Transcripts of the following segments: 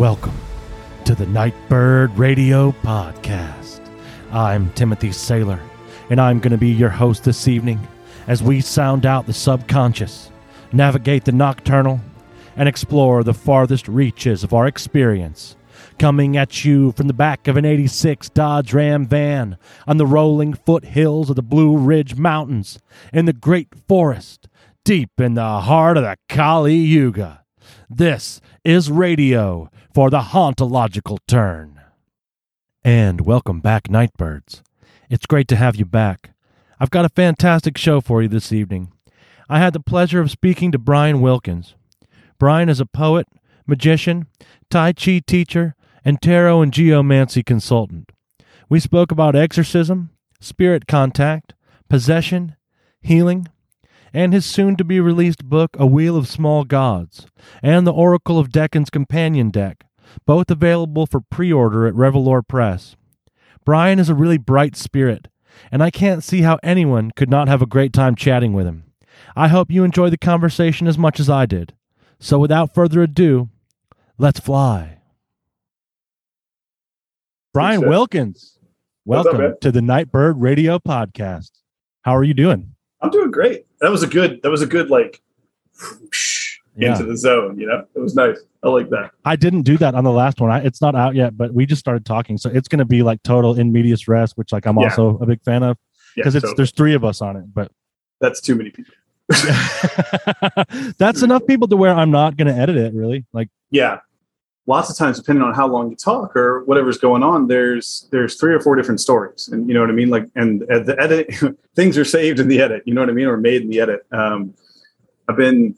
Welcome to the Nightbird Radio Podcast. I'm Timothy Saylor, and I'm going to be your host this evening as we sound out the subconscious, navigate the nocturnal, and explore the farthest reaches of our experience. Coming at you from the back of an 86 Dodge Ram van on the rolling foothills of the Blue Ridge Mountains in the Great Forest, deep in the heart of the Kali Yuga. This is radio for the hauntological turn. And welcome back, Nightbirds. It's great to have you back. I've got a fantastic show for you this evening. I had the pleasure of speaking to Brian Wilkins. Brian is a poet, magician, Tai Chi teacher, and tarot and geomancy consultant. We spoke about exorcism, spirit contact, possession, healing, and his soon to be released book, A Wheel of Small Gods, and the Oracle of Decans companion deck, both available for pre order at Revelore Press. Brian is a really bright spirit, and I can't see how anyone could not have a great time chatting with him. I hope you enjoy the conversation as much as I did. So without further ado, let's fly. Brian Wilkins, What's up, welcome to the Nightbird Radio Podcast. How are you doing? I'm doing great. That was a good. That was a good like whoosh Yeah. into the zone. You know, it was nice. I like that. I didn't do that on the last one. I, it's not out yet, but we just started talking, so it's going to be like total in medias res, which like I'm Yeah. also a big fan of Yeah, because it's totally. there's three of us on it. But that's too many people. that's enough people to where I'm not going to edit it. Really, like Yeah, lots of times, depending on how long you talk or whatever's going on, there's there's three or four different stories, and you know what I mean. Like, and at the edit, things are saved in the edit. You know what I mean, or made in the edit. Um, I've been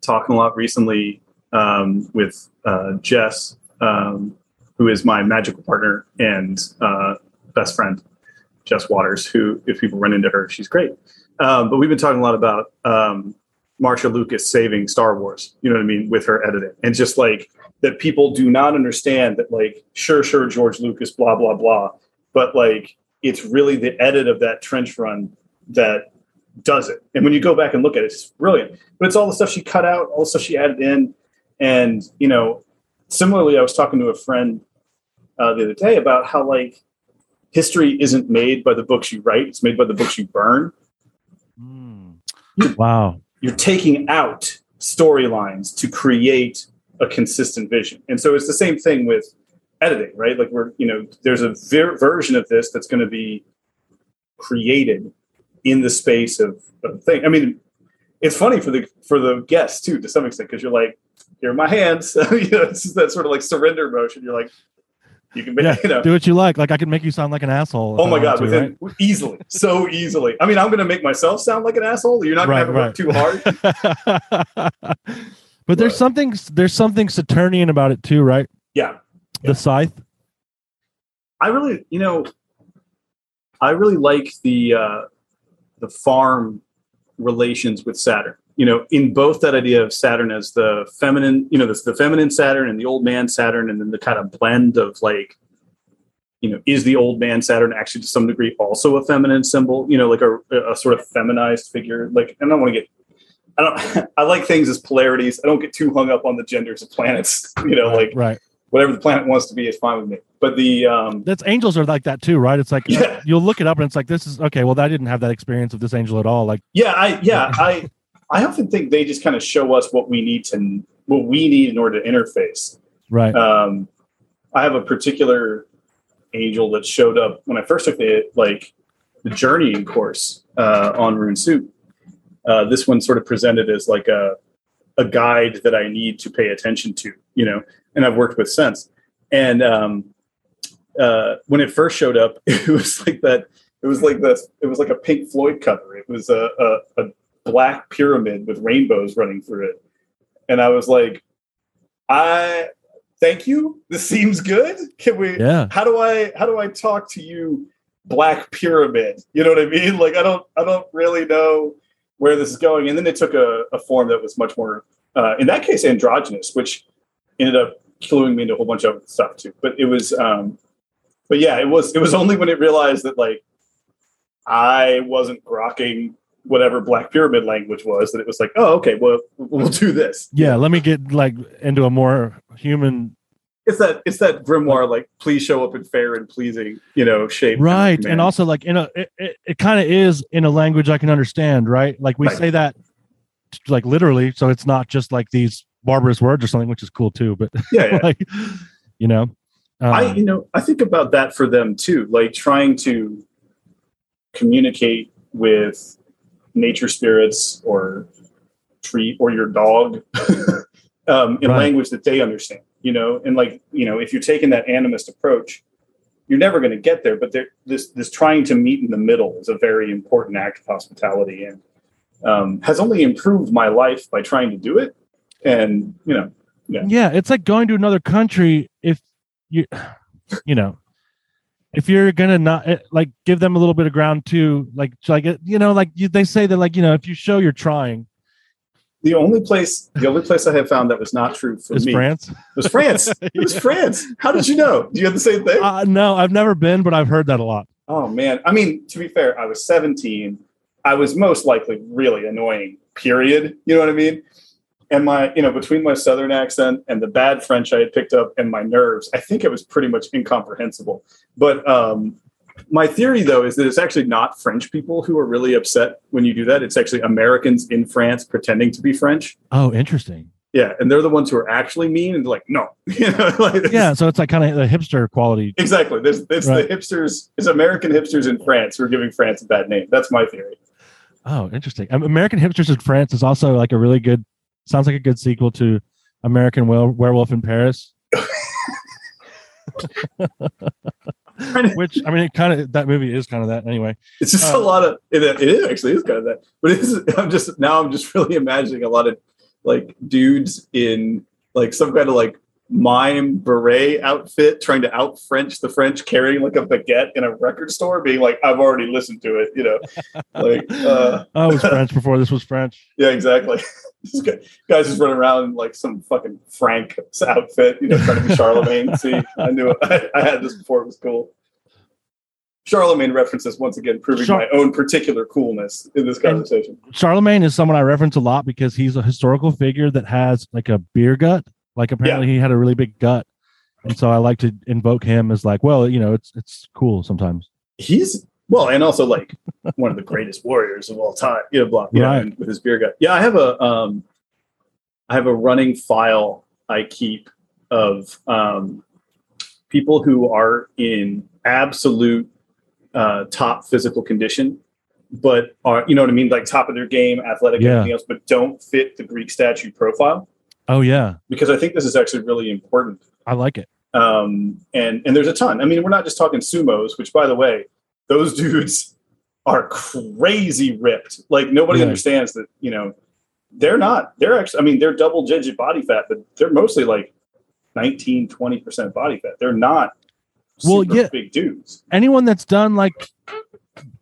talking a lot recently um, with uh, Jess, um, who is my magical partner and uh, best friend, Jess Waters. Who, if people run into her, she's great. Um, but we've been talking a lot about um, Marcia Lucas saving Star Wars. You know what I mean with her editing, and just like that, people do not understand that. Like, sure, sure, George Lucas, blah blah blah, but like it's really the edit of that trench run that does it. And when you go back and look at it, it's brilliant. But it's all the stuff she cut out, all the stuff she added in, and you know, similarly, I was talking to a friend uh, the other day about how like history isn't made by the books you write; it's made by the books you burn. wow, you're taking out storylines to create a consistent vision. And so it's the same thing with editing, right? Like we're, you know, there's a ver- version of this that's going to be created in the space of, of thing. I mean, it's funny for the for the guests too, to some extent, because you're like, here are my hands. you know, it's that sort of like surrender motion. You're like, you can make, yeah, you know, do what you like. Like I can make you sound like an asshole. Oh my god! to, Within easily, so easily. I mean, I'm going to make myself sound like an asshole. You're not going Right, to have to work too hard. but there's Right. something there's something Saturnian about it too, right? Yeah, The scythe. I really, you know, I really like the uh, the farm relations with Saturn. You know, in both that idea of Saturn as the feminine, you know, the, the feminine Saturn and the old man Saturn, and then the kind of blend of like, you know, is the old man Saturn actually to some degree also a feminine symbol? You know, like a, a sort of feminized figure. Like, I don't want to get. I don't. I like things as polarities. I don't get too hung up on the genders of planets. You know, like right. whatever the planet wants to be is fine with me. But the um, That's angels are like that too, right? It's like Yeah. you'll look it up and it's like this is okay. Well, I didn't have that experience of this angel at all. Like Yeah, I yeah, I I often think they just kind of show us what we need to what we need in order to interface. right. Um, I have a particular angel that showed up when I first took the like the journeying course uh, on Rune Soup. Uh, this one sort of presented as like a a guide that I need to pay attention to, you know, and I've worked with since. And um, uh, when it first showed up, it was like that. It was like this. It was like a Pink Floyd cover. It was a, a, a black pyramid with rainbows running through it, and I was like, I thank you. This seems good. Can we? yeah. How do I? How do I talk to you, Black Pyramid? You know what I mean? Like I don't. I don't really know where this is going. And then it took a, a form that was much more, uh, in that case, androgynous, which ended up cluing me into a whole bunch of other stuff too. But it was, um, but yeah, it was. It was only when it realized that like I wasn't grokking whatever Black Pyramid language was, that it was like, oh, okay, well, we'll do this. Yeah, let me get like into a more human it's that it's that grimoire like please show up in fair and pleasing you know shape right and also like in a it, it, it kind of is in a language i can understand right like we Right. say that like literally so it's not just like these barbarous words or something which is cool too but yeah, yeah. like you know um, I you know I think about that for them too, like trying to communicate with nature spirits or tree or your dog um, in Right. language that they understand. You know, and like you know, if you're taking that animist approach, you're never going to get there. But there, this this trying to meet in the middle is a very important act of hospitality and um, has only improved my life by trying to do it. And you know, yeah it's like going to another country if you you know if you're gonna not eh, like give them a little bit of ground too like like eh, you know like you, they say that like you know if you show you're trying the only place the only place I have found that was not true for is me france It was France. It was Yeah. France. How did you know? Do you have the same thing? uh, no i've never been but i've heard that a lot oh man. I mean, to be fair, I was 17. I was most likely really annoying, period. You know what I mean? And my, you know, between my southern accent and the bad French I had picked up and my nerves, I think it was pretty much incomprehensible. But um my theory though is that it's actually not French people who are really upset when you do that. It's actually Americans in France pretending to be French. oh interesting Yeah, and they're the ones who are actually mean and like, no, you know, like, yeah so it's like kind of the hipster quality exactly. There's it's Right. the hipsters, it's American hipsters in France who are giving France a bad name. That's my theory. oh interesting um, american hipsters in france is also like a really good sounds like a good sequel to american werewolf in paris which i mean it kind of that movie is kind of that anyway It's just Uh, a lot of it, it is actually is kind of that, but it is. I'm just now I'm just really imagining a lot of like dudes in like some kind of like mime beret outfit trying to out French the French, carrying like a baguette in a record store, being like, "I've already listened to it," you know, like. uh oh it was french before this was french Yeah, exactly. this guy, guy's just running around in like some fucking Frank outfit, you know, trying to be Charlemagne. See, I knew it. I, I had this before; it was cool. Charlemagne references once again, proving Char- my own particular coolness in this conversation. Charlemagne is someone I reference a lot because he's a historical figure that has like a beer gut. Like apparently he had a really big gut, and so I like to invoke him as like, well, you know, it's it's cool sometimes. He's well, and also like one of the greatest warriors of all time. You know, blah, yeah, Right. with his beer gut. Yeah, I have a um, I have a running file I keep of um, people who are in absolute uh, top physical condition, but are you know what I mean, like top of their game, athletic, Yeah. everything else, but don't fit the Greek statue profile. Oh yeah, Because I think this is actually really important I like it. um, and and there's a ton. I mean, we're not just talking sumos, which by the way, those dudes are crazy ripped. Like nobody Yeah. understands that. You know, they're not. They're actually. I mean, they're double digit body fat, but they're mostly like 19, 20 percent body fat. They're not. Well, yeah. big dudes. Anyone that's done like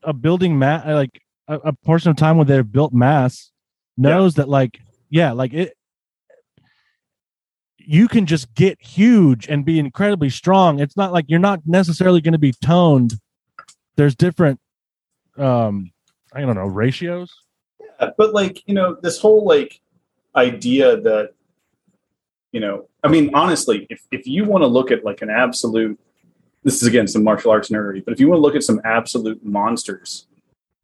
a building mat, like a, a portion of time where they've built mass, knows that like yeah, like it. You can just get huge and be incredibly strong. It's not like you're not necessarily going to be toned. There's different, um, I don't know, ratios. Yeah, but like you know, this whole like idea that you know, I mean, honestly, if if you want to look at like an absolute, this is again some martial arts nerdery, but if you want to look at some absolute monsters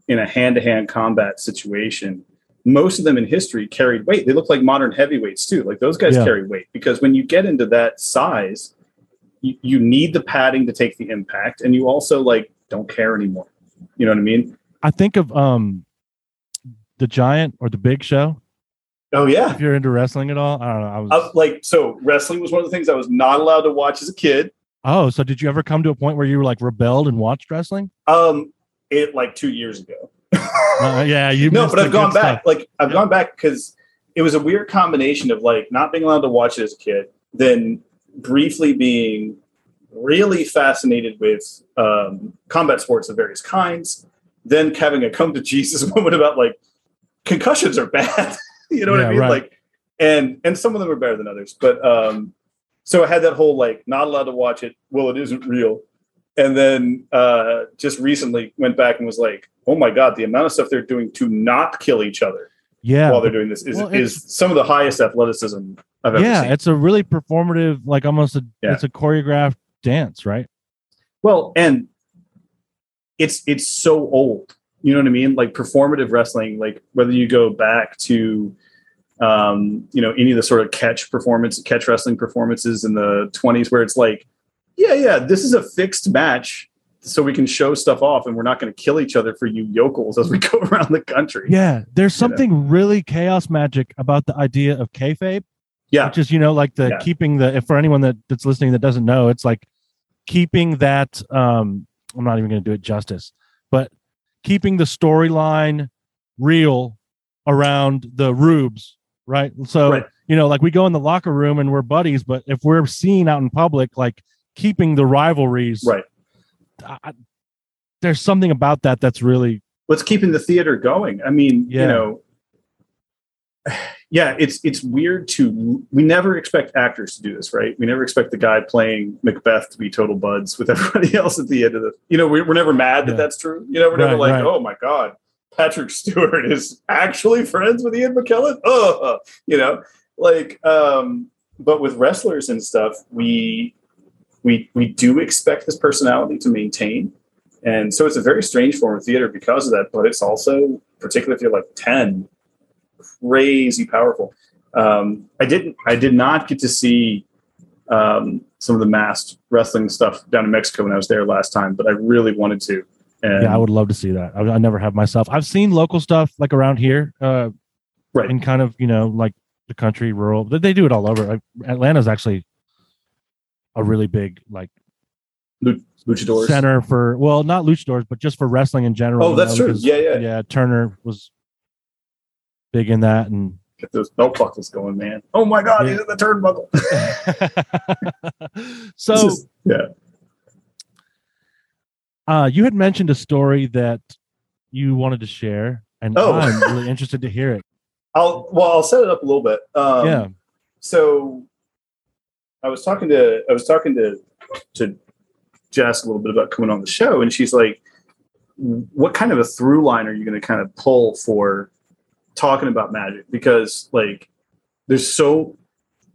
in a hand to hand combat situation, most of them in history carried weight. They look like modern heavyweights too. Like those guys Yeah. carry weight because when you get into that size, you, you need the padding to take the impact, and you also like don't care anymore. You know what I mean? I think of um, the Giant or the Big Show. Oh yeah. If you're into wrestling at all, I don't know. I was. Like so wrestling was one of the things i was not allowed to watch as a kid oh, so did you ever come to a point where you were like rebelled and watched wrestling? um it like two years ago Uh, yeah, you. no but i've gone back stuff. like i've Yeah. gone back because it was a weird combination of like not being allowed to watch it as a kid then briefly being really fascinated with um, combat sports of various kinds then having a come to jesus moment about like concussions are bad you know what Yeah, i mean right. like and and some of them are better than others but um so i had that whole like not allowed to watch it well it isn't real and then uh just recently went back and was like oh my god the amount of stuff they're doing to not kill each other Yeah. while they're doing this is Well, is some of the highest athleticism I've ever yeah, seen. it's a really performative, like almost a Yeah. it's a choreographed dance, right? Well, and it's it's so old. You know what I mean? Like performative wrestling, like whether you go back to um, you know, any of the sort of catch performance, catch wrestling performances in the 20s where it's like, yeah, yeah, this is a fixed match so we can show stuff off and we're not going to kill each other for you yokels as we go around the country. Yeah, there's You know? something really chaos magic about the idea of kayfabe, Yeah. which is you know like the Yeah. keeping the if for anyone that that's listening that doesn't know, it's like keeping that. um I'm not even going to do it justice, but keeping the storyline real around the rubes, right? So Right. you know, like we go in the locker room and we're buddies, but if we're seen out in public, like keeping the rivalries, Right. I, there's something about that that's really what's keeping the theater going. I mean, Yeah. you know, yeah, it's it's weird to we never expect actors to do this, right? We never expect the guy playing Macbeth to be total buds with everybody else at the end of the. You know, we, we're never mad that Yeah. that's true. You know, we're never like, right. oh my god, Patrick Stewart is actually friends with Ian McKellen. Oh, you know, like, um, but with wrestlers and stuff, we we we do expect this personality to maintain. And so it's a very strange form of theater because of that, but it's also, particularly if you're like 10, crazy powerful. Um, I didn't, I did not get to see um, some of the masked wrestling stuff down in Mexico when I was there last time, but I really wanted to. And yeah, I would love to see that. I, I never have myself. I've seen local stuff like around here, uh, Right. in kind of you know like the country, rural. They, they do it all over. Atlanta's actually a really big like luchadors. center for well, not luchadors, but just for wrestling in general. Oh, you that's know, true. because, Yeah, yeah. yeah. Turner was big in that, and Get those belt buckles going, man. Oh my God, Yeah. he's in the turnbuckle. so is- yeah. uh, you had mentioned a story that you wanted to share, and Oh. I'm really interested to hear it. I'll, well, I'll set it up a little bit. Um, yeah, so I was talking to I was talking to to Jess a little bit about coming on the show, and she's like, "What kind of a through line are you going to kind of pull for talking about magic? Because like, there's so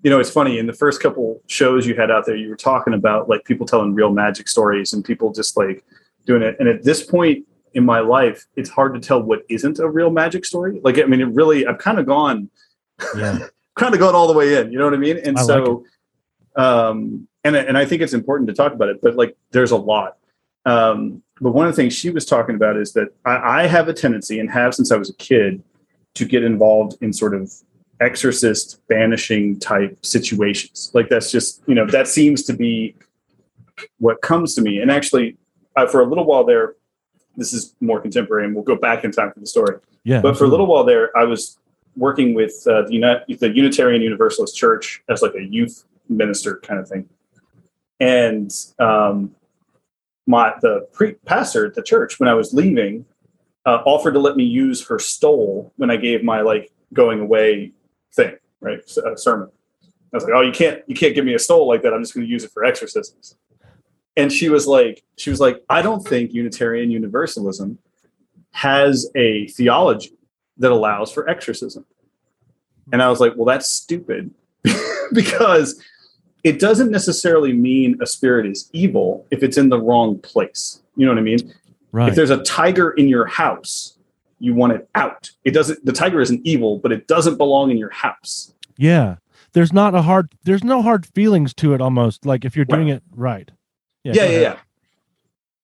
you know, it's funny in the first couple shows you had out there, you were talking about like people telling real magic stories and people just like doing it. And at this point in my life, it's hard to tell what isn't a real magic story. Like, I mean, it really, I've kind of gone yeah, kind of gone all the way in. You know what I mean? And I so, um, and and I think it's important to talk about it. But like, there's a lot. Um, but one of the things she was talking about is that I, I have a tendency, and have since I was a kid, to get involved in sort of exorcist banishing type situations. Like that's just you know that seems to be what comes to me. And actually, uh, for a little while there, this is more contemporary, and we'll go back in time for the story yeah. but for a little while there, I was working with uh, the, Uni- the Unitarian Universalist Church as like a youth minister kind of thing, and um, my the pre- pastor at the church when I was leaving uh, offered to let me use her stole when I gave my like going away thing, right, S- uh, sermon. I was like, "Oh, you can't you can't give me a stole like that. I'm just going to use it for exorcisms." And she was like, she was like, "I don't think Unitarian Universalism has a theology that allows for exorcism. And I was like, well, that's stupid because it doesn't necessarily mean a spirit is evil if it's in the wrong place. You know what I mean? right. If there's a tiger in your house, you want it out. It doesn't, the tiger isn't evil, but it doesn't belong in your house. Yeah. There's not a hard there's no hard feelings to it almost like if you're doing it right. Yeah, go yeah, yeah.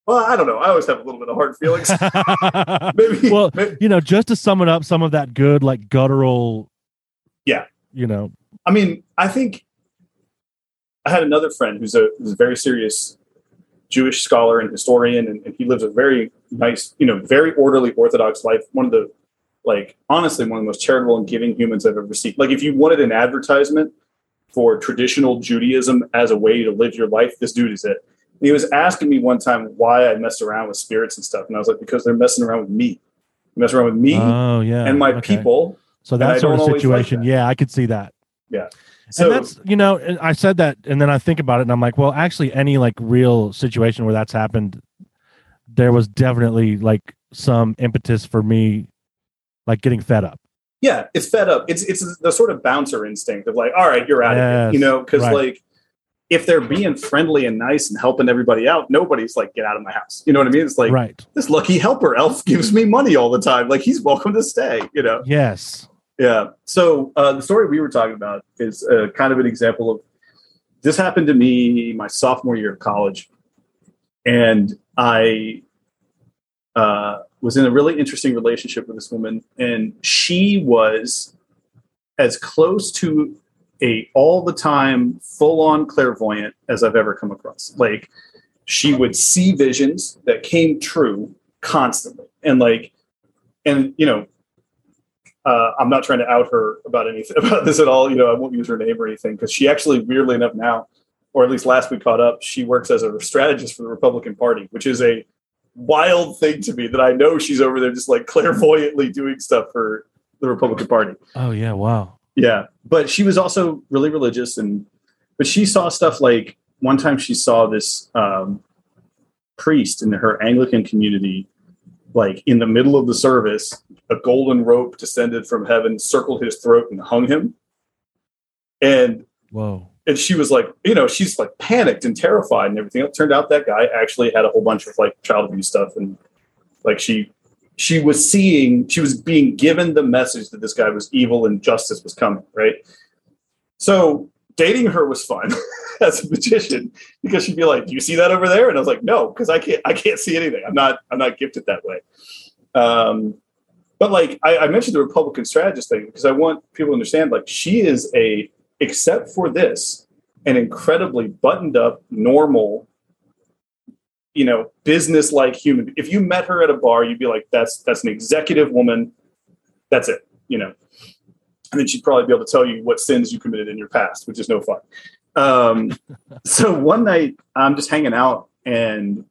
Well, I don't know. I always have a little bit of hard feelings. maybe, well, maybe- you know, just to sum it up, some of that good like guttural Yeah. You know, I mean, I think I had another friend who's a, who's a very serious Jewish scholar and historian, and, and he lives a very nice, you know, very orderly Orthodox life. One of the, like, honestly, one of the most charitable and giving humans I've ever seen. Like, if you wanted an advertisement for traditional Judaism as a way to live your life, this dude is it. And he was asking me one time why I messed around with spirits and stuff, and I was like, because they're messing around with me, They mess around with me oh yeah. and my okay. people. So that sort of always like situation, that. yeah, I could see that. So and that's you know, and I said that, and then I think about it, and I'm like, well, actually, any like real situation where that's happened, there was definitely like some impetus for me, like getting fed up. yeah, it's fed up. It's it's the sort of bouncer instinct of like, all right, you're out of here, you know, because right. like if they're being friendly and nice and helping everybody out, nobody's like, get out of my house. You know what I mean? It's like right. this lucky helper elf gives me money all the time. Like he's welcome to stay, you know? Yes. Yeah. So uh, the story we were talking about is uh, kind of an example of this happened to me my sophomore year of college, and I uh, was in a really interesting relationship with this woman, and she was as close to a all the time full on clairvoyant as I've ever come across. Like she would see visions that came true constantly, and like, and you know, uh, I'm not trying to out her about anything about this at all. You know, I won't use her name or anything because she actually, weirdly enough, now, or at least last we caught up, she works as a strategist for the Republican Party, which is a wild thing to me that I know she's over there just like clairvoyantly doing stuff for the Republican Party. Oh yeah. Wow. Yeah, but she was also really religious, and but she saw stuff like one time she saw this um, priest in her Anglican community, like in the middle of the service, a golden rope descended from heaven, circled his throat, and hung him. And Whoa. and she was like, you know, she's like panicked and terrified and everything. It turned out that guy actually had a whole bunch of like child abuse stuff, and like she she was seeing, she was being given the message that this guy was evil and justice was coming, right? So dating her was fun as a magician because she'd be like, "Do you see that over there?" And I was like, "No, because I can't. I can't see anything. I'm not. I'm not gifted that way." Um, but like I, I mentioned the Republican strategist thing because I want people to understand, like she is a, except for this, an incredibly buttoned up, normal, you know, business like human. If you met her at a bar, you'd be like, "That's that's an executive woman. That's it," you know. And then she'd probably be able to tell you what sins you committed in your past, which is no fun. Um, so one night I'm just hanging out and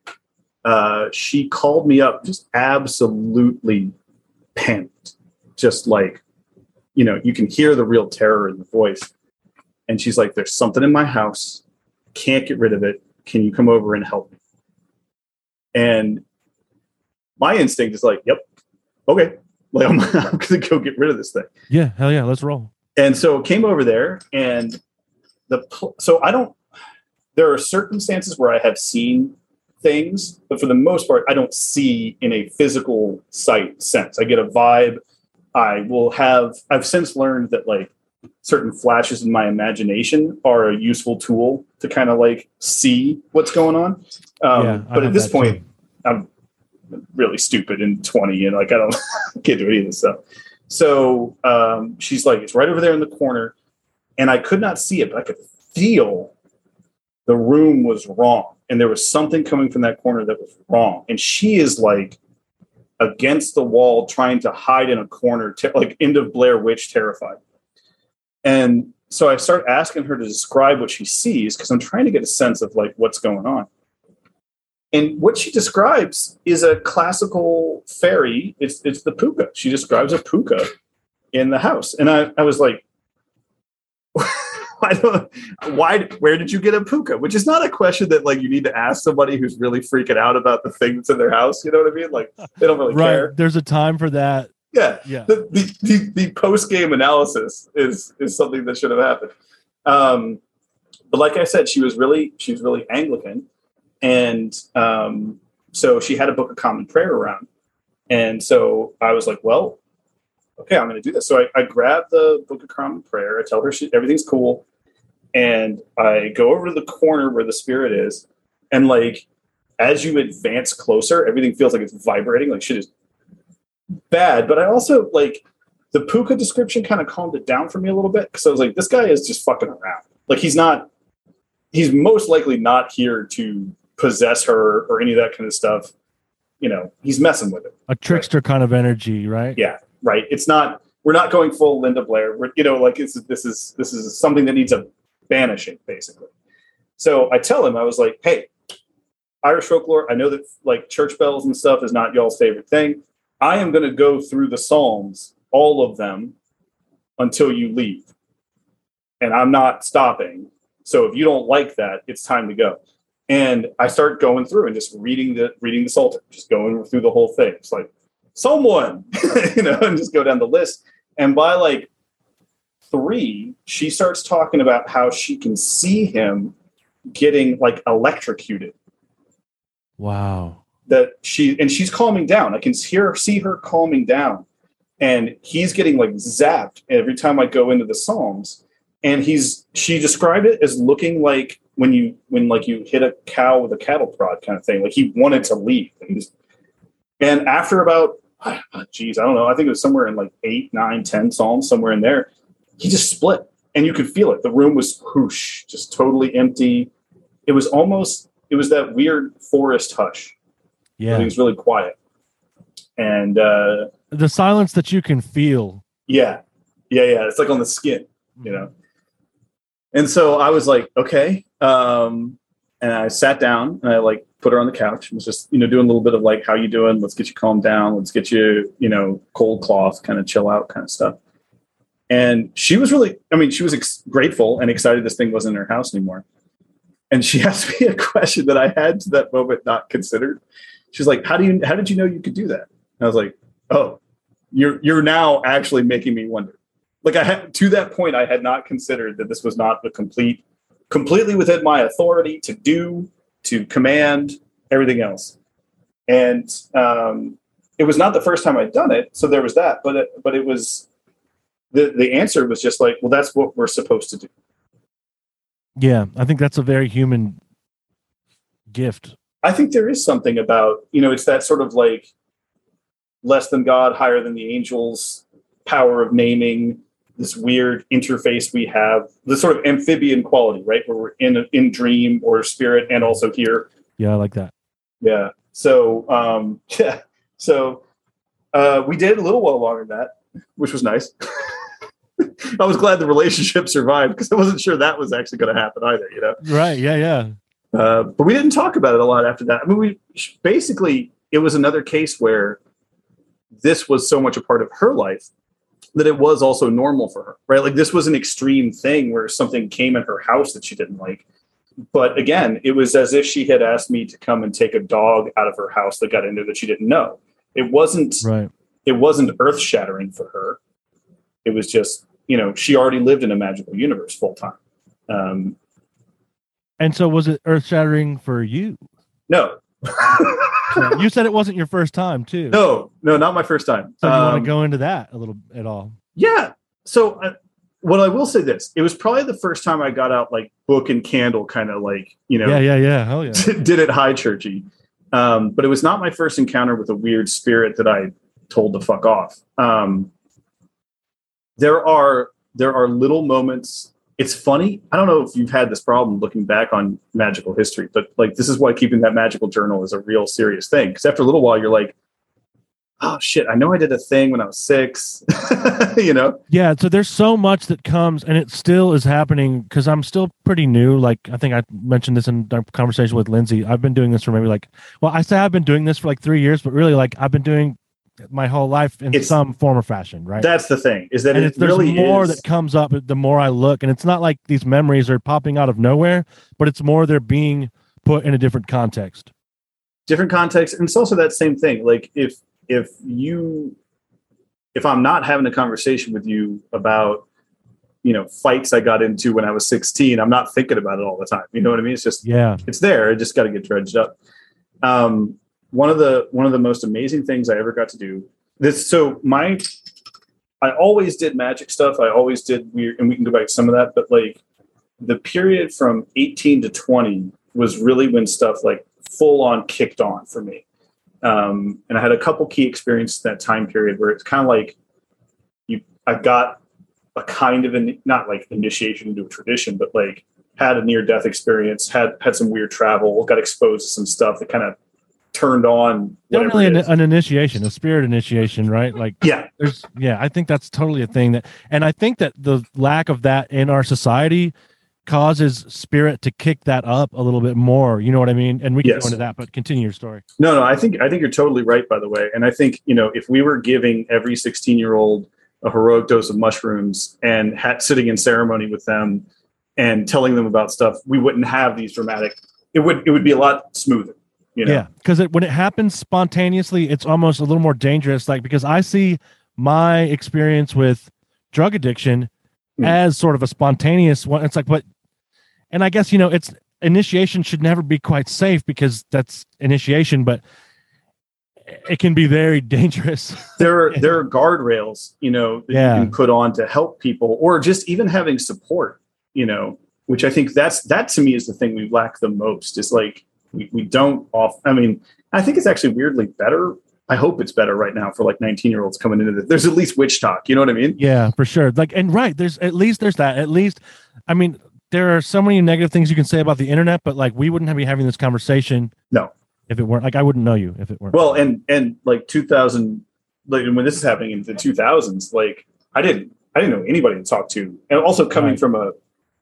uh, she called me up just absolutely panicked, just like, you know, you can hear the real terror in the voice. And she's like, There's something in my house, can't get rid of it. Can you come over and help me? And my instinct is like, Yep, okay. Like, I'm, I'm to go get rid of this thing Yeah. Hell yeah. Let's roll. and so came over there and the so i don't there are circumstances where i have seen things but for the most part i don't see in a physical sight sense i get a vibe i will have i've since learned that like certain flashes in my imagination are a useful tool to kind of like see what's going on um, Yeah, but at this point too. i'm really stupid and 20 and like i don't get to any of this stuff so um, she's like, it's right over there in the corner. And I could not see it, but I could feel the room was wrong. And there was something coming from that corner that was wrong. And she is like against the wall, trying to hide in a corner, te- like end of Blair Witch terrified. And so I start asking her to describe what she sees because I'm trying to get a sense of like what's going on. And what she describes is a classical fairy. It's it's the puka. She describes a puka in the house, and I, I was like, I don't. Why? Where did you get a puka? Which is not a question that like you need to ask somebody who's really freaking out about the thing that's in their house. You know what I mean? Like they don't really Right. care. There's a time for that. Yeah. Yeah. The the, the, the post game analysis is is something that should have happened. Um, but like I said, she was really she was really Anglican, and um, so she had a book of common prayer around, and so I was like, well, okay, I'm going to do this. So I, I grab the book of common prayer. I tell her she, everything's cool, and I go over to the corner where the spirit is, and like as you advance closer, everything feels like it's vibrating. Like shit is bad, but I also like the puka description kind of calmed it down for me a little bit because I was like, this guy is just fucking around. Like he's not, he's most likely not here to possess her or any of that kind of stuff. You know, he's messing with it. A trickster kind of energy, right? Yeah, right. It's not. We're not going full Linda Blair. We're you know like it's, this is this is something that needs a banishing basically. So I tell him I was like, hey, Irish folklore. I know that like church bells and stuff is not y'all's favorite thing. I am going to go through the Psalms, all of them, until you leave, and I'm not stopping. So if you don't like that, it's time to go. And I start going through and just reading the reading the Psalter, just going through the whole thing. It's like someone, you know, and just go down the list. And by like three, she starts talking about how she can see him getting like electrocuted. Wow. That she and she's calming down. I can hear see her calming down. And he's getting like zapped every time I go into the Psalms. And he's she described it as looking like when you when like you hit a cow with a cattle prod kind of thing. Like he wanted to leave. And, and after about geez, I don't know. I think it was somewhere in like eight, nine, ten psalms, somewhere in there. He just split, and you could feel it. The room was whoosh, just totally empty. It was almost. It was that weird forest hush. Yeah, it was really quiet, and uh, the silence that you can feel. Yeah, yeah, yeah. It's like on the skin, you know. And so I was like, okay. Um, and I sat down and I like put her on the couch and was just, you know, doing a little bit of like, how you doing? Let's get you calmed down. Let's get you, you know, cold cloth, kind of chill out kind of stuff. And she was really, I mean, she was ex- grateful and excited this thing wasn't in her house anymore. And she asked me a question that I had to that moment not considered. She's like, how do you, how did you know you could do that? And I was like, oh, you're, you're now actually making me wonder. Like I had, to that point, I had not considered that this was not a complete, completely within my authority to do to command, everything else. And um, it was not the first time I'd done it, so there was that. But it, but it was the the answer was just like, well, that's what we're supposed to do. Yeah, I think that's a very human gift. I think there is something about you know it's that sort of like less than God, higher than the angels power of naming this weird interface we have, the sort of amphibian quality, right? Where we're in in dream or spirit and also here. Yeah, I like that. Yeah. So um yeah. So uh we did a little while longer than that, which was nice. I was glad the relationship survived because I wasn't sure that was actually going to happen either, you know. Right, yeah, yeah. Uh, but we didn't talk about it a lot after that. I mean, we basically it was another case where this was so much a part of her life that it was also normal for her, right? Like this was an extreme thing where something came in her house that she didn't like. But again, it was as if she had asked me to come and take a dog out of her house that got in there that she didn't know. It wasn't right. It wasn't earth shattering for her. It was just, you know, she already lived in a magical universe full time. Um, and so was it earth shattering for you? No, you said it wasn't your first time, too. No, no, not my first time. So you um, want to go into that a little at all? Yeah. So, uh, what I will say this: it was probably the first time I got out like book and candle, kind of like you know, yeah, yeah, yeah, hell yeah, did it high churchy. Um, but it was not my first encounter with a weird spirit that I told to fuck off. Um, there are there are little moments it's funny. I don't know if you've had this problem looking back on magical history, but like this is why keeping that magical journal is a real serious thing. Because after a little while, you're like, oh shit, I know I did a thing when I was six, you know? Yeah. So there's so much that comes and it still is happening because I'm still pretty new. Like I think I mentioned this in our conversation with Lindsay. I've been doing this for maybe like, well, I say I've been doing this for like three years, but really like I've been doing my whole life in it's, some form or fashion, right? That's the thing is that and it there's really more is. that comes up the more I look, and it's not like these memories are popping out of nowhere, but it's more they're being put in a different context. Different context, and it's also that same thing. Like if if you if I'm not having a conversation with you about you know fights I got into when I was 16, I'm not thinking about it all the time. You know what I mean? It's just yeah, it's there. It just got to get dredged up. Um, one of the one of the most amazing things I ever got to do. This so my I always did magic stuff. I always did weird, and we can go back to some of that. But like the period from 18 to 20 was really when stuff like full on kicked on for me. Um, and I had a couple key experiences that time period where it's kind of like you, I got a kind of an not like initiation into a tradition, but like had a near death experience, had had some weird travel, got exposed to some stuff that kind of turned on. Definitely an, an, initiation, a spirit initiation, right? Like, yeah, there's, yeah, I think that's totally a thing that, and I think that the lack of that in our society causes spirit to kick that up a little bit more. You know what I mean? And we can yes. go into that, but continue your story. No, no, I think I think you're totally right. By the way, and I think you know if we were giving every 16 year old a heroic dose of mushrooms and had, sitting in ceremony with them and telling them about stuff, we wouldn't have these dramatic. It would it would be a lot smoother. You know? Yeah, because when it happens spontaneously, it's almost a little more dangerous. Like because I see my experience with drug addiction Hmm. as sort of a spontaneous one. It's like, but, and I guess, you know, it's initiation should never be quite safe because that's initiation, but it can be very dangerous. there are there are guardrails you know that Yeah. you can put on to help people or just even having support you know which i think that's that to me is the thing we lack the most is like we, we don't off i mean i think it's actually weirdly better i hope it's better right now for like 19 year olds coming into this there's at least witch talk you know what i mean yeah, for sure. Like, and right, there's at least there's that. At least, I mean, there are so many negative things you can say about the internet, but like, we wouldn't have be having this conversation. No. If it weren't like, I wouldn't know you if it weren't. well and and like 2000 like when this is happening in the 2000s like i didn't i didn't know anybody to talk to and also coming Right. from a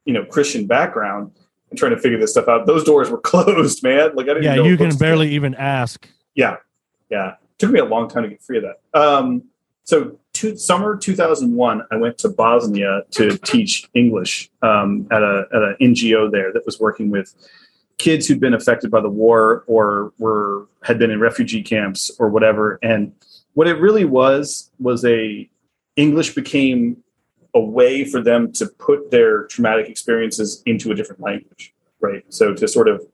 you know christian background and trying to figure this stuff out. Those doors were closed man. Like i didn't yeah, know you can barely even ask. yeah yeah. Took me a long time to get free of that. Um so to, summer 2001 i went to bosnia to teach english um, at a at an ngo there that was working with kids who'd been affected by the war or were had been in refugee camps or whatever. And what it really was was a english became a way for them to put their traumatic experiences into a different language right? So to sort of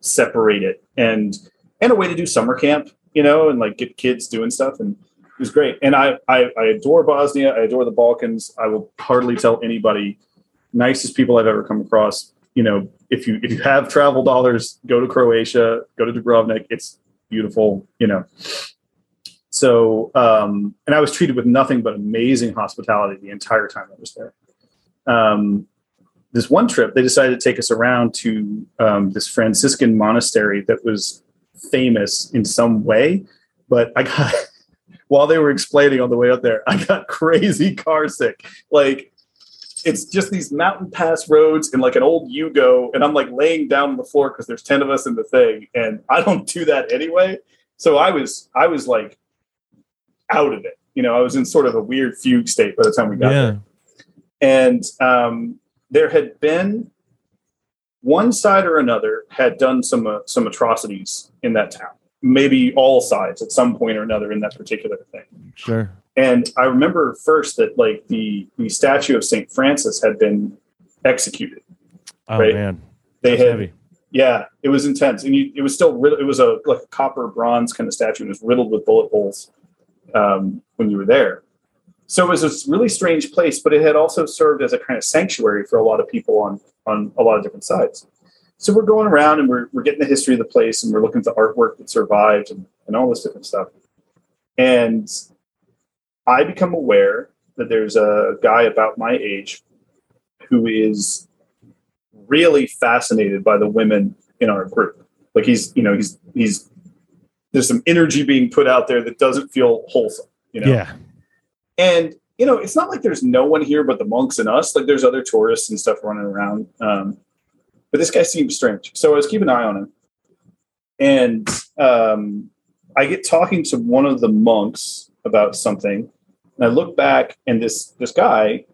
separate it and and a way to do summer camp you know and like get kids doing stuff and it was great. And i i, I adore bosnia. I adore the balkans. I will hardly tell anybody nicest people i've ever come across you know if you if you have travel dollars go to croatia go to dubrovnik. It's beautiful you know so um and i was treated with nothing but amazing hospitality the entire time i was there um this one trip they decided to take us around to um, this franciscan monastery that was famous in some way but i got while they were explaining on the way up there i got crazy car sick like it's just these mountain pass roads and like an old Yugo, and I'm like laying down on the floor because there's ten of us in the thing, and I don't do that anyway. So I was I was like out of it. You know, I was in sort of a weird fugue state by the time we got Yeah. there. And um, there had been one side or another had done some uh, some atrocities in that town. Maybe all sides at some point or another in that particular thing. Sure. And I remember first that like the the statue of Saint Francis had been executed. Oh Right. man. They That's had heavy. yeah, it was intense, and you, it was still it was a like a copper bronze kind of statue, and it was riddled with bullet holes um, when you were there. So it was this really strange place, but it had also served as a kind of sanctuary for a lot of people on on a lot of different sides. So we're going around and we're, we're getting the history of the place and we're looking at the artwork that survived and, and all this different stuff. And I become aware that there's a guy about my age who is really fascinated by the women in our group. Like he's, you know, he's he's there's some energy being put out there that doesn't feel wholesome, you know. Yeah. And you know, it's not like there's no one here but the monks and us. Like there's other tourists and stuff running around. Um, but this guy seems strange. So I was keeping an eye on him. And um, I get talking to one of the monks about something. And I look back and this this guy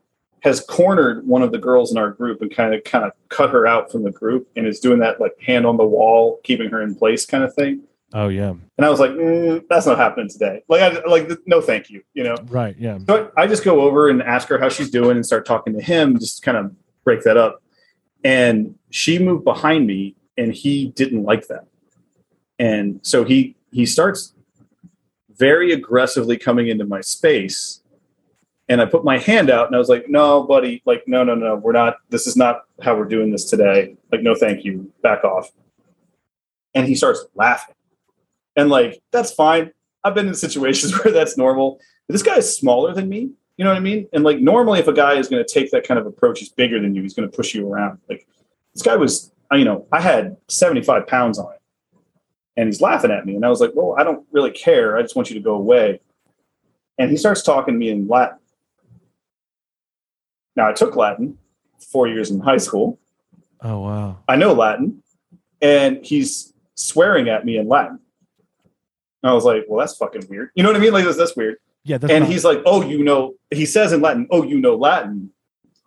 has cornered one of the girls in our group and kind of kind of cut her out from the group and is doing that like hand on the wall, keeping her in place kind of thing. Oh yeah. And I was like, mm, that's not happening today. Like, I, like, no, thank you. You know. Right. Yeah. So I I just go over and ask her how she's doing and start talking to him, just kind of break that up. And she moved behind me and he didn't like that. And so he he starts very aggressively coming into my space. And I put my hand out and I was like, no, buddy, like, no, no, no, we're not, this is not how we're doing this today. Like, no, thank you. Back off. And he starts laughing. And like, that's fine. I've been in situations where that's normal. But this guy is smaller than me. You know what I mean? And like normally, if a guy is going to take that kind of approach, he's bigger than you. He's going to push you around. Like this guy was, you know, I had 75 pounds on it, and he's laughing at me. And I was like, well, I don't really care. I just want you to go away. And he starts talking to me in Latin. Now I took Latin four years in high school. Oh wow. I know Latin, and he's swearing at me in Latin. And I was like, well, that's fucking weird. You know what I mean? Like, that's, that's weird. Yeah. That's and not- he's like, oh, you know, he says in Latin, oh, you know Latin.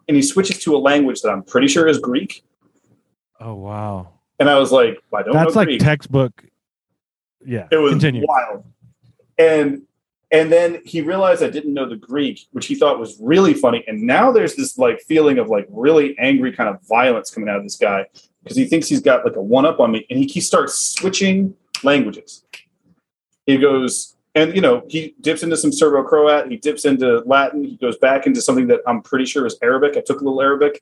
And he switches to a language that I'm pretty sure is Greek. Oh wow. And I was like, well, I don't That's like Greek. textbook. Yeah. it was Continue. wild. And and then he realized I didn't know the Greek, which he thought was really funny. And now there's this like feeling of like really angry kind of violence coming out of this guy because he thinks he's got like a one up on me, and he, he starts switching languages. He goes, and you know, he dips into some Serbo Croat, he dips into Latin, he goes back into something that I'm pretty sure is Arabic. I took a little Arabic,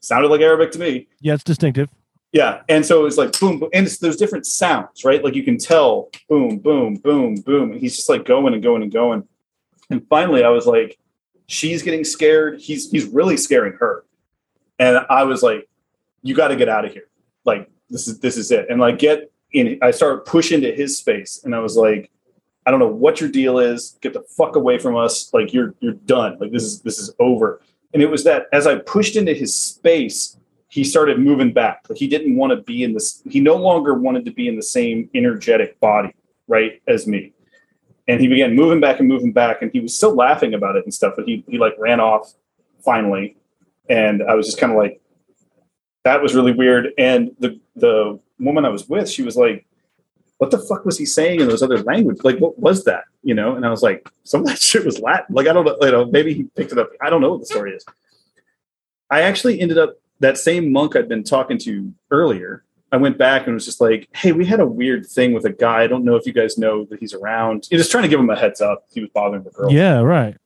sounded like Arabic to me. Yeah, it's distinctive. Yeah, and so it's like boom, boom, and it's, there's different sounds, right? Like you can tell, boom, boom, boom, boom. And he's just like going and going and going. And finally, I was like, she's getting scared. He's he's really scaring her, and I was like, you got to get out of here. Like this is this is it. And like get in. I started pushing to his space, and I was like, I don't know what your deal is. Get the fuck away from us. Like you're you're done. Like this is this is over. And it was that as I pushed into his space he started moving back. Like he didn't want to be in this. He no longer wanted to be in the same energetic body, right, as me. And he began moving back and moving back, and he was still laughing about it and stuff. But he he like ran off finally, and I was just kind of like, that was really weird. And the the woman I was with, she was like, what the fuck was he saying in those other languages? Like, what was that? You know? And I was like, some of that shit was Latin. Like, I don't know, you know, maybe he picked it up. I don't know what the story is. I actually ended up that same monk I'd been talking to earlier, I went back and was just like, "Hey, we had a weird thing with a guy. I don't know if you guys know that he's around." You're just trying to give him a heads up. He was bothering the girl. Yeah, right.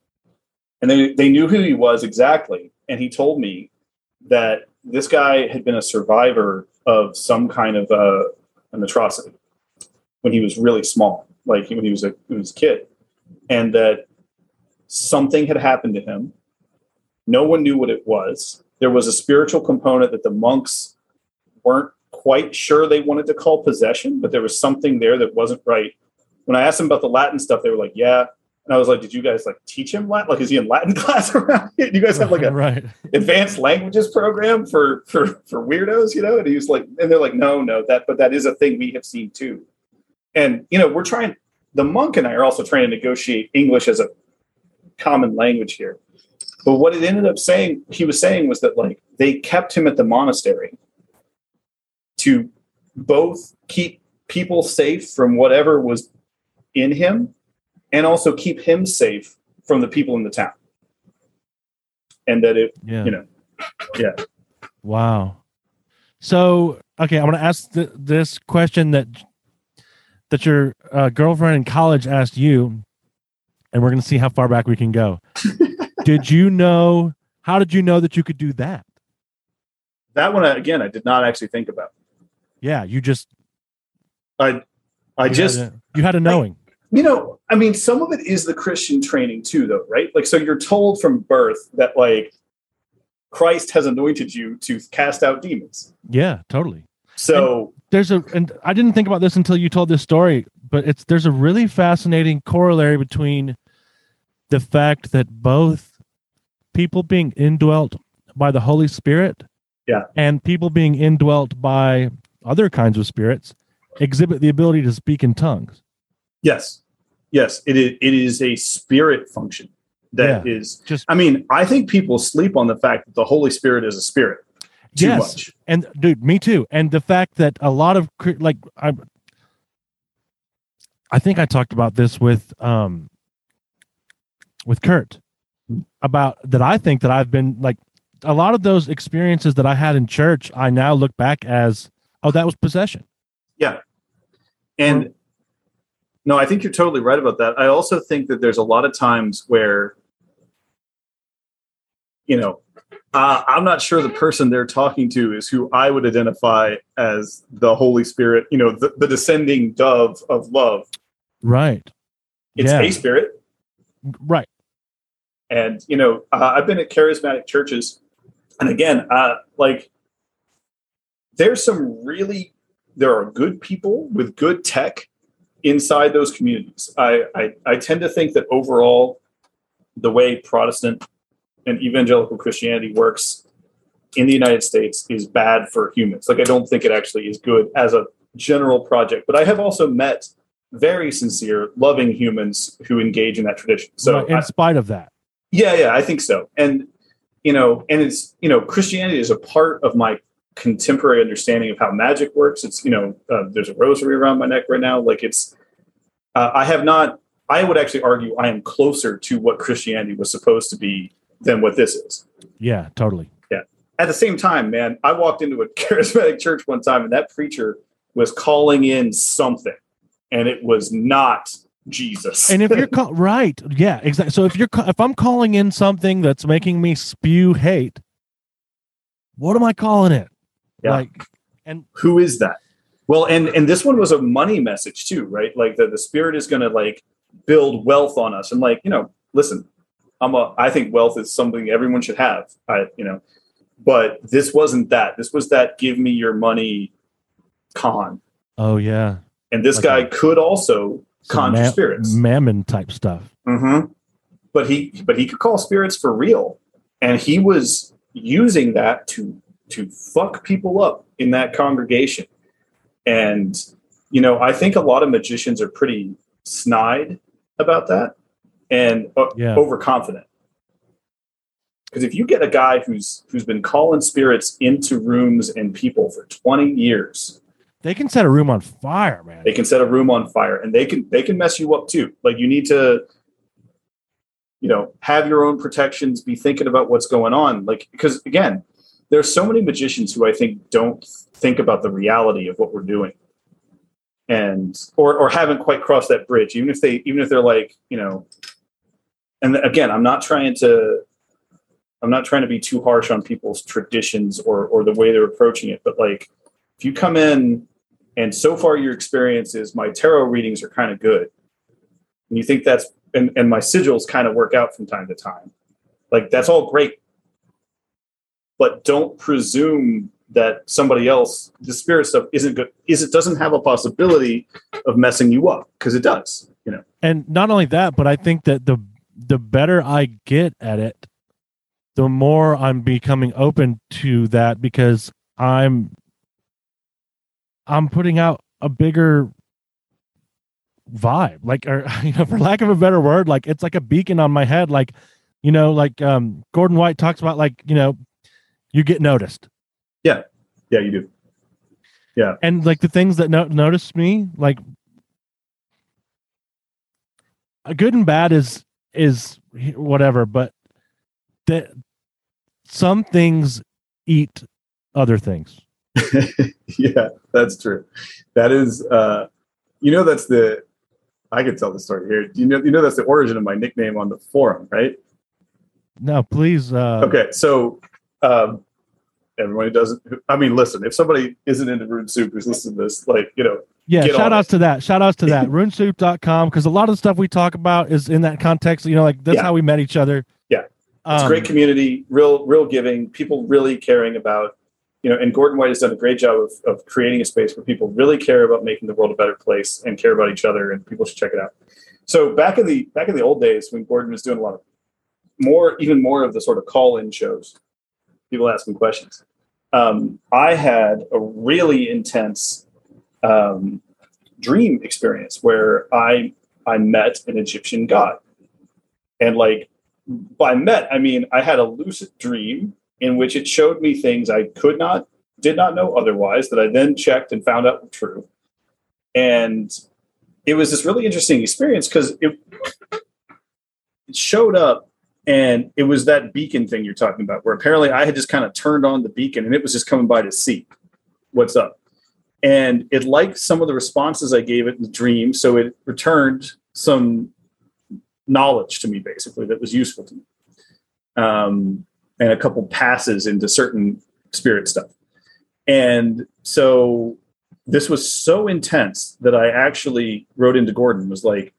And they they knew who he was exactly, and he told me that this guy had been a survivor of some kind of uh, an atrocity when he was really small, like when he was a when he was a kid, and that something had happened to him. No one knew what it was there was a spiritual component that the monks weren't quite sure they wanted to call possession, but there was something there that wasn't right. When I asked them about the Latin stuff, they were like, "Yeah." And I was like, "Did you guys like teach him Latin? Like, is he in Latin class around here? You guys have like a right. advanced languages program for for for weirdos, you know?" And he was like, and they're like, "No, no, that but that is a thing we have seen too." And you know, we're trying. The monk and I are also trying to negotiate English as a common language here. But what it ended up saying, he was saying was that like they kept him at the monastery to both keep people safe from whatever was in him and also keep him safe from the people in the town. And that it, yeah. you know, yeah. Wow. So, okay, I'm going to ask th- this question that that your uh, girlfriend in college asked you, and we're going to see how far back we can go. did you know? How did you know that you could do that? That one again, I did not actually think about. Yeah, you just. I, I you just had a, you had a knowing. You know, I mean, some of it is the Christian training too, though, right? Like, so you're told from birth that like Christ has anointed you to cast out demons. Yeah, totally. So and there's a, and I didn't think about this until you told this story, but it's there's a really fascinating corollary between the fact that both people being indwelt by the Holy Spirit yeah. and people being indwelt by other kinds of spirits exhibit the ability to speak in tongues. Yes. Yes. It is, it is a spirit function that yeah. is just, I mean, I think people sleep on the fact that the Holy Spirit is a spirit too yes. much. And dude, me too. And the fact that a lot of, like, I, I think I talked about this with, um, with Kurt about that I think that I've been like a lot of those experiences that I had in church, I now look back as, oh, that was possession. Yeah. And no, I think you're totally right about that. I also think that there's a lot of times where, you know, uh, I'm not sure the person they're talking to is who I would identify as the Holy Spirit, you know, the, the descending dove of love. Right. It's yeah. a spirit. Right. And you know, uh, I've been at charismatic churches, and again, uh, like there's some really there are good people with good tech inside those communities. I, I, I tend to think that overall, the way Protestant and evangelical Christianity works in the United States is bad for humans. Like I don't think it actually is good as a general project. But I have also met very sincere, loving humans who engage in that tradition. So right, in I, spite of that, yeah, yeah, I think so. And you know, and it's you know, Christianity is a part of my contemporary understanding of how magic works. It's you know, uh, there's a rosary around my neck right now. Like it's, uh, I have not I would actually argue I am closer to what Christianity was supposed to be than what this is. Yeah, totally. Yeah. At the same time, man, I walked into a charismatic church one time and that preacher was calling in something and it was not Jesus. And if you're call- right, yeah, exactly. So if you're ca- if I'm calling in something that's making me spew hate, what am I calling it? Yeah. Like, and who is that? Well, and and this one was a money message too, right? Like the, the spirit is gonna like build wealth on us. And like, you know, listen, I'm a I think wealth is something everyone should have. I, you know, but this wasn't that. This was that give me your money con. oh yeah, And this Like guy a- could also Some conjure ma- spirits. mammon type stuff. Mm-hmm. But he but he could call spirits for real, and he was using that to to fuck people up in that congregation. And you know, I think a lot of magicians are pretty snide about that and uh, Yeah. overconfident. Because if you get a guy who's who's been calling spirits into rooms and people for 20 years, They can set a room on fire, man. they can set a room on fire and they can they can mess you up too like you need to you know have your own protections be thinking about what's going on like because again there's so many magicians who i think don't think about the reality of what we're doing and or or haven't quite crossed that bridge even if they even if they're like you know and again i'm not trying to i'm not trying to be too harsh on people's traditions or or the way they're approaching it but like if you come in and so far your experience is my tarot readings are kind of good and you think that's and, and my sigils kind of work out from time to time like that's all great but don't presume that somebody else the spirit stuff isn't good is it doesn't have a possibility of messing you up because it does you know? And not only that, but I think that the the better I get at it, the more I'm becoming open to that because I'm I'm putting out a bigger vibe like or you know for lack of a better word like it's like a beacon on my head like you know like um gordon white talks about like you know you get noticed. Yeah. Yeah, you do. Yeah. and like the things that no- notice me like a good and bad is is whatever but that some things eat other things. Yeah that's true. That is uh you know that's the i could tell the story here. You know you know that's the origin of my nickname on the forum right? No please uh Okay, so um, everyone who doesn't, I mean, listen, if somebody isn't into Rune Soup who's listening to this, like, you know, yeah shout outs it. to that shout outs to that runesoup.com because a lot of the stuff we talk about is in that context you know like that's Yeah. how we met each other Yeah. it's Um, great community, real, real giving, people really caring about, you know, and Gordon White has done a great job of, of creating a space where people really care about making the world a better place and care about each other, and people should check it out. So back in the back in the old days when Gordon was doing a lot of more, even more of the sort of call-in shows, people asking questions. Um, I had a really intense um, dream experience where I I met an Egyptian god, and like by met I mean I had a lucid dream in which it showed me things I could not did not know otherwise that I then checked and found out were true, and it was this really interesting experience because it it showed up and it was that beacon thing you're talking about where apparently I had just kind of turned on the beacon and it was just coming by to see what's up and it liked some of the responses I gave it in the dream, so it returned some knowledge to me, basically that was useful to me, um, and a couple passes into certain spirit stuff. And so this was so intense that I actually wrote into Gordon was like,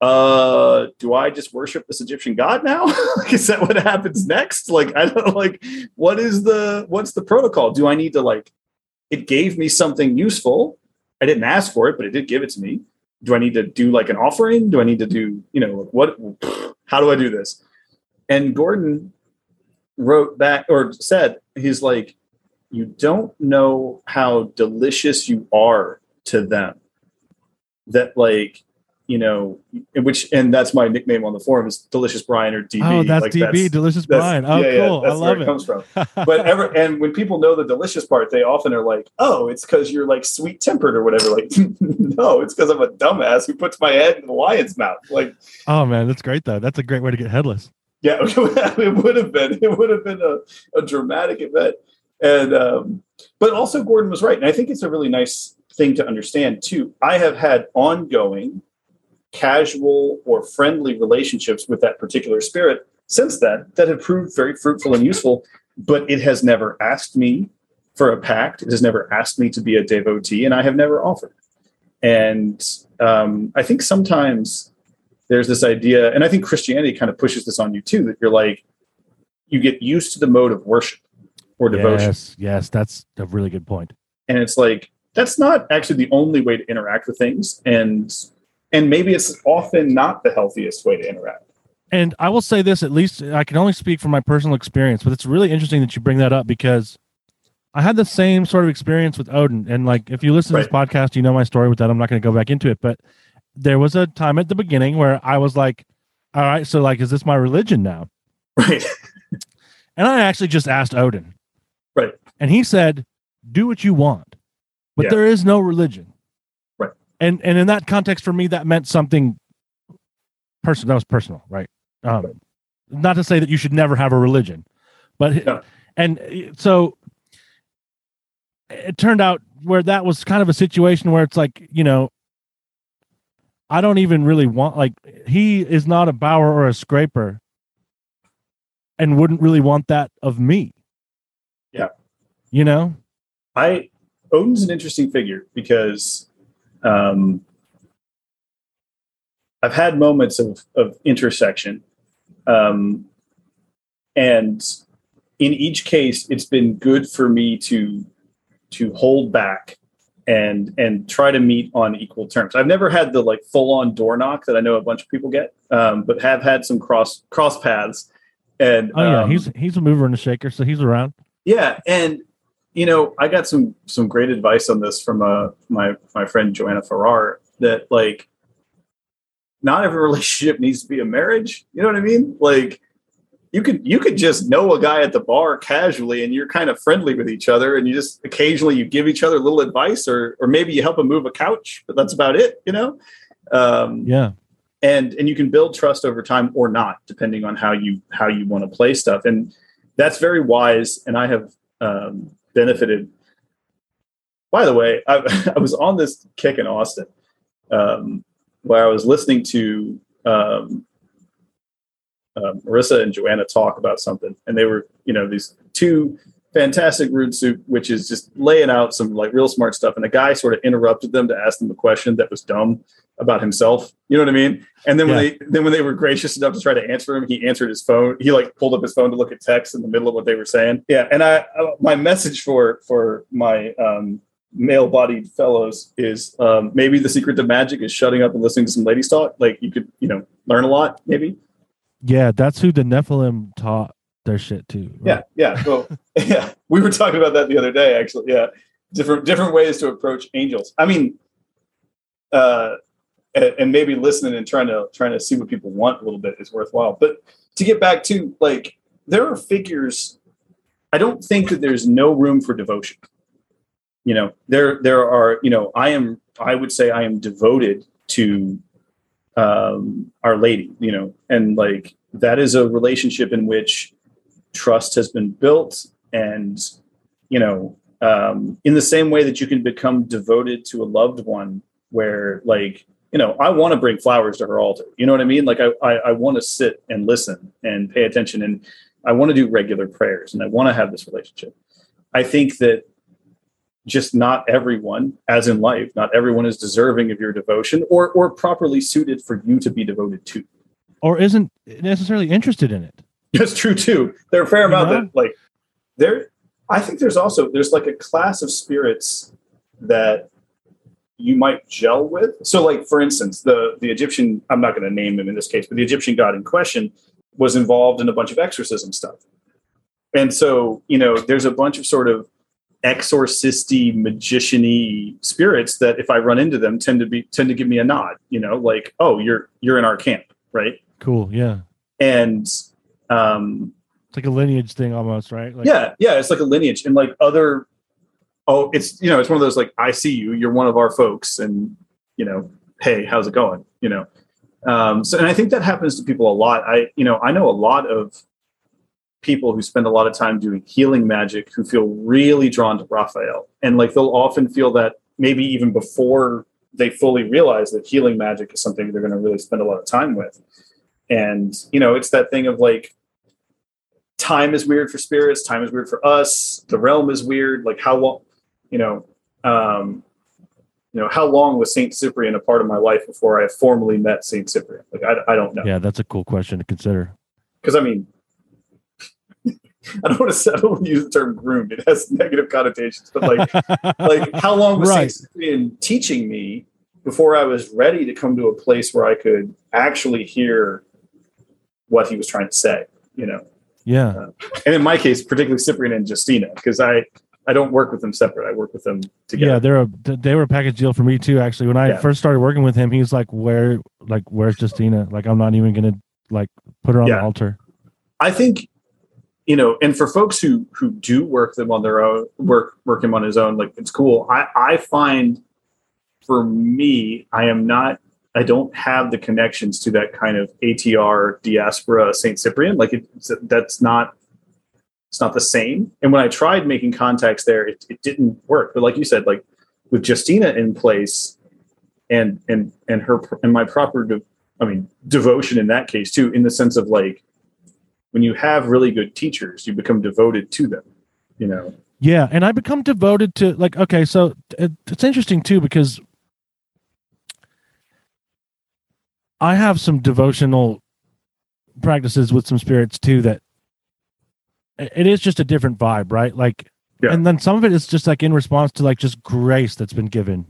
uh do i just worship this egyptian god now is that what happens next like i don't like what is the what's the protocol do i need to like it gave me something useful. I didn't ask for it, but it did give it to me. Do I need to do like an offering? Do I need to do, you know, what, how do I do this? And Gordon wrote back or said, he's like, you don't know how delicious you are to them. That like you know, which and that's my nickname on the forum is Delicious Brian or DB. Oh, that's like DB, that's, Delicious that's, Brian. Oh, yeah, cool. Yeah, I love it. it. comes from. but ever and when people know the delicious part, they often are like, "Oh, it's because you're like sweet tempered or whatever." Like, no, it's because I'm a dumbass who puts my head in the lion's mouth. Like, oh man, that's great though. That's a great way to get headless. Yeah, it would have been. It would have been a, a dramatic event, and um, but also Gordon was right, and I think it's a really nice thing to understand too. I have had ongoing casual or friendly relationships with that particular spirit since then that have proved very fruitful and useful, but it has never asked me for a pact. It has never asked me to be a devotee, and I have never offered. And um, I think sometimes there's this idea, and I think Christianity kind of pushes this on you too, that you're like, you get used to the mode of worship or devotion. Yes, yes, that's a really good point. And it's like, that's not actually the only way to interact with things. And and maybe it's often not the healthiest way to interact. And i will say this at least i can only speak from my personal experience but it's really interesting that you bring that up because i had the same sort of experience with odin. And like if you listen right. to this podcast you know my story with that. I'm not going to go back into it but there was a time at the beginning where i was like all right so like is this my religion now? Right. And i actually just asked odin. Right. And he said do what you want but yeah. there is no religion and and in that context for me that meant something personal that was personal right? Um not to say that you should never have a religion but yeah. and so it turned out where that was kind of a situation where it's like you know i don't even really want like he is not a bower or a scraper and wouldn't really want that of me. Yeah. You know? I odin's an interesting figure because um, I've had moments of, of intersection. Um, and in each case, it's been good for me to to hold back and and try to meet on equal terms. I've never had the like full on door knock that I know a bunch of people get, um, but have had some cross cross paths. And oh yeah, um, he's he's a mover and a shaker, so he's around. Yeah, and you know, I got some some great advice on this from uh, my my friend Joanna Farrar that like not every relationship needs to be a marriage. You know what I mean? Like you could you could just know a guy at the bar casually and you're kind of friendly with each other and you just occasionally you give each other a little advice or or maybe you help him move a couch, but that's about it, you know? Um, yeah. And and you can build trust over time or not, depending on how you how you want to play stuff. And that's very wise. And I have um, benefited. By the way, I, I was on this kick in Austin um, where I was listening to um, uh, Marissa and Joanna talk about something, and they were, you know, these two fantastic Rune Soup, which is just laying out some like real smart stuff. And a guy sort of interrupted them to ask them a question that was dumb about himself. You know what I mean? And then when yeah. they then when they were gracious enough to try to answer him, he answered his phone. He like pulled up his phone to look at text in the middle of what they were saying. Yeah. And I, I my message for for my um, male bodied fellows is um, maybe the secret to magic is shutting up and listening to some ladies talk. Like you could, you know, learn a lot, maybe. Yeah, that's who the Nephilim taught their shit to. Right? Yeah, yeah. Well, yeah, we were talking about that the other day. Actually, yeah, different different ways to approach angels. I mean, uh, and, and maybe listening and trying to trying to see what people want a little bit is worthwhile. But to get back to like, there are figures. I don't think that there's no room for devotion. You know, there there are. You know, I am. I would say I am devoted to um, Our Lady. You know, and like that is a relationship in which trust has been built and you know um, in the same way that you can become devoted to a loved one where like you know i want to bring flowers to her altar you know what i mean like i i, I want to sit and listen and pay attention and i want to do regular prayers and i want to have this relationship i think that just not everyone as in life not everyone is deserving of your devotion or or properly suited for you to be devoted to or isn't necessarily interested in it That's true too. There are a fair amount that like there. I think there's also there's like a class of spirits that you might gel with. So, like for instance, the the Egyptian I'm not going to name him in this case, but the Egyptian god in question was involved in a bunch of exorcism stuff. And so, you know, there's a bunch of sort of exorcisty magiciany spirits that if I run into them tend to be tend to give me a nod, you know, like, oh, you're you're in our camp, right? Cool. Yeah. And um It's like a lineage thing almost, right? Like, yeah, yeah, it's like a lineage and like other oh, it's you know, it's one of those like I see you, you're one of our folks and you know, hey, how's it going? You know. Um so and I think that happens to people a lot. I you know, I know a lot of people who spend a lot of time doing healing magic who feel really drawn to Raphael. And like they'll often feel that maybe even before they fully realize that healing magic is something they're going to really spend a lot of time with. And, you know, it's that thing of like, time is weird for spirits, time is weird for us, the realm is weird. Like, how long, you know, um, you know, how long was Saint Cyprian a part of my life before I formally met Saint Cyprian? Like, I, I don't know. Yeah, that's a cool question to consider. Because I mean, I don't want to say, I don't want to use the term groomed. It has negative connotations, but like, like how long was Right. Saint Cyprian teaching me before I was ready to come to a place where I could actually hear what he was trying to say, you know? Yeah. And in my case, particularly Cyprian and Justina, because I, I don't work with them separate. I work with them together. Yeah, they're a they were a package deal for me too. Actually, when I Yeah. first started working with him, he was like, "Where, like, where's Justina? Like, I'm not even gonna like put her on the altar." I think, you know, and for folks who who do work them on their own, work work him on his own, like it's cool. I I find, for me, I am not. I don't have the connections to that kind of ATR diaspora Saint Cyprian. Like it, it's, that's not. It's not the same. And when I tried making contacts there, it, it didn't work. But like you said, like with Justina in place, and and and her and my proper, de- I mean, devotion in that case too, in the sense of like when you have really good teachers, you become devoted to them. You know, Yeah, and I become devoted to like okay, so it, it's interesting too because I have some devotional practices with some spirits too that it is just a different vibe, right? Like Yeah. and then some of it is just like in response to like just grace that's been given,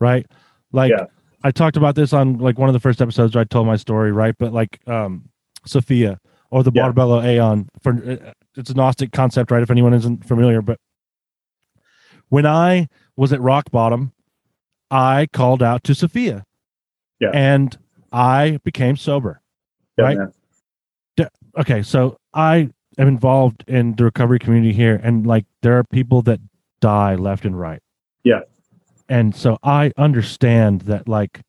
right? Like Yeah. I talked about this on like one of the first episodes where I told my story, right? But like um Sophia or the Yeah. Barbelo Aeon for uh, it's a Gnostic concept, right? If anyone isn't familiar, but when I was at rock bottom, I called out to Sophia. Yeah. And I became sober. Yeah, Right. man. Okay, so I am involved in the recovery community here and like there are people that die left and right. Yeah. And so I understand that like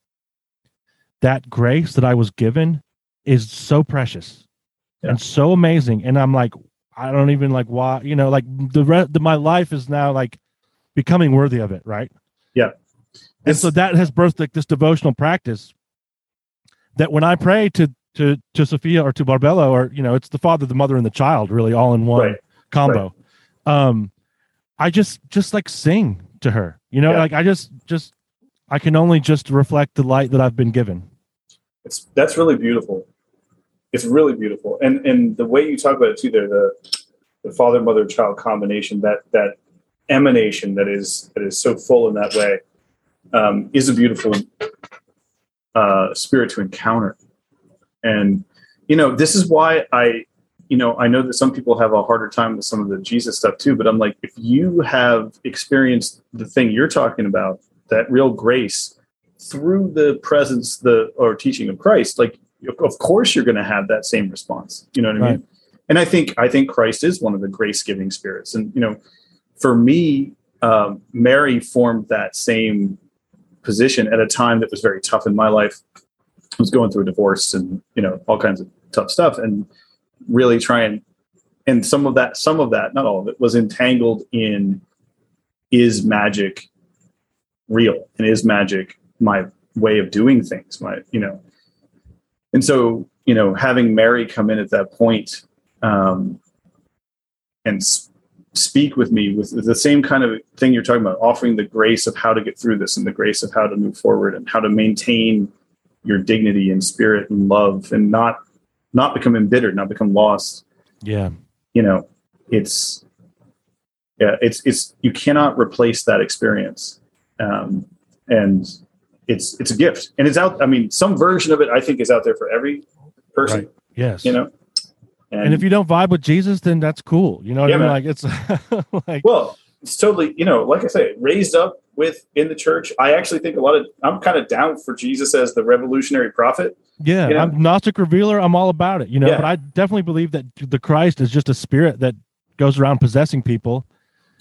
that grace that I was given is so precious Yeah. and so amazing and I'm like I don't even like why, you know, like the rest the, my life is now like becoming worthy of it, right? Yeah. And so that has birthed like this devotional practice that when I pray to to to Sophia or to Barbelo or you know, it's the father, the mother, and the child really all in one Right. combo. Um I just just like sing to her. You know, Yeah. like I just just I can only just reflect the light that I've been given. it's that's really beautiful. It's really beautiful, and and the way you talk about it too, there the the father mother child combination that that emanation that is that is so full in that way um, is a beautiful uh, spirit to encounter. And you know, this is why I, you know, I know that some people have a harder time with some of the Jesus stuff too. But I'm like, if you have experienced the thing you're talking about, that real grace through the presence, the or teaching of Christ, like of course you're going to have that same response. You know what I mean? And I think I think Christ is one of the grace giving spirits. And you know, for me, um, Mary formed that same position at a time that was very tough in my life. Was going through a divorce and you know all kinds of tough stuff, and really trying. And some of that, some of that, not all of it, was entangled in is magic real and is magic my way of doing things my you know and so you know having mary come in at that point um and speak with me with the same kind of thing you're talking about offering the grace of how to get through this and the grace of how to move forward and how to maintain your dignity and spirit and love and not not become embittered not become lost Yeah. you know it's yeah it's it's you cannot replace that experience um and it's it's a gift and it's out i mean some version of it i think is out there for every person Right. Yes. you know and if you don't vibe with Jesus, then that's cool. You know what Yeah, I mean? man. Like it's like well it's totally you know like i say raised up with in the church i actually think a lot of i'm kind of down for jesus as the revolutionary prophet Yeah, You know? I'm Gnostic revealer. I'm all about it, you know. Yeah. But I definitely believe that the Christ is just a spirit that goes around possessing people.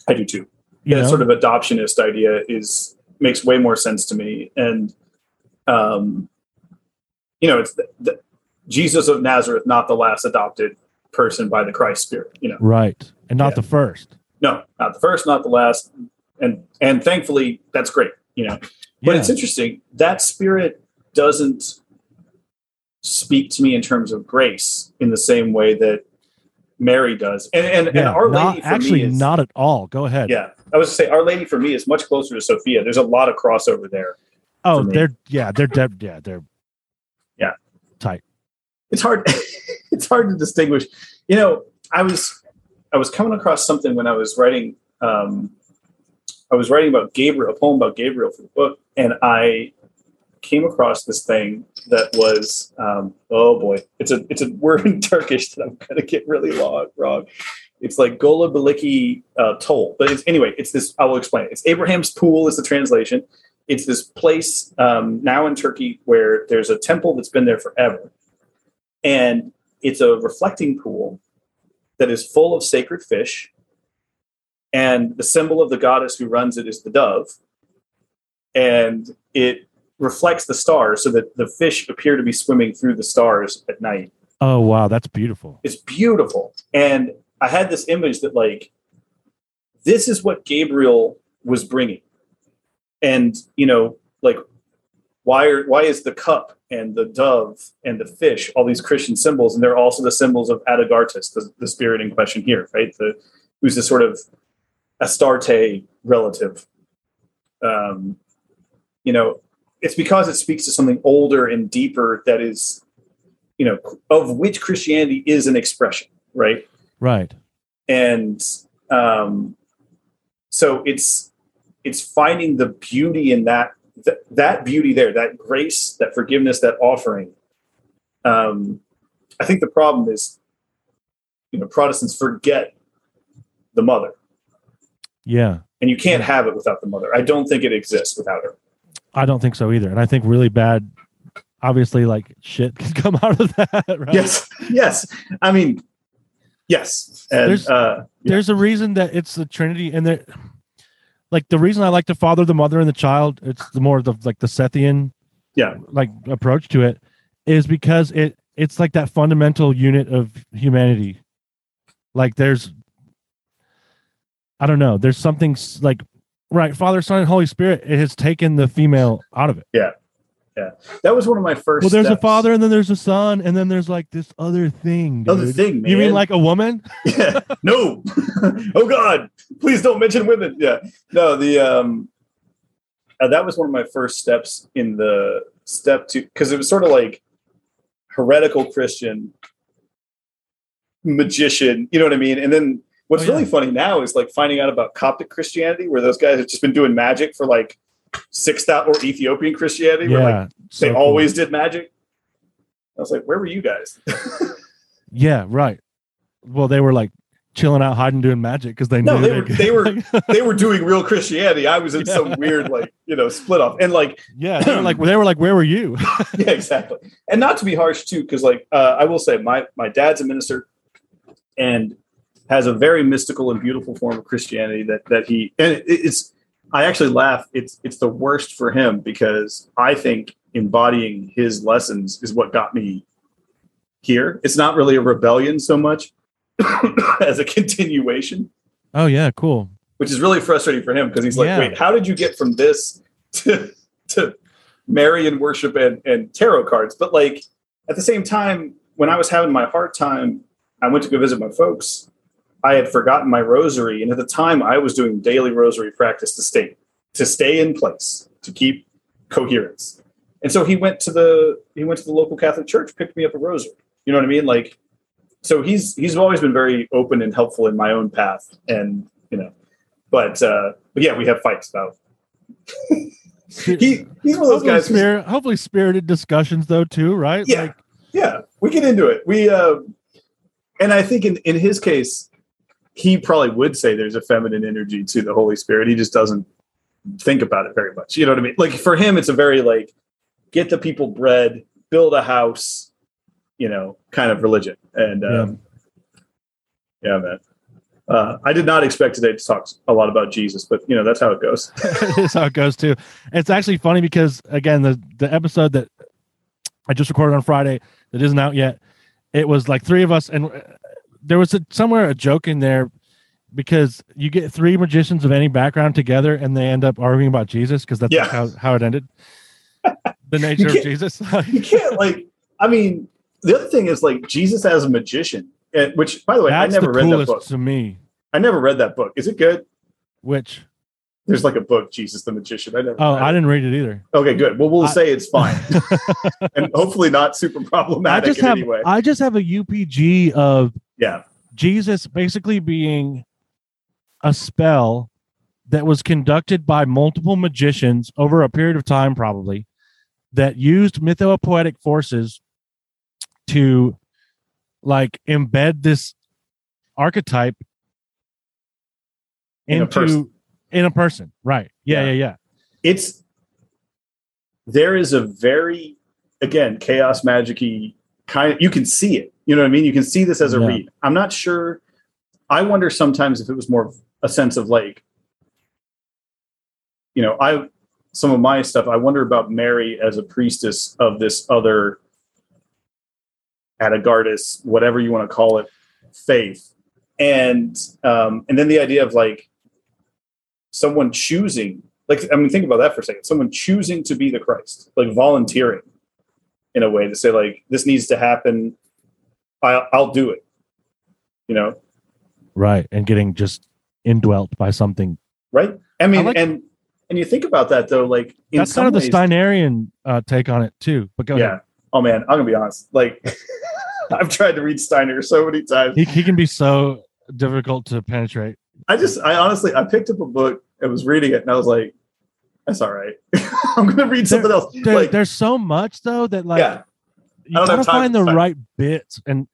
i do too You that know, sort of adoptionist idea is makes way more sense to me and um you know it's the, the, jesus of nazareth not the last adopted person by the christ spirit you know right, and not Yeah. the first. no not the first not the last and and thankfully that's great you know but Yeah. it's interesting that spirit doesn't speak to me in terms of grace in the same way that mary does and and, and our not, lady for actually me is, not at all. Go ahead. yeah i was to say our lady for me is much closer to sophia there's a lot of crossover there Oh, they're yeah, they're de- yeah, they're Yeah. tight. it's hard it's hard to distinguish you know i was i was coming across something when i was writing um i was writing about gabriel a poem about gabriel for the book and i came across this thing that was um oh boy it's a it's a word in turkish that i'm gonna get really long, wrong. It's like gola baliki uh, toll but it's anyway it's this i will explain it. It's abraham's pool is the translation. It's this place um, now in turkey where there's a temple that's been there forever. And it's a reflecting pool that is full of sacred fish and the symbol of the goddess who runs it is the dove. And it reflects the stars so that the fish appear to be swimming through the stars at night. Oh wow, that's beautiful. it's beautiful. And i had this image that like this is what gabriel was bringing. And you know like why are why is the cup and the dove and the fish all these christian symbols? And they're also the symbols of Atargatis the, the spirit in question here right? The who's the sort of astarte relative. Um you know it's because it speaks to something older and deeper that is you know of which christianity is an expression right? Right. and um, so it's it's finding the beauty in that th- that beauty there that grace that forgiveness that offering. Um, i think the problem is you know protestants forget the mother Yeah. and you can't have it without the mother i don't think it exists without her I don't think so either. And I think really bad obviously like shit can come out of that, right? yes yes i mean yes and There's- uh, yeah. There's a reason that it's the Trinity and there like the reason I like the father, the mother, and the child, it's the more of the like the Sethian Yeah. like approach to it, is because it it's like that fundamental unit of humanity. Like there's I don't know, there's something like right, Father, Son, and Holy Spirit, it has taken the female out of it. Yeah, yeah. That was one of my first Well, there's a father, and then there's a son, and then there's like this other thing. other thing man. You mean like a woman? yeah. no oh god please don't mention women yeah no the um uh, that was one of my first steps in the step to because it was sort of like heretical christian magician you know what i mean and then what's Oh, yeah. really funny now is like finding out about coptic christianity where those guys have just been doing magic for like six thousand or ethiopian christianity where like Yeah. they so cool. always did magic i was like where were you guys Yeah, right. Well, they were like chilling out, hiding, doing magic because they No, knew they were- they were- they were doing real Christianity. I was in some weird, like, you know, split off. And like, yeah, they were like they were like, where were you? yeah, exactly. And not to be harsh too, because like uh, I will say my my dad's a minister and has a very mystical and beautiful form of Christianity that that he and it, it's I actually laugh. It's it's the worst for him because I think embodying his lessons is what got me here. It's not really a rebellion so much as a continuation. oh yeah, cool. which is really frustrating for him because he's like, Yeah. wait, how did you get from this to to and worship and, and tarot cards? But like at the same time, when I was having my hard time, I went to go visit my folks. I had forgotten my rosary, and at the time, I was doing daily rosary practice to stay to stay in place to keep coherence. And so he went to the he went to the local Catholic church, picked me up a rosary. You know what I mean? Like, so he's he's always been very open and helpful in my own path, and you know, but uh, but yeah, we have fights about. he he's one of those hopefully, guys. spirit, hopefully spirited discussions though too, right? Yeah. Like, yeah, we get into it. We uh, and I think in in his case, he probably would say there's a feminine energy to the Holy Spirit. He just doesn't think about it very much. You know what I mean? Like for him, it's a very like get the people bread, build a house, you know, kind of religion. And um, yeah, yeah man. Uh, I did not expect today to talk a lot about Jesus, but you know that's how it goes. That's how it goes too. It's actually funny because again, the the episode that I just recorded on Friday that isn't out yet, it was like three of us, and there was a, somewhere a joke in there because you get three magicians of any background together, and they end up arguing about Jesus because that's Yeah. how how it ended. the nature of Jesus. you can't like. I mean, the other thing is like Jesus as a magician, and, which by the way, that's I never read that book. to me. I never read that book. Is it good? Which There's like a book, Jesus the Magician. I never. oh, I didn't read it either. Okay, good. Well, we'll I- say it's fine, and hopefully not super problematic I just have. I just have a UPG of yeah, Jesus basically being a spell that was conducted by multiple magicians over a period of time, probably, that used mythopoetic forces to like embed this archetype In a into person. in a person. Right. Yeah, Yeah. yeah, yeah. it's there is a very again chaos magicy kind of you can see it you know what i mean? You can see this as a Yeah. read. I'm not sure. I wonder sometimes if it was more of a sense of like you know i some of my stuff i wonder about mary as a priestess of this other Atargatis, whatever you want to call it faith. And um and then the idea of like someone choosing like i mean think about that for a second. Someone choosing to be the christ like volunteering in a way to say like this needs to happen i'll, I'll do it you know Right. And getting just indwelt by something. right i mean like- and and you think about that though like in That's kind of the ways- Steinerian uh, take on it too. But go yeah ahead. oh man i'm gonna be honest like i've tried to read steiner so many times He, he can be so difficult to penetrate. i just i honestly i picked up a book and was reading it and i was like that's all right i'm gonna read something else There, like there's so much though that like yeah you gotta find the right bits and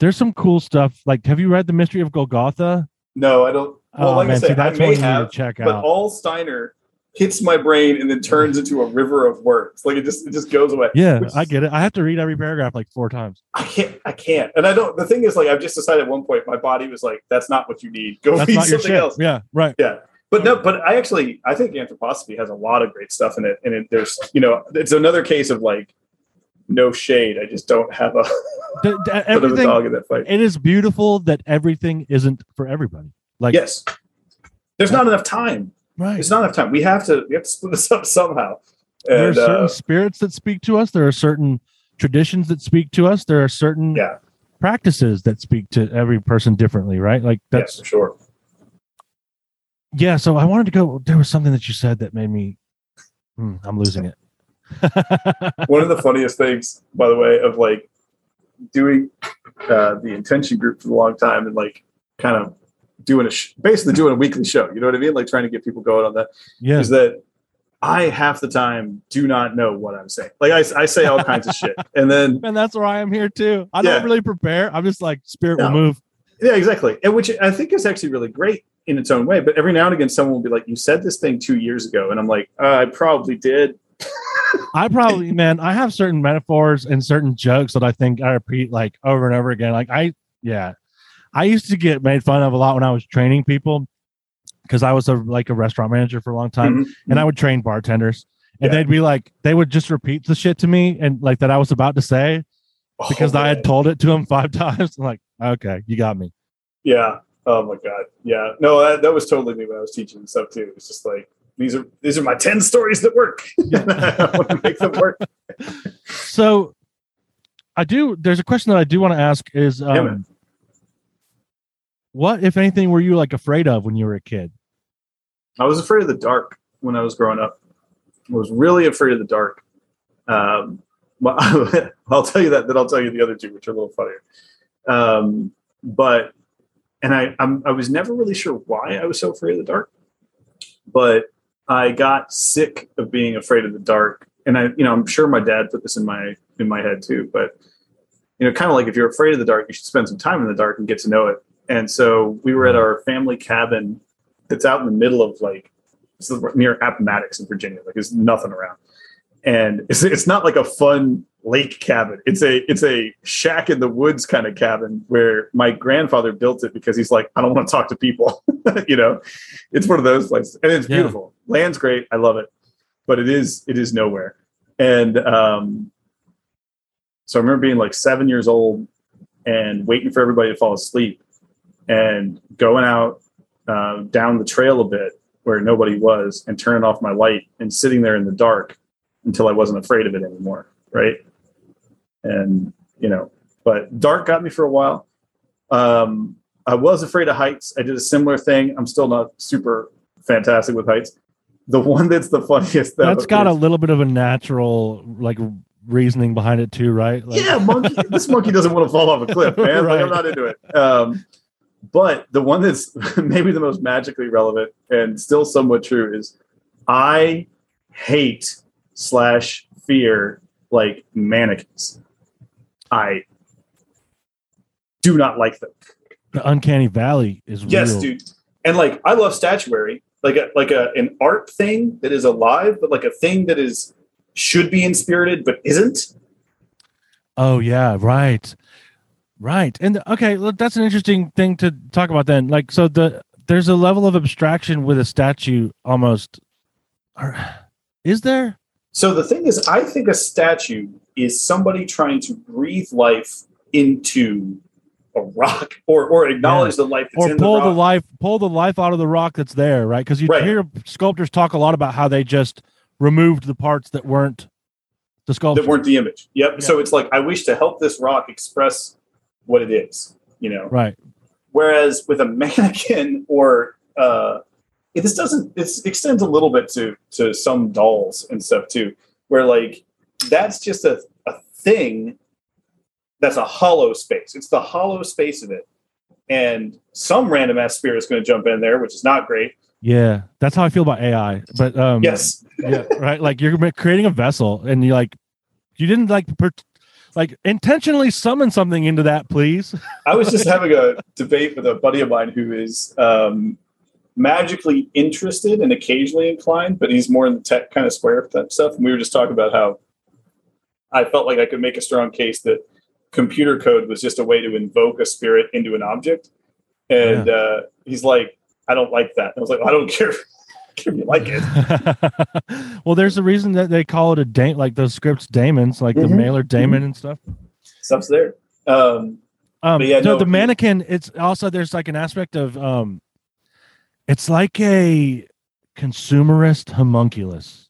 there's some cool stuff like have you read the mystery of golgotha no i don't well oh like man i say see i may have to check out. but out all Steiner hits my brain and then turns into a river of words. Like it just it just goes away. yeah is- i get it i have to read every paragraph like four times I can't I can't. And I don't the thing is like I've just decided at one point my body was like, that's not what you need. Go that's read something else. yeah right Yeah. But no, but I actually I think anthroposophy has a lot of great stuff in it. And it, there's you know, it's another case of like no shade. I just don't have a The- the- bit of a everything dog in that fight. it is beautiful that everything isn't for everybody like Yes. There's not enough time. right There's not enough time. We have to we have to split this up somehow. there are certain uh, spirits that speak to us there are certain traditions that speak to us there are certain yeah, practices that speak to every person differently right like that's for sure. yeah so i wanted to go there was something that you said that made me Hmm, i'm losing it one of the funniest things, by the way, of like doing uh, the intention group for a long time and like kind of doing a sh- basically doing a weekly show. You know what I mean? Like trying to get people going on that. yeah Is that I half the time do not know what I'm saying. Like I, I say all kinds of shit, and then and that's why i'm here too i Yeah. don't really prepare i'm just like spirit No. will move yeah, exactly. And which I think is actually really great in its own way. But every now and again, someone will be like, "You said this thing two years ago," and I'm like, uh, "I probably did." i probably man i have certain metaphors and certain jokes that i think i repeat like over and over again like i yeah i used to get made fun of a lot when i was training people because i was a like a restaurant manager for a long time Mhm. and I would train bartenders, and Yeah. they'd be like, they would just repeat the shit to me and like that I was about to say because Oh, I had told it to them five times. I'm like, okay, you got me. Yeah. Oh my god. Yeah. No, that, that was totally me when I was teaching and stuff too. It's just like these are these are my ten stories that work. I want to make them work. So, I do. There's a question that I do want to ask: is um, man. what, if anything, were you like afraid of when you were a kid? I was afraid of the dark when I was growing up. I was really afraid of the dark. Um, well, I'll tell you that. Then I'll tell you the other two, which are a little funnier. Um, but and I I'm, I was never really sure why I was so afraid of the dark, but I got sick of being afraid of the dark. And I, you know, I'm sure my dad put this in my in my head too. But you know, kind of like if you're afraid of the dark, you should spend some time in the dark and get to know it and so we were at our family cabin that's out in the middle of like near Appomattox in Virginia. Like there's nothing around, and it's it's not like a fun lake cabin. It's a it's a shack in the woods kind of cabin where my grandfather built it because he's like I don't want to talk to people. you know, it's one of those places, and it's Yeah. beautiful. Land's great. I love it, but it is it is nowhere. And um, so I remember being like seven years old and waiting for everybody to fall asleep and going out uh, down the trail a bit where nobody was and turning off my light and sitting there in the dark until I wasn't afraid of it anymore. Right. And, you know, but dark got me for a while. Um, I was afraid of heights. I did a similar thing. I'm still not super fantastic with heights. The one that's the funniest though That's got a little bit of a natural like reasoning behind it too, right? Like, yeah, monkey. this monkey doesn't want to fall off a cliff, man. Like, I'm not into it. Um, but the one that's maybe the most magically relevant and still somewhat true is I hate slash fear like mannequins. I do not like them. the uncanny valley is Yes, real. dude. And like I love statuary, like a like a an art thing that is alive, but like a thing that is should be inspirited but isn't. Oh yeah, right, right. And okay, look, that's an interesting thing to talk about. Then, like, so the there's a level of abstraction with a statue almost. Is there? So the thing is, I think a statue is somebody trying to breathe life into a rock or or acknowledge the life that's Or in pull the the, life, pull the life out of the rock that's there, right? Because you Right. hear sculptors talk a lot about how they just removed the parts that weren't the sculpture. that weren't the image. Yep. Yeah. So it's like I wish to help this rock express what it is, you know. right. Whereas with a mannequin or uh, it, this doesn't it extends a little bit to to some dolls and stuff too, where like that's just a, a thing that's a hollow space. It's the hollow space of it. And some random ass spirit is going to jump in there, which is not great. Yeah, that's how I feel about AI. But um, Yes. yeah, right. Like you're creating a vessel, and you like you didn't like per- like intentionally summon something into that, please. I was just having a debate with a buddy of mine who is um, magically interested and occasionally inclined, but he's more in the tech kind of square type stuff. And we were just talking about how I felt like I could make a strong case that computer code was just a way to invoke a spirit into an object. And uh, he's like, I don't like that. And I was like, I don't care. I don't care if you like it. well, there's a reason that they call it a da- like those scripts daemons, like the Mhm. mailer daemon and stuff. Stuff's there. Um, Um, But yeah, no, no, the mannequin. It's also there's like an aspect of um, it's like a consumerist homunculus.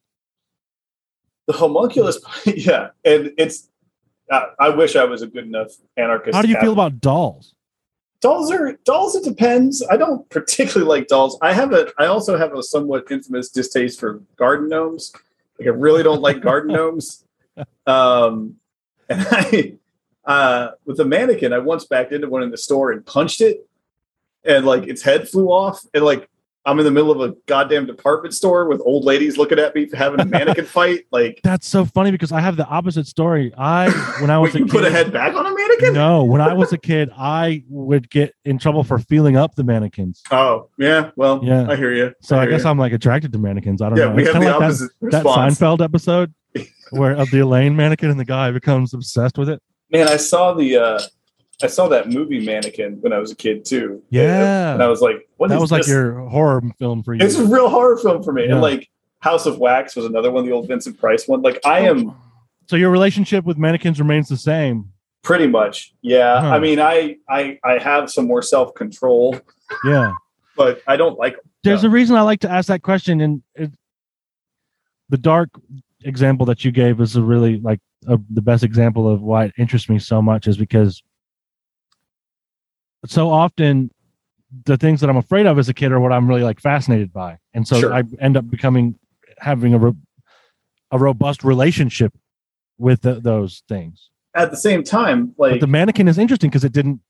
the homunculus, yeah. And it's, uh, I wish I was a good enough anarchist. How do you feel about dolls? dolls are dolls it depends i don't particularly like dolls i have a i also have a somewhat infamous distaste for garden gnomes like i really don't like garden gnomes um and i uh with the mannequin i once backed into one in the store and punched it and like its head flew off and like i'm in the middle of a goddamn department store with old ladies looking at me having a mannequin fight like That's so funny because I have the opposite story. I when I was wait, a you put a kid- head back on a mannequin No, when I was a kid, I would get in trouble for feeling up the mannequins. oh yeah well Yeah. i hear you So I, hear guess you. I'm like attracted to mannequins. I don't yeah know. we It's have the like opposite that, that Seinfeld episode where of the Elaine mannequin and the guy becomes obsessed with it. Man, I saw the uh I saw that movie Mannequin when I was a kid too. Yeah. and I was like, "What that was like your horror film for you. It's a real horror film for me." Yeah. And like House of Wax was another one, the old Vincent Price one. Like I am So your relationship with mannequins remains the same. pretty much, yeah. Huh. I mean, I I I have some more self control, Yeah. but I don't like. There's No. a reason I like to ask that question, and it, the dark example that you gave is a really like a, the best example of why it interests me so much is because so often the things that I'm afraid of as a kid are what I'm really like fascinated by, and so Sure. I end up becoming having a ro- a robust relationship with the, those things. At the same time, But like the mannequin is interesting because it didn't.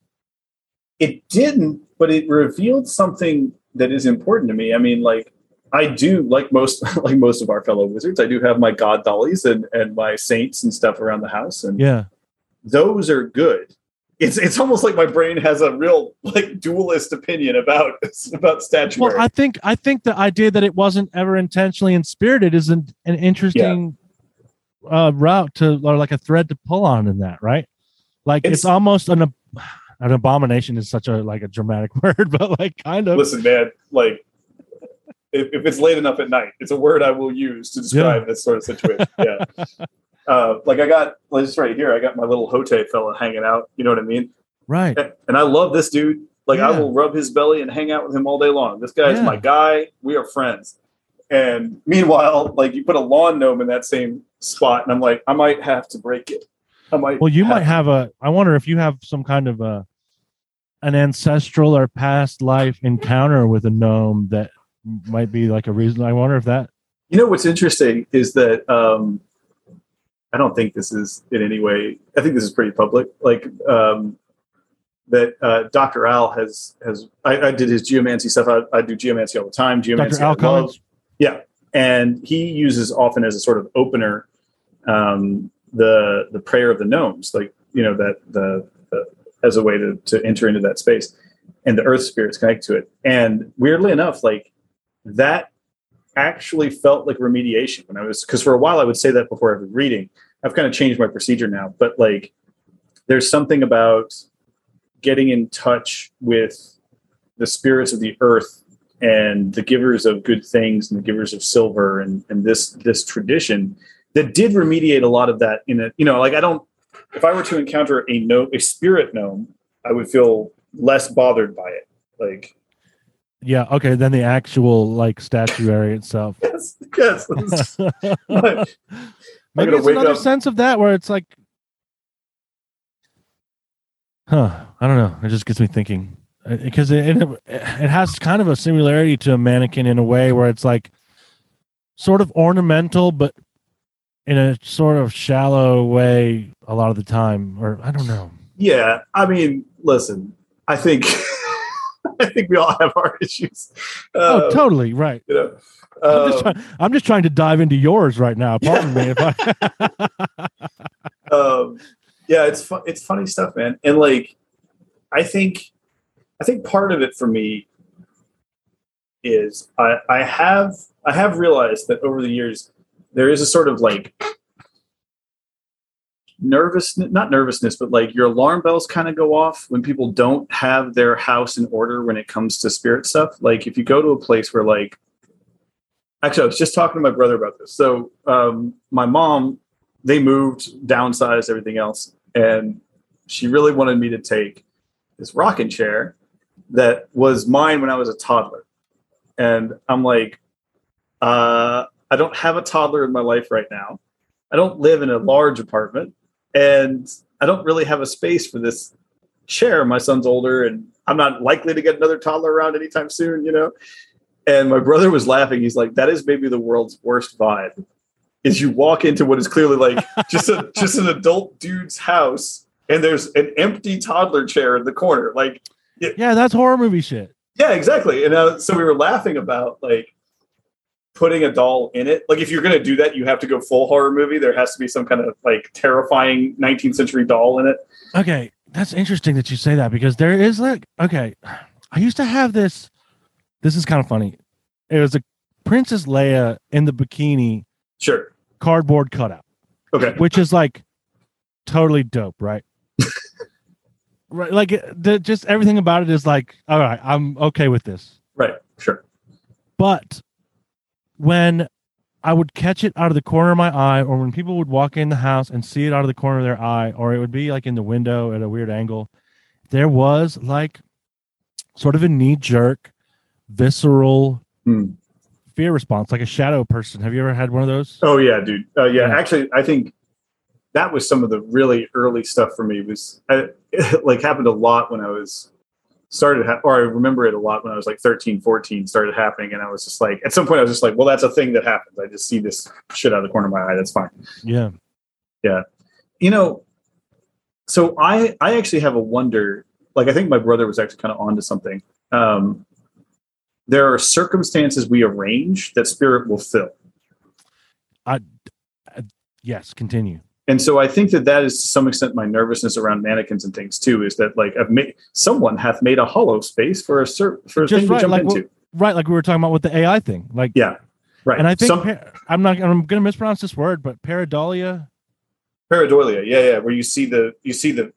it didn't, but it revealed something that is important to me. I mean, like I do, like most like most of our fellow wizards, I do have my god dollies and and my saints and stuff around the house, and Yeah, those are good. It's it's almost like my brain has a real like dualist opinion about about statuary. Well, I think I think the idea that it wasn't ever intentionally inspirited is an, an interesting uh, route to or like a thread to pull on in that, right? Like it's, It's- almost an ab- an abomination is such a like a dramatic word, but like kind of Listen, man, like if, if it's late enough at night, it's a word I will use to describe this sort of situation. Yeah. Uh, like I got like just right here, I got my little Hotei fella hanging out. You know what I mean? right. And I love this dude. Like I will rub his belly and hang out with him all day long. This guy is my guy. We are friends. And meanwhile, like you put a lawn gnome in that same spot, and I'm like, I might have to break it. I might. Well, you might have a. I wonder if you have some kind of a an ancestral or past life encounter with a gnome that might be like a reason. I wonder if that. You know what's interesting is that um, I don't think this is in any way. I think this is pretty public. Like um, that, uh, Dr. Al has has. I, I did his geomancy stuff. I, I do geomancy all the time. Geomancy, Dr. Al. Cummins. and he uses often as a sort of opener um, the the prayer of the gnomes, like you know that the, the as a way to to enter into that space, and the earth spirits connect to it. And weirdly enough, like that actually felt like remediation when I was because for a while I would say that before every reading. I've kind of changed my procedure now, but like there's something about getting in touch with the spirits of the earth and the givers of good things and the givers of silver and, and this this tradition that did remediate a lot of that in a you know like I don't if I were to encounter a no a spirit gnome I would feel less bothered by it like Yeah. Okay. Then the actual like statuary itself. yes yes Maybe it's another up- sense of that where it's like, huh? I don't know. It just gets me thinking uh, because it, it it has kind of a similarity to a mannequin in a way where it's like sort of ornamental, but in a sort of shallow way a lot of the time. Or I don't know. yeah I mean listen I think I think we all have our issues oh, Uh, totally right. you know I'm just, uh, trying, I'm just trying to dive into yours right now. Pardon me if I. um, yeah, it's fun. It's funny stuff, man. And like, I think, I think part of it for me is I, I have I have realized that over the years there is a sort of like nervousness, not nervousness, but like your alarm bells kind of go off when people don't have their house in order when it comes to spirit stuff. Like if you go to a place where like, actually, I was just talking to my brother about this. So um, my mom they moved, downsized, everything else. And she really wanted me to take this rocking chair that was mine when I was a toddler. And I'm like, uh, I don't have a toddler in my life right now. I don't live in a large apartment. And I don't really have a space for this chair. My son's older and I'm not likely to get another toddler around anytime soon, you know? And my brother was laughing. He's like, that is maybe the world's worst vibe is you walk into what is clearly like just a just an adult dude's house and there's an empty toddler chair in the corner like yeah, that's horror movie shit. yeah exactly and uh, so we were laughing about like putting a doll in it like if you're going to do that you have to go full horror movie there has to be some kind of like terrifying 19th century doll in it Okay, that's interesting that you say that because there is like okay, I used to have this. This is kind of funny. It was a Princess Leia in the bikini sure cardboard cutout, okay which is like totally dope, right? right, like the, just everything about it is like, all right, I'm okay with this. right sure But when I would catch it out of the corner of my eye, or when people would walk in the house and see it out of the corner of their eye, or it would be like in the window at a weird angle, there was like sort of a knee jerk, visceral Hmm. fear response, like a shadow person. Have you ever had one of those? oh yeah dude uh, yeah, Yeah. actually i think that was some of the really early stuff for me was I, it like happened a lot when i was started ha- or i remember it a lot when i was like 13 14 started happening and i was just like at some point i was just like well that's a thing that happens i just see this shit out of the corner of my eye that's fine Yeah. Yeah. You know so i i actually have a wonder like i think my brother was actually kind of onto something um there are circumstances we arrange that spirit will fill I Yes. Continue. And so I think that that is to some extent my nervousness around mannequins and things too. Is that like I've made someone hath made a hollow space for a cert for a Just thing right, to jump like into. right, like we were talking about with the AI thing. Like, yeah, right. and I think Some, par- I'm not. I'm going to mispronounce this word, but pareidolia. pareidolia, yeah, yeah, where you see the you see the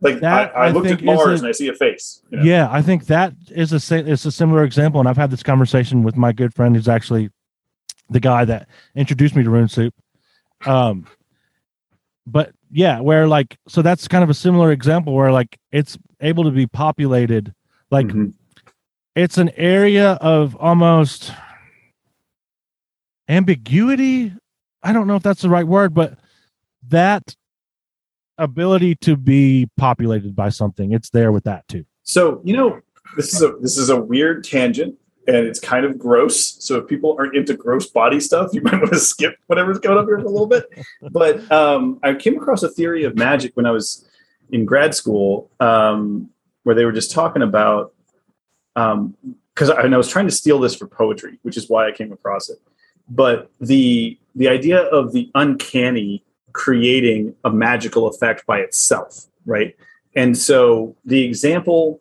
like That, I, I I looked at Mars a- and I see a face. you know? Yeah, I think that is a is a similar example, and I've had this conversation with my good friend who's actually the guy that introduced me to Rune Soup. Um, but yeah, where like so that's kind of a similar example where like it's able to be populated, like Mhm. it's an area of almost ambiguity. I don't know if that's the right word, but that ability to be populated by something, it's there with that too. So you know, this is a this is a weird tangent, and it's kind of gross. So if people aren't into gross body stuff, you might want to skip whatever's going up here for a little bit. But um, I came across a theory of magic when I was in grad school, um, where they were just talking about because I, I was trying to steal this for poetry, which is why I came across it. But the the idea of the uncanny creating a magical effect by itself, right? And so the example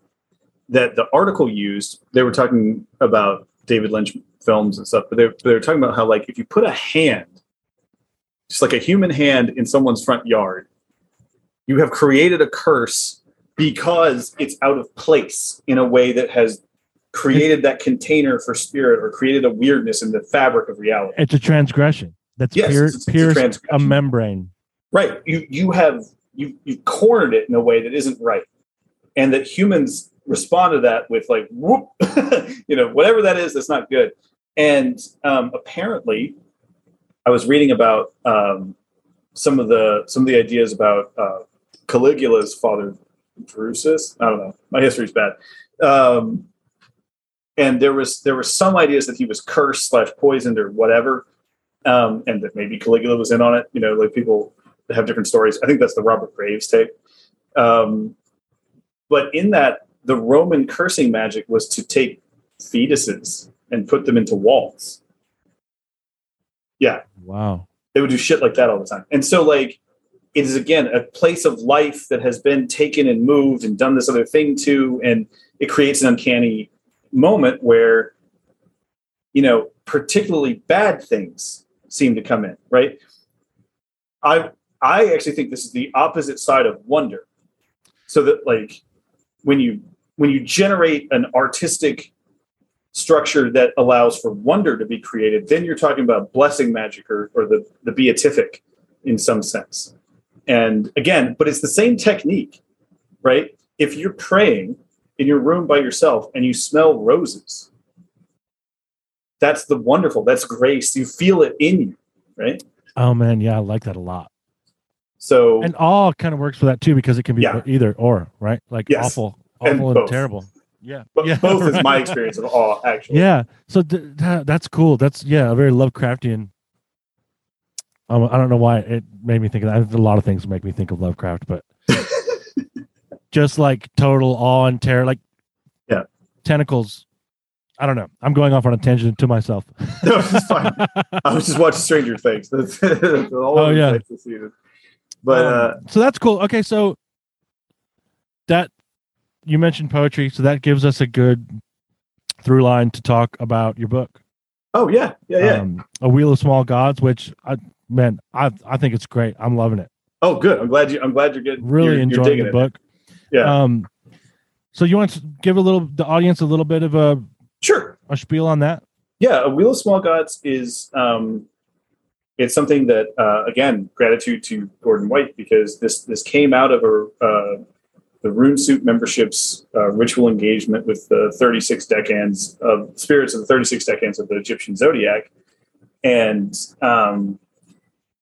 that the article used, they were talking about David Lynch films and stuff, but they they were talking about how like if you put a hand, just like a human hand in someone's front yard, you have created a curse because it's out of place in a way that has created that container for spirit or created a weirdness in the fabric of reality. It's a transgression that's Yes, pier- it's- it's a a membrane. Right. You you have you you cornered it in a way that isn't right. And that humans respond to that with like whoop, you know, whatever that is that's not good. And um, apparently I was reading about um, some of the some of the ideas about uh, Caligula's father Drusus. I don't know. My history's bad. Um, and there was there were some ideas that he was cursed slash poisoned or whatever, um, and that maybe Caligula was in on it. You know, like people have different stories. I think that's the Robert Graves take. Um, but in that, the Roman cursing magic was to take fetuses and put them into walls. Yeah, Wow. they would do shit like that all the time. And so, like, it is again a place of life that has been taken and moved and done this other thing to, and it creates an uncanny moment where, you know, particularly bad things seem to come in. Right? I I actually think this is the opposite side of wonder. So that like when you when you generate an artistic structure that allows for wonder to be created, then you're talking about blessing magic or, or the, the beatific in some sense. And again, but it's the same technique, right? If you're praying in your room by yourself and you smell roses, that's the wonderful, that's grace. You feel it in you, right? Oh man, yeah, I like that a lot. So And awe kind of works for that too because it can be Yeah. either or, right? Like Yes. awful, awful and, both. terrible. Yeah. but yeah, both is my experience of awe, actually. Yeah. So th- that, that's cool. That's yeah, a very Lovecraftian. Um, I don't know why it made me think of that. A lot of things make me think of Lovecraft, but just like total awe and terror, like Yeah. tentacles. I don't know. I'm going off on a tangent to myself. No, it's fine. I was just watching Stranger Things. That's, that's all Oh, yeah. But Um, uh, so that's cool. Okay, so that you mentioned poetry, so that gives us a good through line to talk about your book, oh yeah, yeah, yeah. um, "A Wheel of Small Gods," which I man, I I think it's great. I'm loving it. oh, good. I'm glad you. I'm glad you're getting Really you're, you're enjoying digging the it. book. Yeah, Um, so you want to give a little the audience a little bit of a, sure. a spiel on that? Yeah, a wheel of small gods is um, it's something that uh, again gratitude to Gordon White because this this came out of a uh, the Rune Soup membership's uh, ritual engagement with the 36 decans of spirits of the 36 decans of the Egyptian zodiac, and um,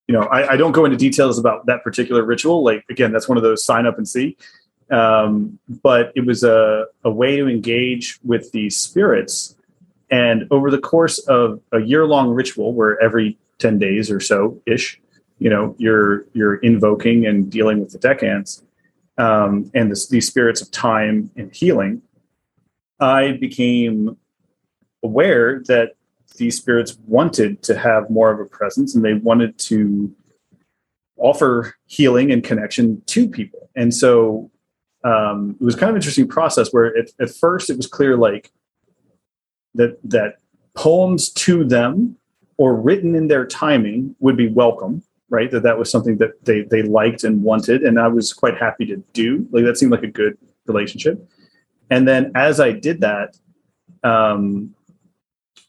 you know I, I don't go into details about that particular ritual. Like again, that's one of those sign up and see. Um, but it was a, a way to engage with these spirits and over the course of a year long ritual, where every 10 days or so ish, you know, you're you're invoking and dealing with the decans um, and this, these spirits of time and healing, I became aware that these spirits wanted to have more of a presence and they wanted to offer healing and connection to people. And so um, it was kind of an interesting process where at, at first it was clear like that that poems to them or written in their timing would be welcome right? That that was something that they they liked and wanted and i was quite happy to do. Like that seemed like a good relationship. And then as i did that um,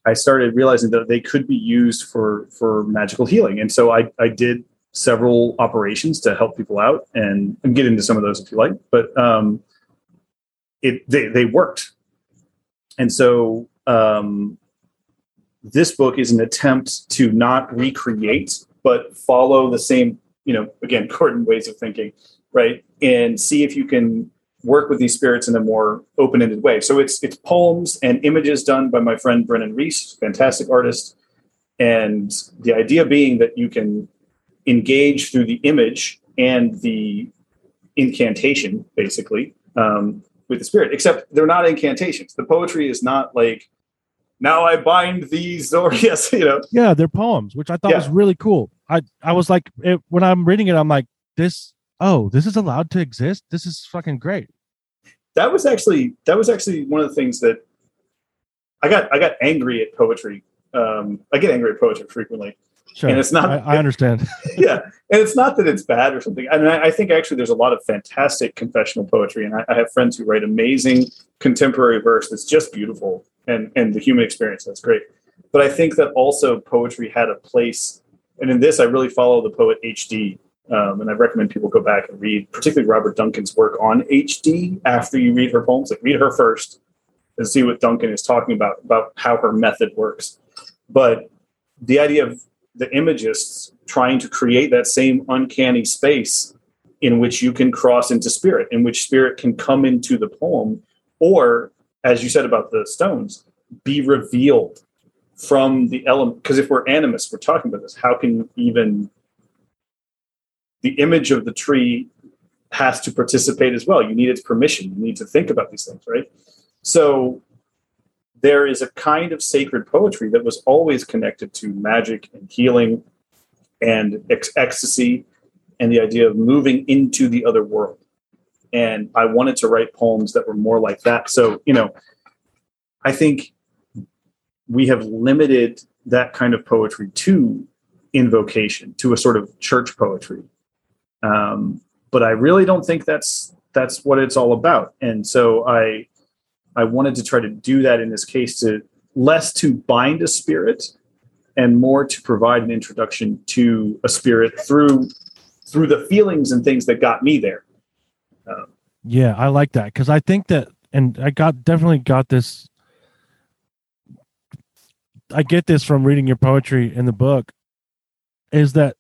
i started realizing that they could be used for for magical healing. And so i i did several operations to help people out and, and get into some of those if you like but um it they, they worked. And so um this book is an attempt to not recreate but follow the same you know again gordon ways of thinking right? And see if you can work with these spirits in a more open-ended way. So it's it's poems and images done by my friend brennan reese fantastic artist. And the idea being that you can engage through the image and the incantation basically um, with the spirit except they're not incantations. The poetry is not like now i bind these or yes you know. Yeah, they're poems, which I thought Yeah. was really cool. I I was like, it, when I'm reading it, I'm like, this. Oh, this is allowed to exist. This is fucking great. that was actually that was actually one of the things that i got i got angry at poetry um, i get angry at poetry frequently Sure, And it's not- I, I understand. yeah and it's not that it's bad or something and I, I think actually there's a lot of fantastic confessional poetry and I, I have friends who write amazing contemporary verse that's just beautiful and and the human experience that's great but i think that also poetry had a place and in this i really follow the poet hd um, and i recommend people go back and read particularly robert duncan's work on hd after you read her poems. Like read her first and see what duncan is talking about about how her method works. But the idea of the imagists trying to create that same uncanny space in which you can cross into spirit, in which spirit can come into the poem, or as you said about the stones, be revealed from the element. Because if we're animists, we're talking about this. How can even the image of the tree has to participate as well? You need its permission. You need to think about these things, right? So there is a kind of sacred poetry that was always connected to magic and healing and ec- ecstasy and the idea of moving into the other world. And I wanted to write poems that were more like that. So, you know, I think we have limited that kind of poetry to invocation, to a sort of church poetry. Um, but I really don't think that's that's what it's all about. And so I I wanted to try to do that in this case to less to bind a spirit and more to provide an introduction to a spirit through through the feelings and things that got me there. Yeah, I like that because I think that, and I got definitely got this. I get this from reading your poetry in the book, is that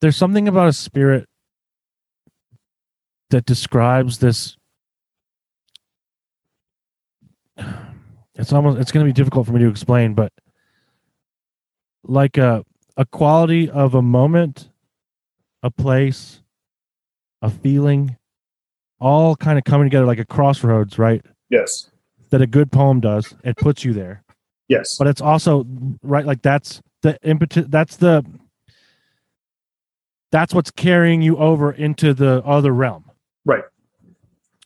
there's something about a spirit that describes this. It's almost it's going to be difficult for me to explain, but like a a quality of a moment, a place, a feeling, all kind of coming together like a crossroads, right? Yes. That a good poem does. It puts you there. Yes. But it's also right like that's the impetus that's the that's what's carrying you over into the other realm. Right.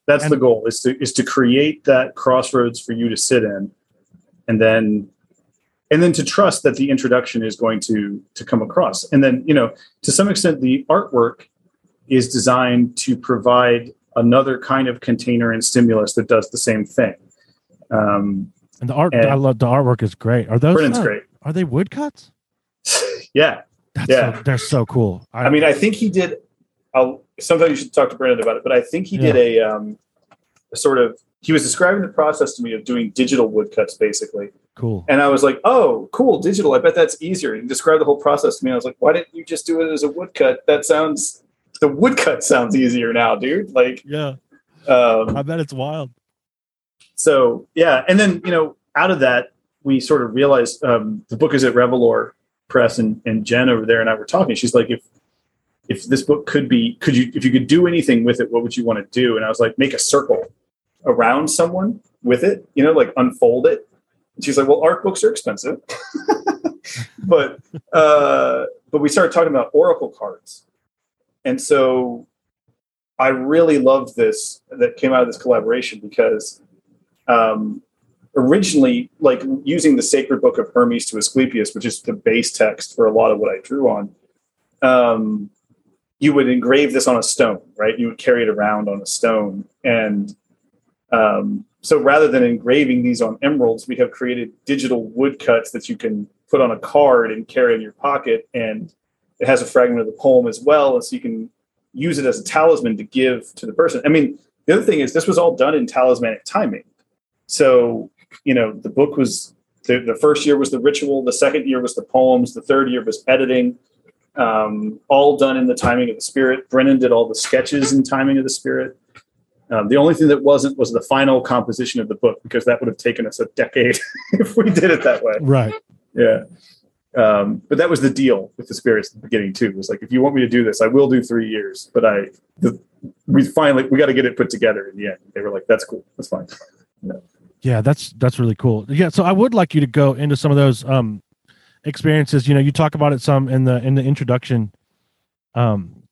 That's And- the goal is to is to create that crossroads for you to sit in and then and then to trust that the introduction is going to to come across. And then, you know, to some extent the artwork is designed to provide another kind of container and stimulus that does the same thing. Um, And the art And- I love the artwork is great. Are those uh, great. Are they woodcuts? yeah. That's Yeah. so, they're so cool. I mean, I think he did. I'll, sometimes you should talk to Brendan about it, but I think he did a, um, a sort of. He was describing the process to me of doing digital woodcuts, basically, cool. and I was like, "Oh, cool, digital. I bet that's easier." And he described the whole process to me. I was like, "Why didn't you just do it as a woodcut? That sounds the woodcut sounds easier now, dude." Like, Yeah. um, I bet it's wild. So yeah and then you know out of that we sort of realized um, the book is at Revelore Press and, and jen over there and i were talking. She's like if if this book could be could you if you could do anything with it what would you want to do? And i was like make a circle around someone with it you know like unfold it. And she's like well art books are expensive. But uh but we started talking about oracle cards, and so I really loved this that came out of this collaboration because um, originally, like using the sacred book of Hermes to Asclepius, which is the base text for a lot of what I drew on, um, you would engrave this on a stone, right? You would carry it around on a stone. And um, so rather than engraving these on emeralds, we have created digital woodcuts that you can put on a card and carry in your pocket. And it has a fragment of the poem as well. And so you can use it as a talisman to give to the person. I mean, the other thing is this was all done in talismanic timing. So, you know, the book was the, the first year was the ritual, the second year was the poems, the third year was editing, um, all done in the timing of the spirit. Brennan did all the sketches in timing of the spirit. Um, the only thing that wasn't was the final composition of the book because that would have taken us a decade if we did it that way. Right. Yeah. Um, but that was the deal with the spirits at the beginning too. It was like, if you want me to do this, I will do three years. But I, the, we finally we got to get it put together in the end. They were like, that's cool, that's fine. Yeah. Yeah, that's that's really cool. Yeah, so I would like you to go into some of those um, experiences. You know, you talk about it some in the in the introduction. Um,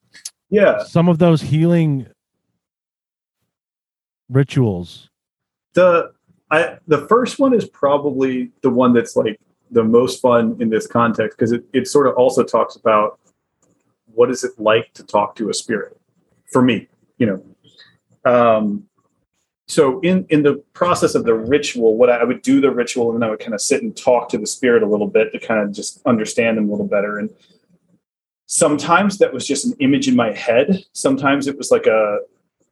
yeah, some of those healing rituals. The I the first one is probably the one that's like the most fun in this context because it, it sort of also talks about what is it like to talk to a spirit for me you know um, so in in the process of the ritual what I, I would do the ritual and then i would kind of sit and talk to the spirit a little bit to kind of just understand them a little better and sometimes that was just an image in my head sometimes it was like a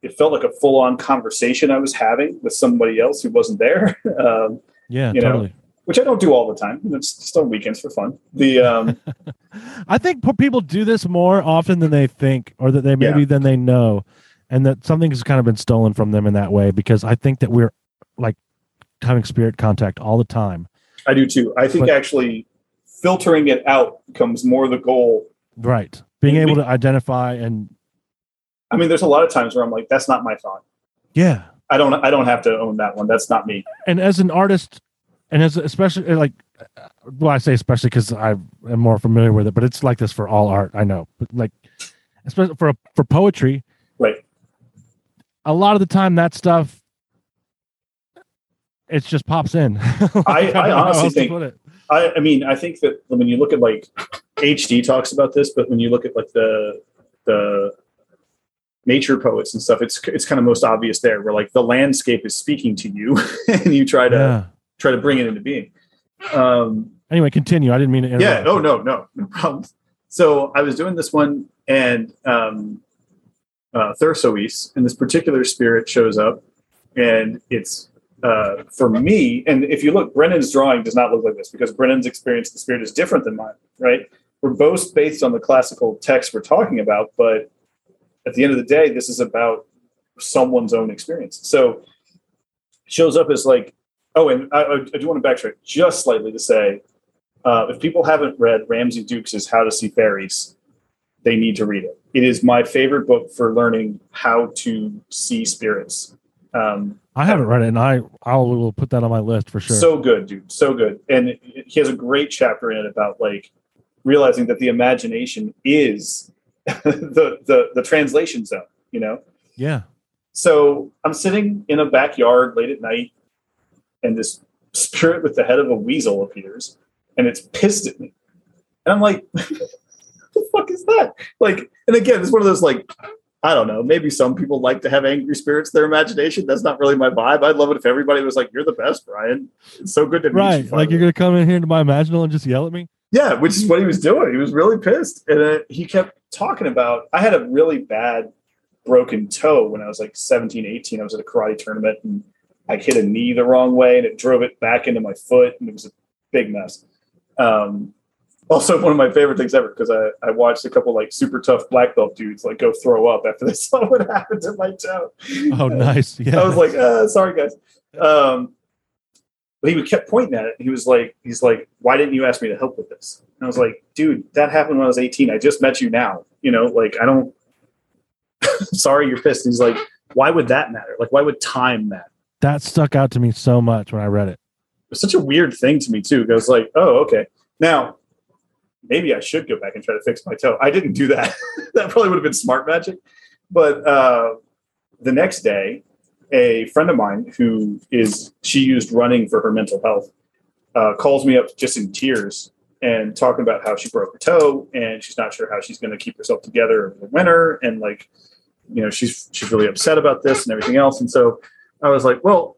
it felt like a full-on conversation i was having with somebody else who wasn't there um, yeah totally know, which I don't do all the time. It's just on weekends for fun. The um, I think people do this more often than they think, or that they maybe yeah. than they know, and that something has kind of been stolen from them in that way. Because I think that we're like having spirit contact all the time. I do too. I think but, actually filtering it out becomes more the goal. Right. Being able to identify and. I mean, there's a lot of times where I'm like, "That's not my thought." Yeah. I don't. I don't have to own that one. That's not me. And as an artist, and as especially eh, like eh, well i say especially because i am more familiar with it but it's like this for all art i know but like especially for for poetry right a lot of the time that stuff it just pops in I, I, honestly think I, I mean i think that when you look at like hd talks about this but when you look at like the the nature poets and stuff it's it's kind of most obvious there where like the landscape is speaking to you and you try to yeah try to bring it into being. Um, anyway, continue. I didn't mean to. Yeah. Oh no, no, no problem. So I was doing this one, and um, uh, and this particular spirit shows up, and it's uh, for me. And if you look, Brennan's drawing does not look like this because Brennan's experience the spirit is different than mine. Right? We're both based on the classical text we're talking about, but at the end of the day, this is about someone's own experience. So shows up as like Oh, and I, I do want to backtrack just slightly to say, uh, if people haven't read Ramsey Dukes' How to See Fairies, they need to read it. It is my favorite book for learning how to see spirits. Um, I haven't read it, and I I will put that on my list for sure. So good, dude, so good. And he has a great chapter in it about like realizing that the imagination is the the the translation zone. You know. Yeah. So I'm sitting in a backyard late at night, and this spirit with the head of a weasel appears and it's pissed at me. And I'm like, fuck is that? Like, and again, it's one of those like, I don't know, maybe some people like to have angry spirits, their imagination. That's not really my vibe. I'd love it if everybody was like, You're the best, Brian. It's so good to meet right. you. Like you're gonna come in here into my imaginal and just yell at me? Yeah, which is what he was doing. He was really pissed. And uh, he kept talking about I had a really bad broken toe when I was like 17, 18. I was at a karate tournament and I hit a knee the wrong way and it drove it back into my foot and it was a big mess. Um, also one of my favorite things ever because I, I watched a couple like super tough black belt dudes like go throw up after they saw what happened to my toe. Oh, nice. Yeah. I was like, uh, sorry guys. Um, but he kept pointing at it. He was like, he's like, why didn't you ask me to help with this? And I was like, dude, that happened when I was 18. I just met you now. You know, like I don't sorry you're pissed. he's like, why would that matter? Like, why would time matter? that stuck out to me so much when I read it. It's such a weird thing to me too. Because like, oh, okay. Now, maybe I should go back and try to fix my toe. I didn't do that. that probably would have been smart magic. But uh, the next day, a friend of mine who is she used running for her mental health uh, calls me up just in tears and talking about how she broke her toe and she's not sure how she's going to keep herself together over the winter and like you know she's she's really upset about this and everything else and so i was like well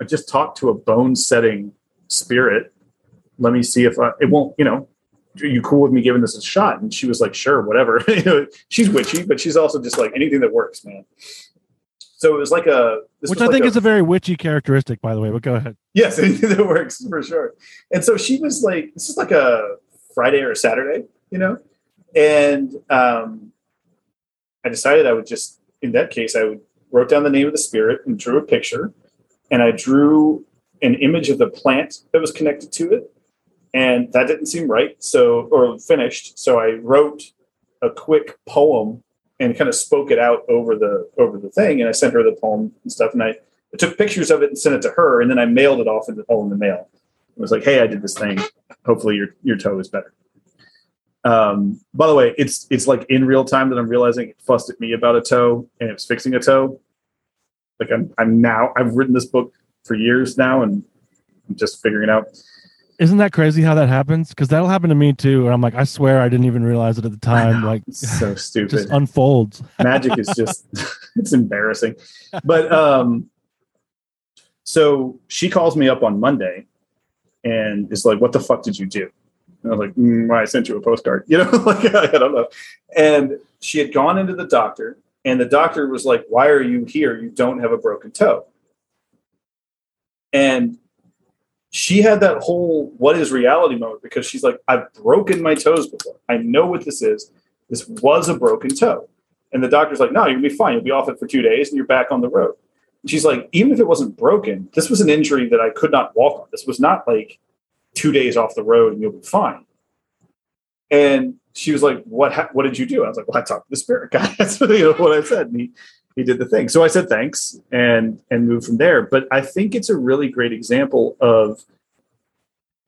i just talked to a bone setting spirit let me see if I, it won't you know are you cool with me giving this a shot and she was like sure whatever you know she's witchy but she's also just like anything that works man so it was like a which I like think a, is a very witchy characteristic, by the way. But go ahead. Yes, anything that works for sure. And so she was like, this is like a Friday or a Saturday, you know, and um, I decided I would just, in that case, I would wrote down the name of the spirit and drew a picture, and I drew an image of the plant that was connected to it, and that didn't seem right. So or finished. So I wrote a quick poem and kind of spoke it out over the over the thing. And I sent her the poem and stuff. And I, I took pictures of it and sent it to her. And then I mailed it off in the, all in the mail. It was like, hey, I did this thing. Hopefully your your toe is better. Um, by the way, it's it's like in real time that I'm realizing it fussed at me about a toe and it was fixing a toe. Like I'm I'm now I've written this book for years now and I'm just figuring out. Isn't that crazy how that happens? Because that'll happen to me too. And I'm like, I swear I didn't even realize it at the time. Like, so stupid. just unfolds. Magic is just it's embarrassing. But um, so she calls me up on Monday and is like, "What the fuck did you do?" And I was like, mm, "I sent you a postcard." You know, like I don't know. And she had gone into the doctor, and the doctor was like, "Why are you here? You don't have a broken toe." And she had that whole what is reality moment because she's like, I've broken my toes before. I know what this is. This was a broken toe. And the doctor's like, no, you'll be fine. You'll be off it for two days and you're back on the road. And she's like, even if it wasn't broken, this was an injury that I could not walk on. This was not like two days off the road and you'll be fine. And she was like, what, ha- what did you do? I was like, well, I talked to the spirit guy. That's what, you know, what I said. And he, he did the thing. So I said thanks and and moved from there. But I think it's a really great example of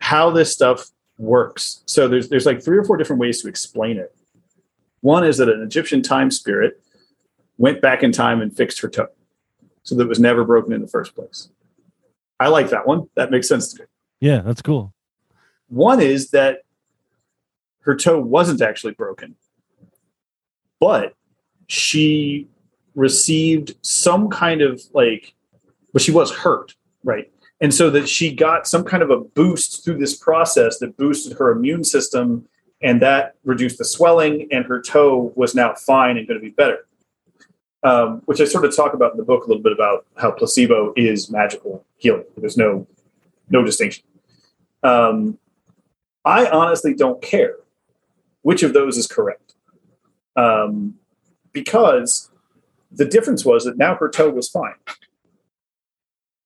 how this stuff works. So there's there's like three or four different ways to explain it. One is that an Egyptian time spirit went back in time and fixed her toe, so that it was never broken in the first place. I like that one. That makes sense to me. Yeah, that's cool. One is that her toe wasn't actually broken, but she received some kind of like, but she was hurt, right? And so that she got some kind of a boost through this process that boosted her immune system and that reduced the swelling, and her toe was now fine and going to be better. Um, which I sort of talk about in the book a little bit about how placebo is magical healing. There's no no distinction. Um, I honestly don't care which of those is correct, um, because the difference was that now her toe was fine.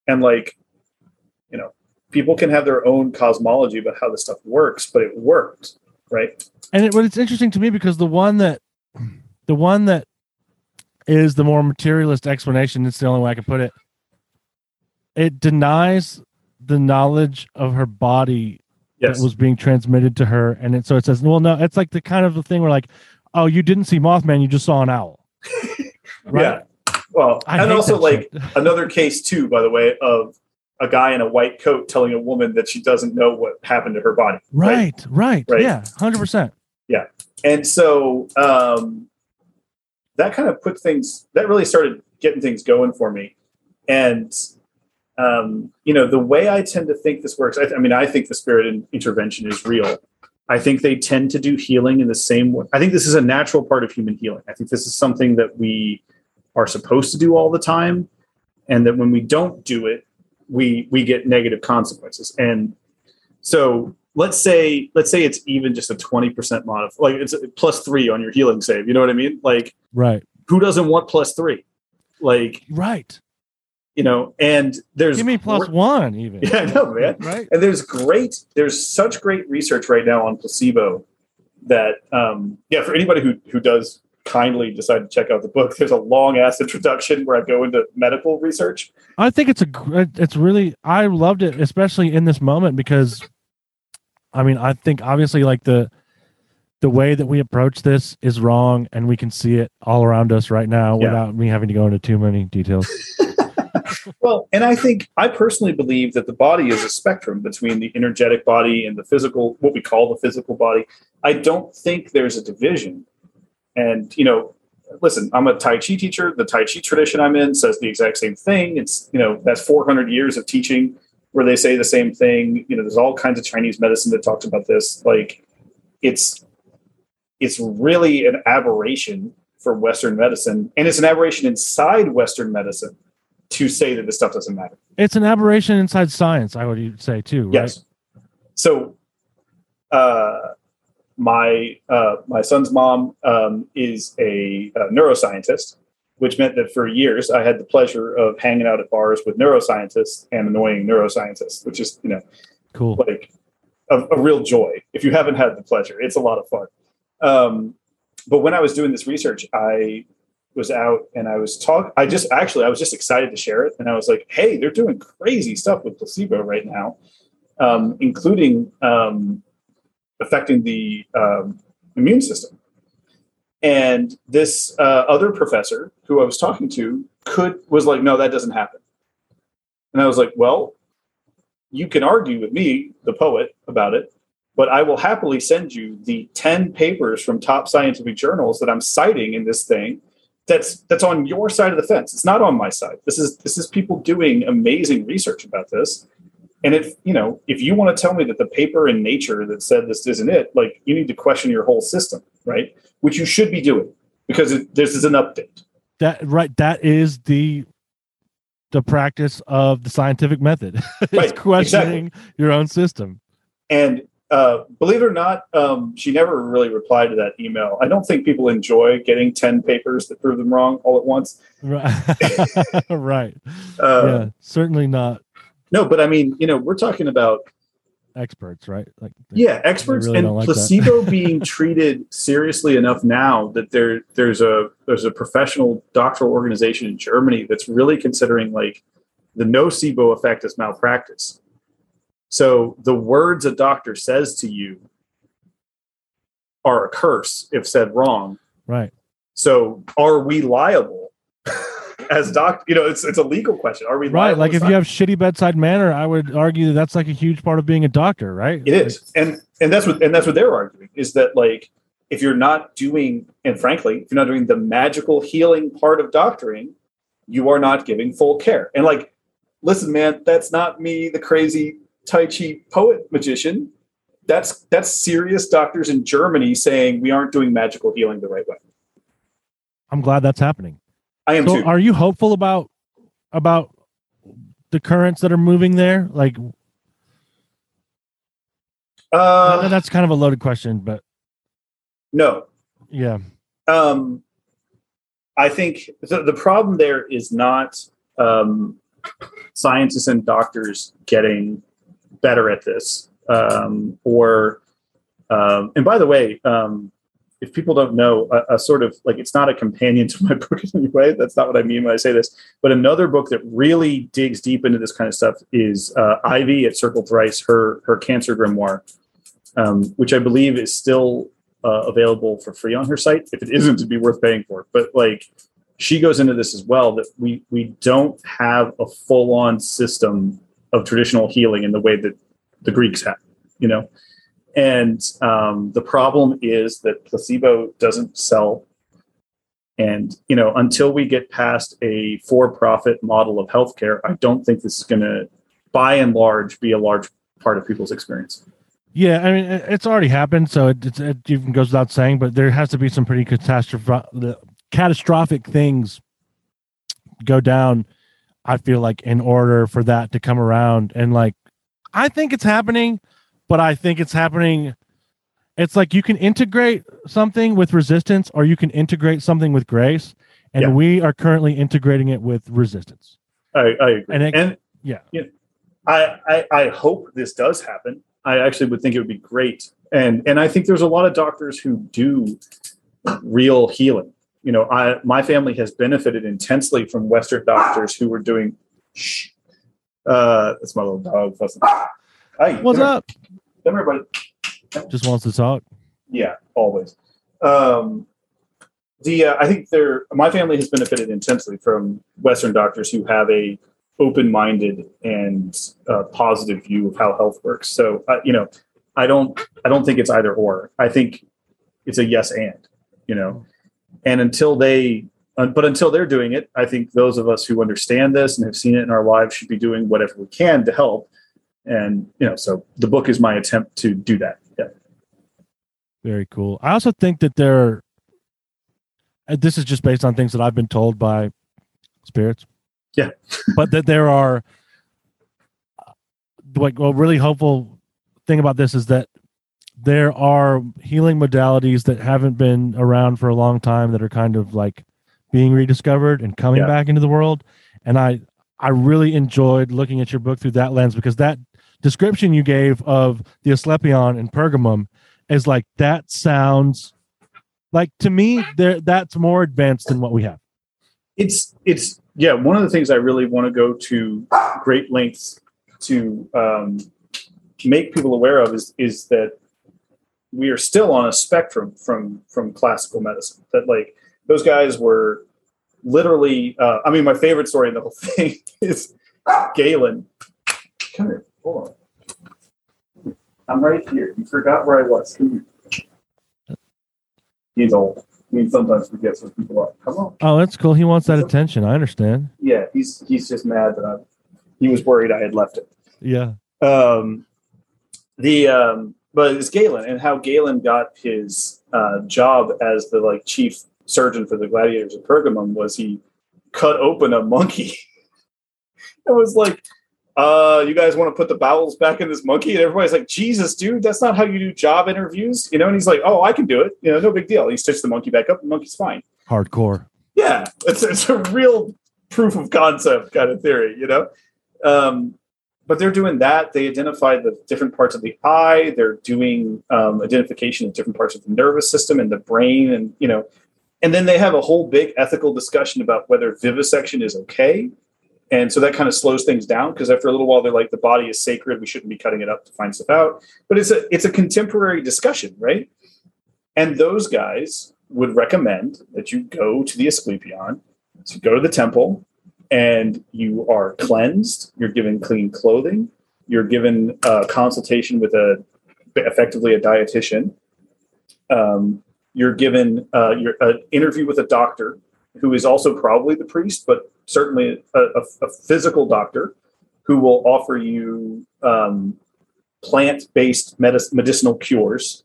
And like, you know, people can have their own cosmology about how this stuff works, but it worked, right? And it, but it's interesting to me because the one that, the one that is the more materialist explanation. It's the only way I can put it. It denies the knowledge of her body Yes. that was being transmitted to her, and it, so it says, "Well, no, it's like the kind of the thing where like, oh, you didn't see Mothman, you just saw an owl." Yeah. Well, I and also like another case too, by the way, of a guy in a white coat telling a woman that she doesn't know what happened to her body. Right, right, Right. yeah, hundred percent. Yeah, and so um, that kind of put things that really started getting things going for me. And um, you know, the way I tend to think this works, I, I mean, I think the spirit in intervention is real. I think they tend to do healing in the same way. I think this is a natural part of human healing. I think this is something that we are supposed to do all the time, and that when we don't do it, we we get negative consequences. And so let's say let's say it's even just a 20% modif like it's a plus three on your healing save. You know what I mean? Like Right, who doesn't want plus three? Like, right. You know, and there's Give me plus gr- one, even. Yeah, I know, man. Right. And there's great, there's such great research right now on placebo that, um, yeah, for anybody who who does kindly decide to check out the book, there's a long ass introduction where I go into medical research. I think it's a it's really I loved it especially in this moment because I mean I think obviously like the the way that we approach this is wrong, and we can see it all around us right now Yeah. without me having to go into too many details. Well, and I think I personally believe that the body is a spectrum between the energetic body and the physical, what we call the physical body. I don't think there's a division. And, you know, listen, I'm a Tai Chi teacher. The Tai Chi tradition I'm in says the exact same thing. It's, you know, that's 400 years of teaching where they say the same thing. You know, there's all kinds of Chinese medicine that talks about this. Like, it's, it's really an aberration for Western medicine. And it's an aberration inside Western medicine to say that this stuff doesn't matter. It's an aberration inside science, I would say too. Right? Yes. So, uh, my uh, my son's mom um, is a, uh neuroscientist, which meant that for years I had the pleasure of hanging out at bars with neuroscientists and annoying neuroscientists, which is you know Cool. like a, a real joy. If you haven't had the pleasure, it's a lot of fun. Um, but when I was doing this research, I was out and I was talk. I just actually I was just excited to share it, and I was like, "Hey, they're doing crazy stuff with placebo right now, um, including um, affecting the um, immune system." And this uh, other professor who I was talking to could was like, "No, that doesn't happen." And I was like, "Well, you can argue with me, the poet, about it, but I will happily send you the 10 papers from top scientific journals that I'm citing in this thing. That's that's on your side of the fence. It's not on my side. This is this is people doing amazing research about this. And if you know, if you want to tell me that the paper in Nature that said this isn't it, like you need to question your whole system, right? Which you should be doing because it, this is an update. That right. That is the the practice of the scientific method. it's Right, questioning your own system. And uh, believe it or not, um, she never really replied to that email. I don't think people enjoy getting 10 papers that prove them wrong all at once. Right. right. Uh, yeah. Certainly not No, but I mean, you know, we're talking about, experts, right? Like yeah, experts really and like placebo being treated seriously enough now that there there's a there's a professional doctoral organization in Germany that's really considering like the nocebo effect as malpractice. So the words a doctor says to you are a curse if said wrong. Right. So are we liable as doc? You know, it's it's a legal question. Are we Right. liable Like if you have shitty bedside manner, I would argue that that's like a huge part of being a doctor, right? It is, and and that's what and that's what they're arguing is that like if you're not doing, and frankly, if you're not doing the magical healing part of doctoring, you are not giving full care. And like, listen, man, that's not me, the crazy Tai Chi poet magician. That's that's serious doctors in Germany saying we aren't doing magical healing the right way. I'm glad that's happening. I am So too. are you hopeful about about the currents that are moving there? Like Uh, that's kind of a loaded question, but no, yeah. um, I think the, the problem there is not um, scientists and doctors getting better at this, um, or um, and by the way, um, if people don't know, a, a sort of like it's not a companion to my book in any way. That's not what I mean when I say this. But another book that really digs deep into this kind of stuff is uh, Ivy at Circle Thrice, her her cancer grimoire, um, which I believe is still uh, available for free on her site. If it isn't, it'd be worth paying for. But like, she goes into this as well that we we don't have a full on system of traditional healing in the way that the Greeks had. You know, and um, the problem is that placebo doesn't sell. And you know, until we get past a for-profit model of healthcare, I don't think this is going to, by and large, be a large part of people's experience. Yeah, I mean it's already happened, so it, it's, it even goes without saying. But there has to be some pretty catastrophic, catastrophic things go down. I feel like in order for that to come around, and like I think it's happening, but I think it's happening. It's like you can integrate something with resistance, or you can integrate something with grace, and Yeah. we are currently integrating it with resistance. I, I agree. And And, it- yeah. I, I I hope this does happen. I actually would think it would be great. And and I think there's a lot of doctors who do real healing. You know, I my family has benefited intensely from Western doctors who were doing shh. Uh that's my little dog fussing. Hey, What's come here. up? Come here, buddy. Just wants to talk. Yeah. always. Um, the uh, I think there my family has benefited intensely from Western doctors who have a open-minded and uh, positive view of how health works. So uh, you know, I don't I don't think it's either or. I think it's a yes and you know, and until they uh, but until they're doing it, I think those of us who understand this and have seen it in our lives should be doing whatever we can to help. And you know, so the book is my attempt to do that. Yeah. Very cool. I also think that there. uh, This is just based on things that I've been told by spirits. Yeah. but that there are uh, like well really hopeful thing about this is that there are healing modalities that haven't been around for a long time that are kind of like being rediscovered and coming Yeah. back into the world and i i really enjoyed looking at your book through that lens because that description you gave of the asclepion in pergamum is like that sounds like to me there that's more advanced than what we have it's it's yeah one of the things i really want to go to great lengths to um, make people aware of is is that we are still on a spectrum from from classical medicine that like those guys were literally uh, i mean my favorite story in the whole thing is galen. Come here hold on. I'm right here. You forgot where i was. He's old. He sometimes forgets where people are come on. Oh that's cool. He wants that attention. I understand. Yeah, he's he's just mad that I, he was worried I had left it. yeah. Um, the um, but it's Galen and how Galen got his uh, job as the like chief surgeon for the gladiators of Pergamum was he cut open a monkey. it was like, uh, you guys want to put the bowels back in this monkey? And everybody's like, Jesus, dude, that's not how you do job interviews, you know? And he's like, Oh, I can do it. You know, no big deal. He stitched the monkey back up. The monkey's fine. hardcore Yeah, it's it's a real proof of concept kind of theory, you know. Um, but they're doing that. They identify the different parts of the eye. They're doing um, identification of different parts of the nervous system and the brain, and you know, and then they have a whole big ethical discussion about whether vivisection is okay. And so that kind of slows things down because after a little while they're like the body is sacred. We shouldn't be cutting it up to find stuff out. But it's a it's a contemporary discussion, right? And those guys would recommend that you go to the Asclepion, so go to the temple, and you are cleansed. You're given clean clothing. You're given a consultation with a effectively a dietitian. Um, you're given uh, your an interview with a doctor who is also probably the priest, but certainly a, a, a physical doctor who will offer you um, plant-based medic- medicinal cures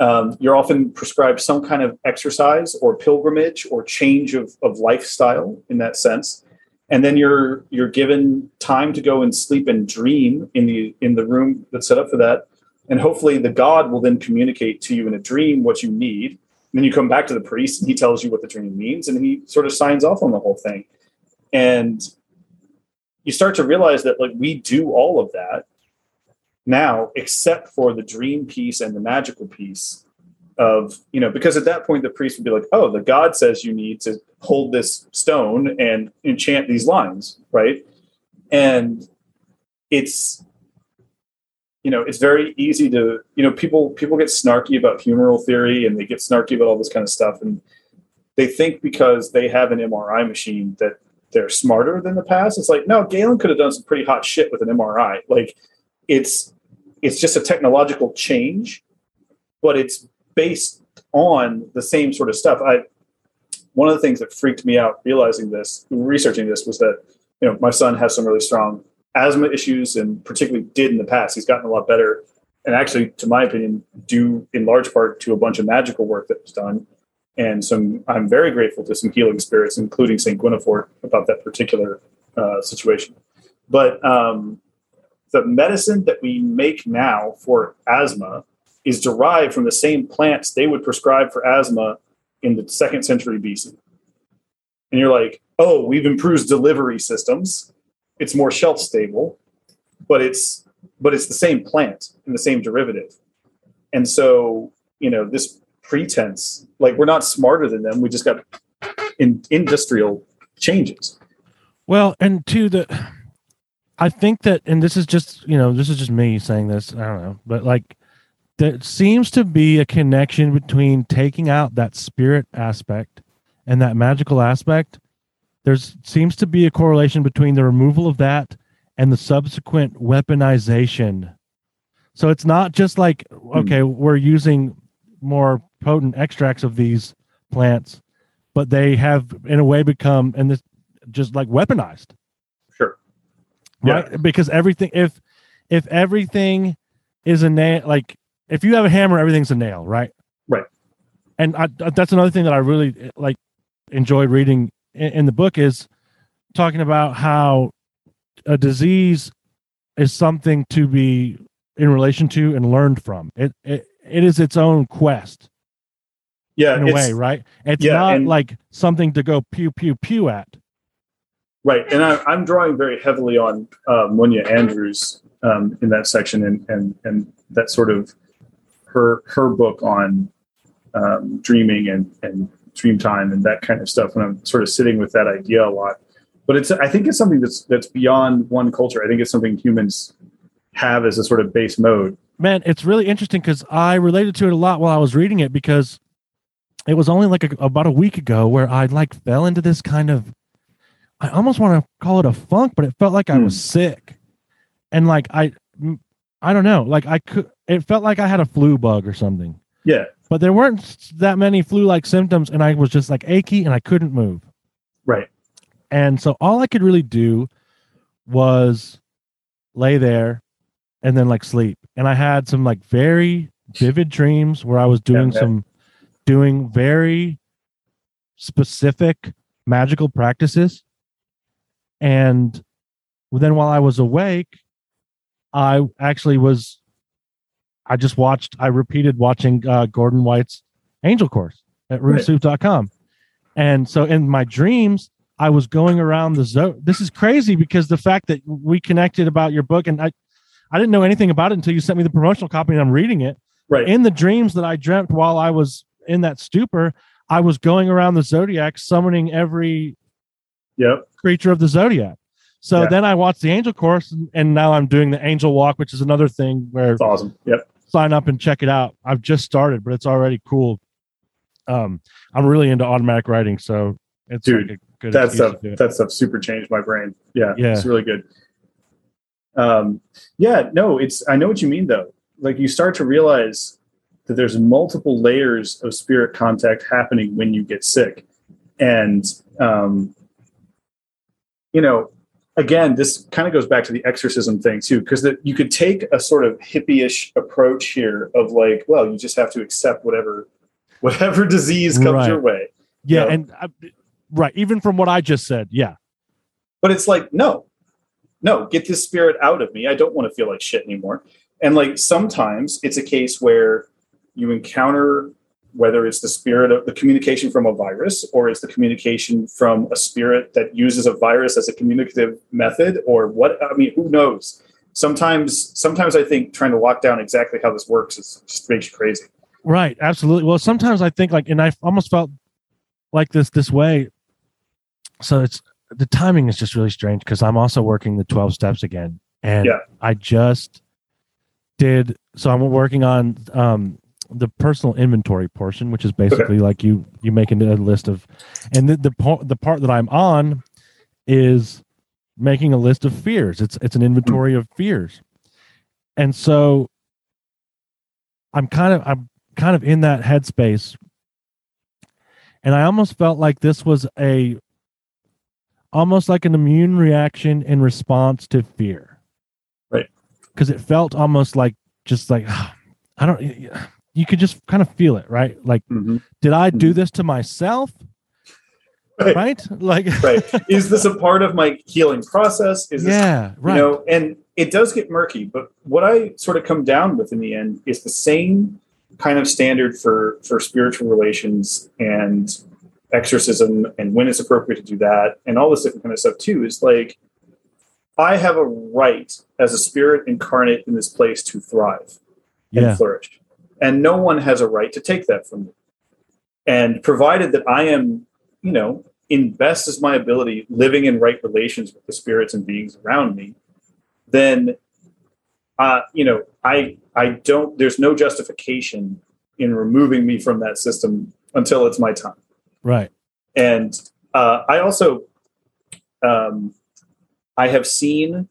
um, you're often prescribed some kind of exercise or pilgrimage or change of, of lifestyle in that sense and then you're you're given time to go and sleep and dream in the in the room that's set up for that. And hopefully the god will then communicate to you in a dream what you need. And then you come back to the priest and he tells you what the dream means and he sort of signs off on the whole thing. And you start to realize that like we do all of that now except for the dream piece and the magical piece of you know because at that point the priest would be like oh the god says you need to hold this stone and enchant these lines right? And it's you know it's very easy to you know people people get snarky about humoral theory and they get snarky about all this kind of stuff. And they think because they have an mri machine that they're smarter than the past. It's like no galen could have done some pretty hot shit with an mri like it's it's just a technological change but it's based on the same sort of stuff. I one of the things that freaked me out realizing this researching this was that you know my son has some really strong asthma issues and particularly did in the past. He's gotten a lot better and actually to my opinion due in large part to a bunch of magical work that was done. And some i'm very grateful to some healing spirits including st Guinefort about that particular uh, situation. But um, the medicine that we make now for asthma is derived from the same plants they would prescribe for asthma in the second century BC. And you're like, oh, we've improved delivery systems. It's more shelf stable, but it's but it's the same plant and the same derivative. And so, you know, this pretense, like we're not smarter than them. We just got in industrial changes. Well, and to the, I think that, and this is just, you know, this is just me saying this. I don't know, but like there seems to be a connection between taking out that spirit aspect and that magical aspect. There seems to be a correlation between the removal of that and the subsequent weaponization. So it's not just like hmm. okay, we're using more potent extracts of these plants, but they have in a way become and this just like weaponized Sure. right because everything if if everything is a nail like if you have a hammer everything's a nail right Right. and I, that's another thing that i really like enjoyed reading in, in the book is talking about how a disease is something to be in relation to and learned from it it, it is its own quest Yeah. in a way right it's yeah, not and- like something to go pew pew pew at Right, and I, I'm drawing very heavily on uh, Munya Andrews um, in that section, and and and that sort of her her book on um, dreaming and and dream time and that kind of stuff. And I'm sort of sitting with that idea a lot. But it's I think it's something that's that's beyond one culture. I think it's something humans have as a sort of base mode. man it's really interesting because i related to it a lot while i was reading it because it was only like a, about a week ago where i like fell into this kind of i almost want to call it a funk but it felt like i was sick and like i i don't know like i could it felt like i had a flu bug or something Yeah, but there weren't that many flu like symptoms and i was just like achy and i couldn't move right. and so all I could really do was lay there and then like sleep. And I had some like very vivid dreams where I was doing Yeah, yeah. some doing very specific magical practices. And then while I was awake, I actually was I just watched I repeated watching uh, Gordon White's Angel Course at Right. runesoup.com. And so in my dreams, I was going around the zone. This is crazy because the fact that we connected about your book and I I didn't know anything about it until you sent me the promotional copy and I'm reading it. Right. In the dreams that I dreamt while I was in that stupor, I was going around the zodiac summoning every Yep. creature of the zodiac. So Yeah. then I watched the angel course and, and now I'm doing the angel walk, which is another thing where It's awesome. Yep. sign up and check it out. I've just started, but it's already cool. Um, I'm really into automatic writing, so it's Dude, like a good that stuff that stuff super changed my brain yeah Yeah. it's really good um yeah no it's i know what you mean though like you start to realize that there's multiple layers of spirit contact happening when you get sick and um you know again this kind of goes back to the exorcism thing too because that you could take a sort of hippie-ish approach here of like well you just have to accept whatever whatever disease comes Right. your way Yeah, Yeah. and I, right, even from what I just said, yeah, But it's like, no, no, get this spirit out of me. I don't want to feel like shit anymore. And like sometimes it's a case where you encounter whether it's the spirit of the communication from a virus or it's the communication from a spirit that uses a virus as a communicative method or what I mean, who knows? Sometimes sometimes I think trying to lock down exactly how this works is just makes you crazy. right, absolutely. Well, sometimes I think like, and I almost felt like this this way. So it's the timing is just really strange because I'm also working the 12 steps again, and Yeah. I just did. So I'm working on um the personal inventory portion, which is basically like you you make a list of, and the the, po- the part that I'm on is making a list of fears. It's it's an inventory of fears, and so I'm kind of I'm kind of in that headspace, and I almost felt like this was a almost like an immune reaction in response to fear, Right. Because it felt almost like just like I don't. You could just kind of feel it, right? Like, Mhm. did I do this to myself? Right. Right? Like, Right. Is this a part of my healing process? Is this yeah, right. You know, and it does get murky, but what I sort of come down with in the end is the same kind of standard for for spiritual relations and exorcism and when it's appropriate to do that and all this different kind of stuff too is like I have a right as a spirit incarnate in this place to thrive and flourish. And no one has a right to take that from me. And provided that I am, you know, in best as my ability, living in right relations with the spirits and beings around me, then uh, you know, I I don't. There's no justification in removing me from that system until it's my time. Right. And uh, I also, um, I have seen,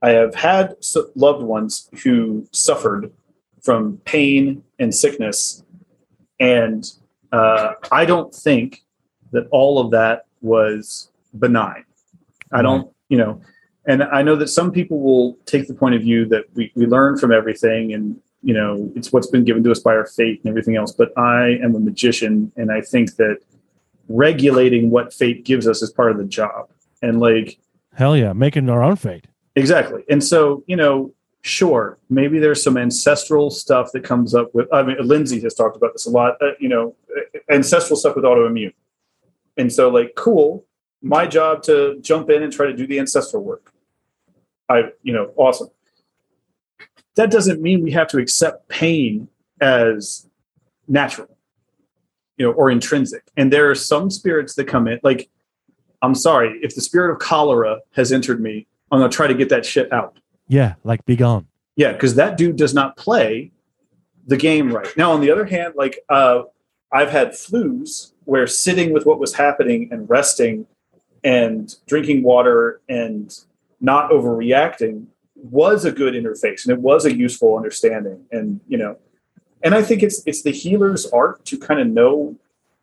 I have had loved ones who suffered from pain and sickness, and uh, I don't think that all of that was benign. I don't, you know, and I know that some people will take the point of view that we, we learn from everything and, you know, it's what's been given to us by our fate and everything else. But I am a magician and I think that regulating what fate gives us is part of the job. And like, hell yeah, making our own fate. Exactly. And so, you know, sure, maybe there's some ancestral stuff that comes up with, I mean, Lindsay has talked about this a lot, uh, you know, ancestral stuff with autoimmune. And so, like, cool, my job to jump in and try to do the ancestral work. I, you know, awesome. That doesn't mean we have to accept pain as natural, you know, or intrinsic. And there are some spirits that come in, like, I'm sorry, if the spirit of cholera has entered me, I'm going to try to get that shit out. Yeah, like be gone. Yeah, because that dude does not play the game right. Now, on the other hand, like, uh, I've had flus where sitting with what was happening and resting and drinking water and not overreacting was a good interface and it was a useful understanding and you know and i think it's it's the healer's art to kind of know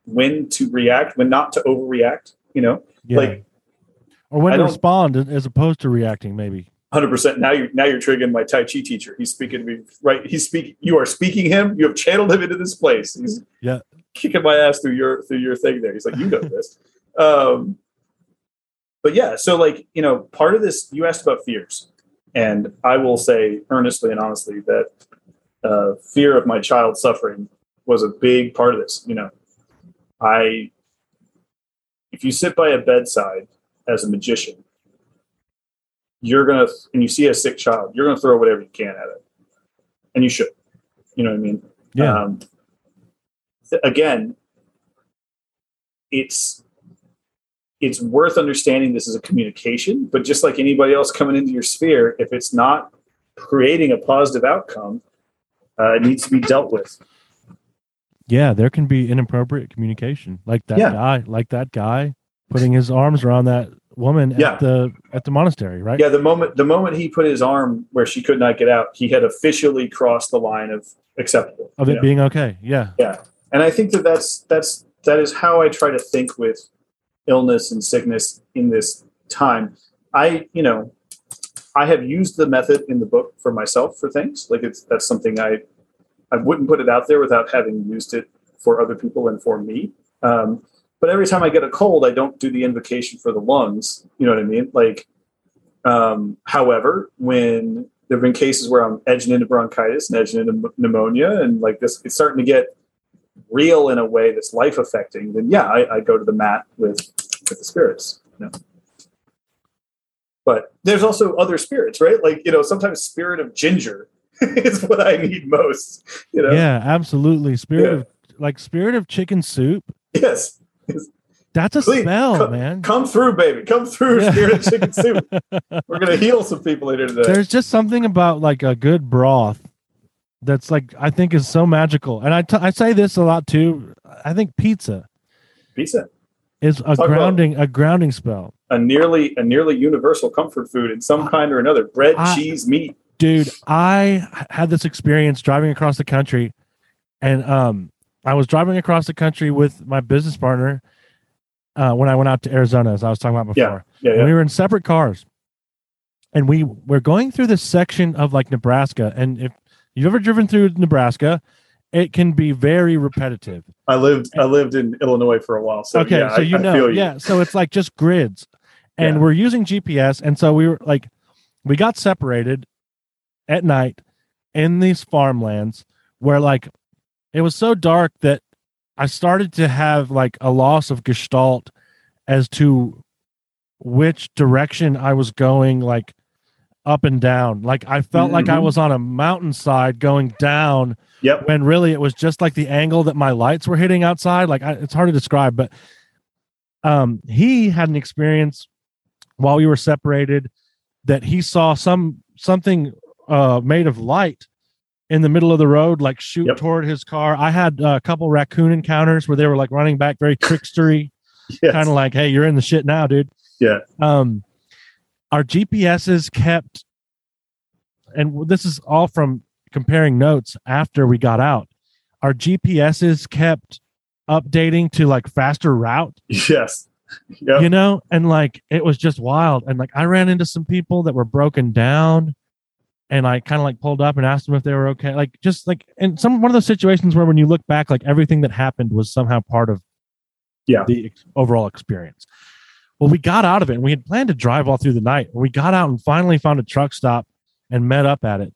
when to react when not to overreact you know yeah. like or when to respond as opposed to reacting maybe 100% now you're now you're triggering my tai chi teacher. He's speaking to me right? He's speaking you are speaking him. You have channeled him into this place. He's yeah. kicking my ass through your through your thing there. He's like you know this. Um but yeah, so like, you know, part of this, you asked about fears. And I will say earnestly and honestly that uh, fear of my child suffering was a big part of this. You know, I, if you sit by a bedside as a magician, you're to, and you see a sick child, you're to throw whatever you can at it. And you should. You know what I mean? Yeah. Um, again, it's it's worth understanding this is a communication, but just like anybody else coming into your sphere, if it's not creating a positive outcome, uh, it needs to be dealt with. Yeah, there can be inappropriate communication, like that yeah. guy, like that guy putting his arms around that woman yeah. at the at the monastery, right? Yeah, the moment the moment he put his arm where she could not get out, he had officially crossed the line of acceptable of it know? being okay. Yeah, yeah, and I think that that's that's that is how I try to think with illness and sickness in this time. I, you know, I have used the method in the book for myself for things like it's that's something I I wouldn't put it out there without having used it for other people and for me. Um, but every time I get a cold, I don't do the invocation for the lungs. You know what I mean? Like, um, however, when there have been cases where I'm edging into bronchitis and edging into pneumonia, and like this, it's starting to get real in a way that's life affecting, then yeah, I, I, go to the mat with with the spirits. You know? But there's also other spirits, right? Like you know, sometimes spirit of ginger is what I need most. You know? Yeah, absolutely. Spirit yeah. of like spirit of chicken soup. Yes. That's a Please, spell, come, man. Come through, baby. Come through, yeah. spirit of chicken soup. We're gonna heal some people later today. There's just something about like a good broth that's like I think is so magical. And I, t- I say this a lot too. I think pizza. Pizza is a Talk grounding a grounding spell. A nearly a nearly universal comfort food in some kind or another. Bread, I, cheese, meat. Dude, I had this experience driving across the country and um I was driving across the country with my business partner uh, when I went out to Arizona, as I was talking about before. Yeah, yeah, yeah. we were in separate cars, and we were going through this section of like Nebraska. And if you've ever driven through Nebraska, it can be very repetitive. I lived I lived in Illinois for a while, so okay, yeah, so you I, know, I you. yeah, so it's like just grids, and yeah. we're using GPS, and so we were like, we got separated at night in these farmlands where like it was so dark that I started to have like a loss of gestalt as to which direction I was going, like up and down. Like I felt mm-hmm. like I mm-hmm. was on a mountainside going down. Yep. When really it was just like the angle that my lights were hitting outside. Like I, it's hard to describe, but um, he had an experience while we were separated that he saw some something uh, made of light in the middle of the road, like shoot Yep. toward his car. I had uh, a couple raccoon encounters where they were like running back, very trickstery, Yes. kind of like, "Hey, you're in the shit now, dude." Yeah. Um, our GPSs kept, and this is all from comparing notes after we got out. Our GPSs kept updating to like faster route yes. Yep. you know and like it was just wild and like i ran into some people that were broken down and i kind of like pulled up and asked them if they were okay like just like in some one of those situations where when you look back like everything that happened was somehow part of Yeah. the ex- overall experience well we got out of it and we had planned to drive all through the night we got out and finally found a truck stop and met up at it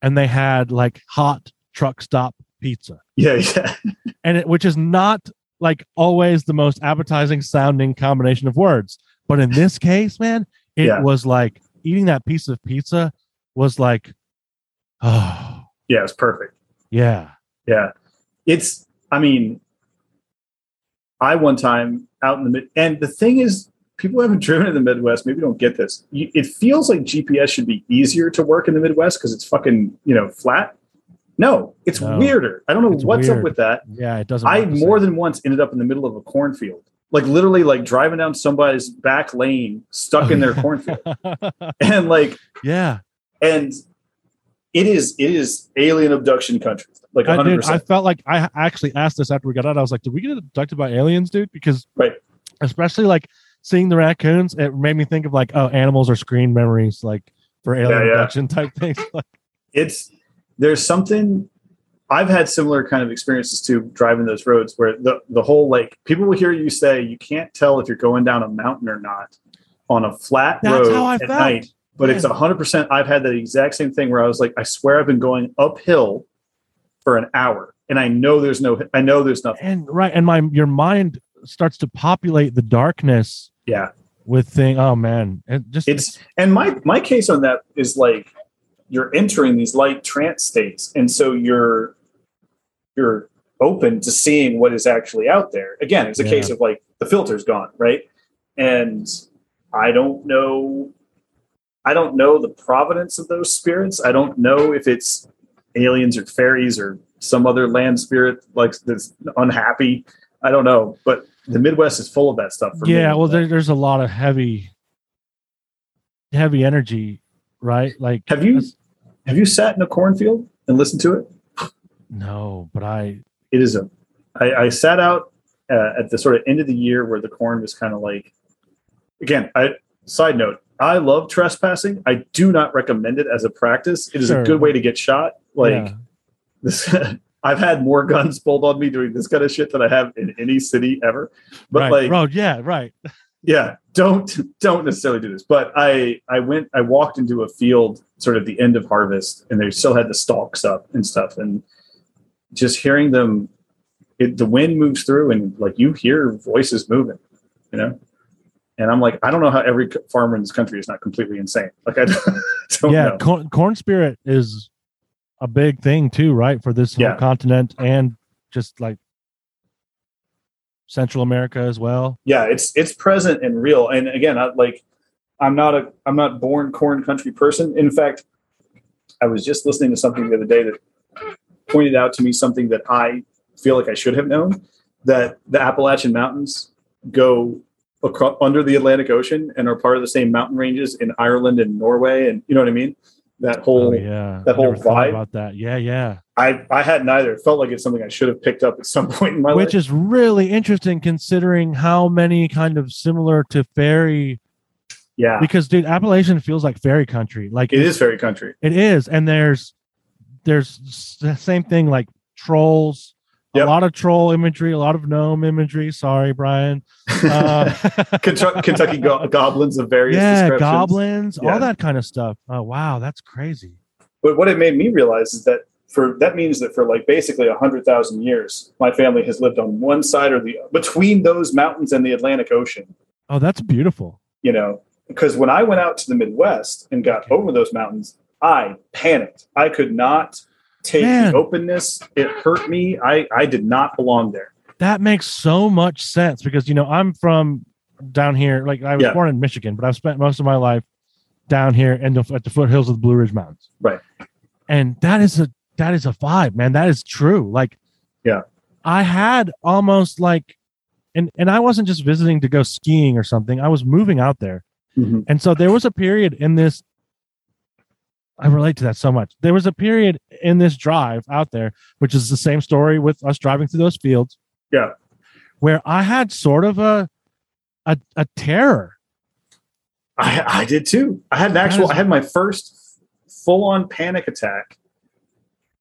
and they had like hot truck stop pizza yeah. Yeah. and it, which is not like always the most appetizing sounding combination of words but in this case man it Yeah. was like eating that piece of pizza was like oh Yeah. It's perfect. yeah Yeah. It's, I mean, I one time out in the mid, and the thing is, people who haven't driven in the Midwest maybe don't get this. You, it feels like GPS should be easier to work in the Midwest because it's fucking, you know, flat. No, it's No. weirder. I don't know It's what's up with that. yeah it doesn't I more than once ended up in the middle of a cornfield, like literally like driving down somebody's back lane, stuck Oh, in their oh, yeah. cornfield, and like, yeah and it is it is alien abduction country, like I, did, I felt like I actually asked this after we got out. I was like, "Did we get abducted by aliens, dude?" Because, Right. especially like seeing the raccoons, it made me think of like, oh, animals are screen memories, like for alien Yeah, yeah. abduction type things. Like, It's there's something. I've had similar kind of experiences too driving those roads where the the whole like people will hear you say you can't tell if you're going down a mountain or not on a flat That's road how I at felt. night. But it's Yeah. hundred percent. I've had that exact same thing where I was like, I swear I've been going uphill for an hour, and I know there's no, I know there's nothing. and right, and my your mind starts to populate the darkness Yeah, with thing. Oh man, it just it's and my my case on that is like you're entering these light trance states, and so you're you're open to seeing what is actually out there. Again, it's a Yeah. case of like the filter's gone, right? And I don't know I don't know the provenance of those spirits. I don't know if it's aliens or fairies or some other land spirit like that's unhappy. I don't know, but the Midwest is full of that stuff. For yeah. me. Well, there, there's a lot of heavy, heavy energy, right? Like, Have you have you sat in a cornfield and listened to it? No, but I It is a. I, I sat out uh, at the sort of end of the year where the corn was kind of like. Again, I side note. I love trespassing. I do not recommend it as a practice. It is Sure. a good way to get shot. Like yeah. this, I've had more guns pulled on me doing this kind of shit than I have in any city ever. But right. like, road, yeah, right. yeah don't don't necessarily do this but i i went i walked into a field sort of the end of harvest and they still had the stalks up and stuff and just hearing them it, the wind moves through and like you hear voices moving you know and i'm like i don't know how every farmer in this country is not completely insane like i don't, yeah, corn, corn spirit is a big thing too, right? For this whole Yeah. continent and just like Central America as well. yeah it's it's present and real and again I, like i'm not a i'm not born corn country person in fact i was just listening to something the other day that pointed out to me something that i feel like i should have known that the appalachian mountains go across, under the atlantic ocean and are part of the same mountain ranges in ireland and norway and you know what i mean that oh, whole Oh yeah, that whole Never thought vibe. about that. Yeah, yeah. i i had neither it felt like it's something i should have picked up at some point in my Which life Which is really interesting considering how many kind of similar to fairy yeah because dude, Appalachian feels like fairy country. Like it is fairy country It is, and there's there's the same thing like trolls. Yep. A lot of troll imagery, a lot of gnome imagery. Sorry, Brian. Uh, Kentucky, go- goblins of various yeah, descriptions. goblins, Yeah. all that kind of stuff. Oh wow, that's crazy. But what it made me realize is that for that means that for like basically a hundred thousand years, my family has lived on one side or the between those mountains and the Atlantic Ocean. Oh, that's beautiful. You know, because when I went out to the Midwest and got over those mountains, I panicked. I could not take Man. the openness. It hurt me. I I did not belong there. That makes so much sense because you know I'm from down here. Like I was Yeah. born in Michigan, but I've spent most of my life down here in the, at the foothills of the Blue Ridge Mountains. Right. And that is a that is a vibe, man. That is true. Like, Yeah. I had almost like, and and I wasn't just visiting to go skiing or something. I was moving out there, Mhm. and so there was a period in this. I relate to that so much. There was a period in this drive out there, which is the same story with us driving through those fields. Yeah. Where I had sort of a a, a terror. I, I did too. I had an actual. I had my first full-on panic attack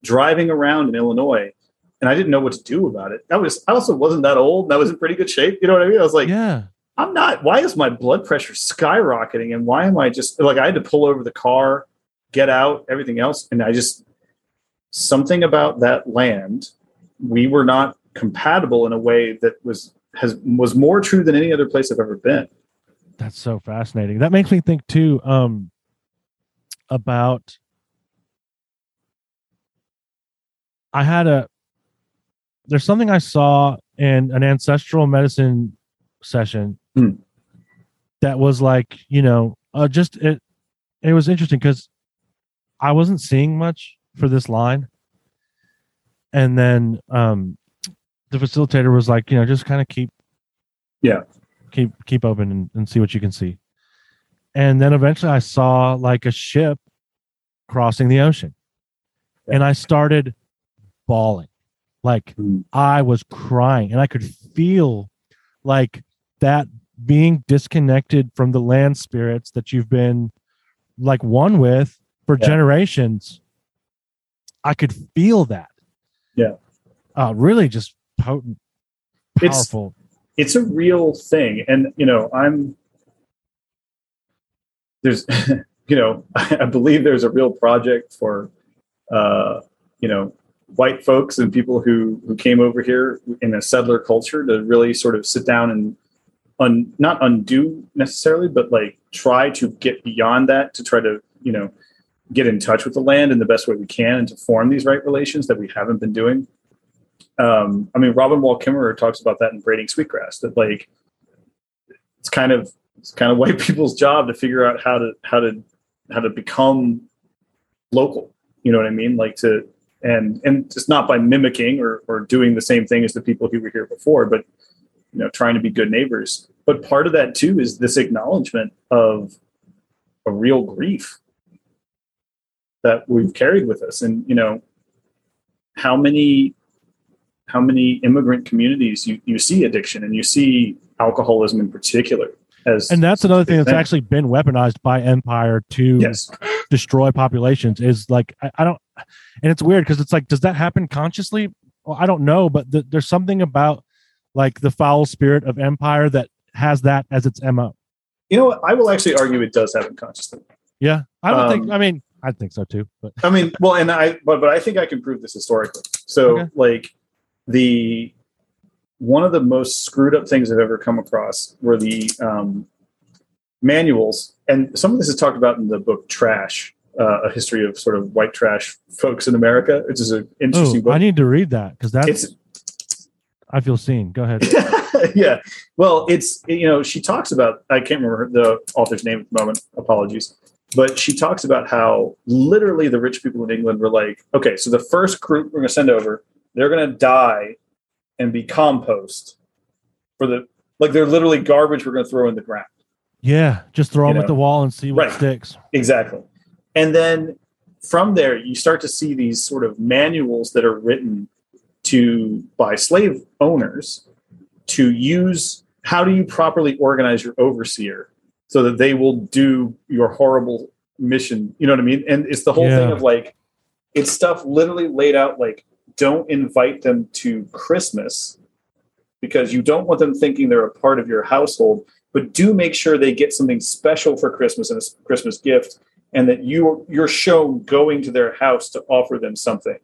driving around in Illinois, and I didn't know what to do about it. That was. I also wasn't that old, and I was in pretty good shape. You know what I mean? I was like, yeah. I'm not. Why is my blood pressure skyrocketing? And why am I just like I had to pull over the car, get out, everything else, and I just something about that land. We were not compatible in a way that was has was more true than any other place I've ever been. That's so fascinating. That makes me think too um about I had a there's something I saw in an ancestral medicine session Hmm. that was like, you know, uh, just it it was interesting because I wasn't seeing much for this line. And then um the facilitator was like, you know, just kind of keep Yeah. keep keep open and, and see what you can see. And then eventually I saw like a ship crossing the ocean. And I started bawling. Like Hmm. I was crying and I could feel like that being disconnected from the land spirits that you've been like one with for Yeah. generations. I could feel that. Yeah. Uh, really just potent, It's- powerful. it's a real thing and you know i'm there's you know i believe there's a real project for uh you know white folks and people who who came over here in a settler culture to really sort of sit down and un, not undo necessarily but like try to get beyond that to try to you know get in touch with the land in the best way we can and to form these right relations that we haven't been doing um, I mean, Robin Wall Kimmerer talks about that in Braiding Sweetgrass. That like, it's kind of it's kind of white people's job to figure out how to how to how to become local. You know what I mean? Like to and and just not by mimicking or or doing the same thing as the people who were here before, but you know, trying to be good neighbors. But part of that too is this acknowledgement of a real grief that we've carried with us, and you know, how many how many immigrant communities you, you see addiction and you see alcoholism in particular as and that's another thing that's actually been weaponized by empire to yes. destroy populations is like I, I don't and it's weird because it's like does that happen consciously? Well, i don't know but th- there's something about like the foul spirit of empire that has that as its mo you know what? I will actually argue it does happen consciously. Yeah. I don't think Um, i mean i think so too but i mean well and i but but i think i can prove this historically so Okay. like the one of the most screwed up things i've ever come across were the um, manuals and some of this is talked about in the book trash uh, a history of sort of white trash folks in america which is an interesting oh, book i need to read that because that's it's i feel seen go ahead yeah. Well, it's you know she talks about I can't remember the author's name at the moment. Apologies, but she talks about how literally the rich people in England were like, okay, so the first group we're going to send over, they're going to die and be compost for the like they're literally garbage we're going to throw in the ground. yeah just throw You them at the wall and see what Right. sticks Exactly. And then from there, you start to see these sort of manuals that are written to by slave owners to use how do you properly organize your overseer so that they will do your horrible mission. You know what I mean? And it's the whole thing of like, it's stuff literally laid out like, don't invite them to Christmas because you don't want them thinking they're a part of your household, but do make sure they get something special for Christmas and a Christmas gift and that you you're shown going to their house to offer them something.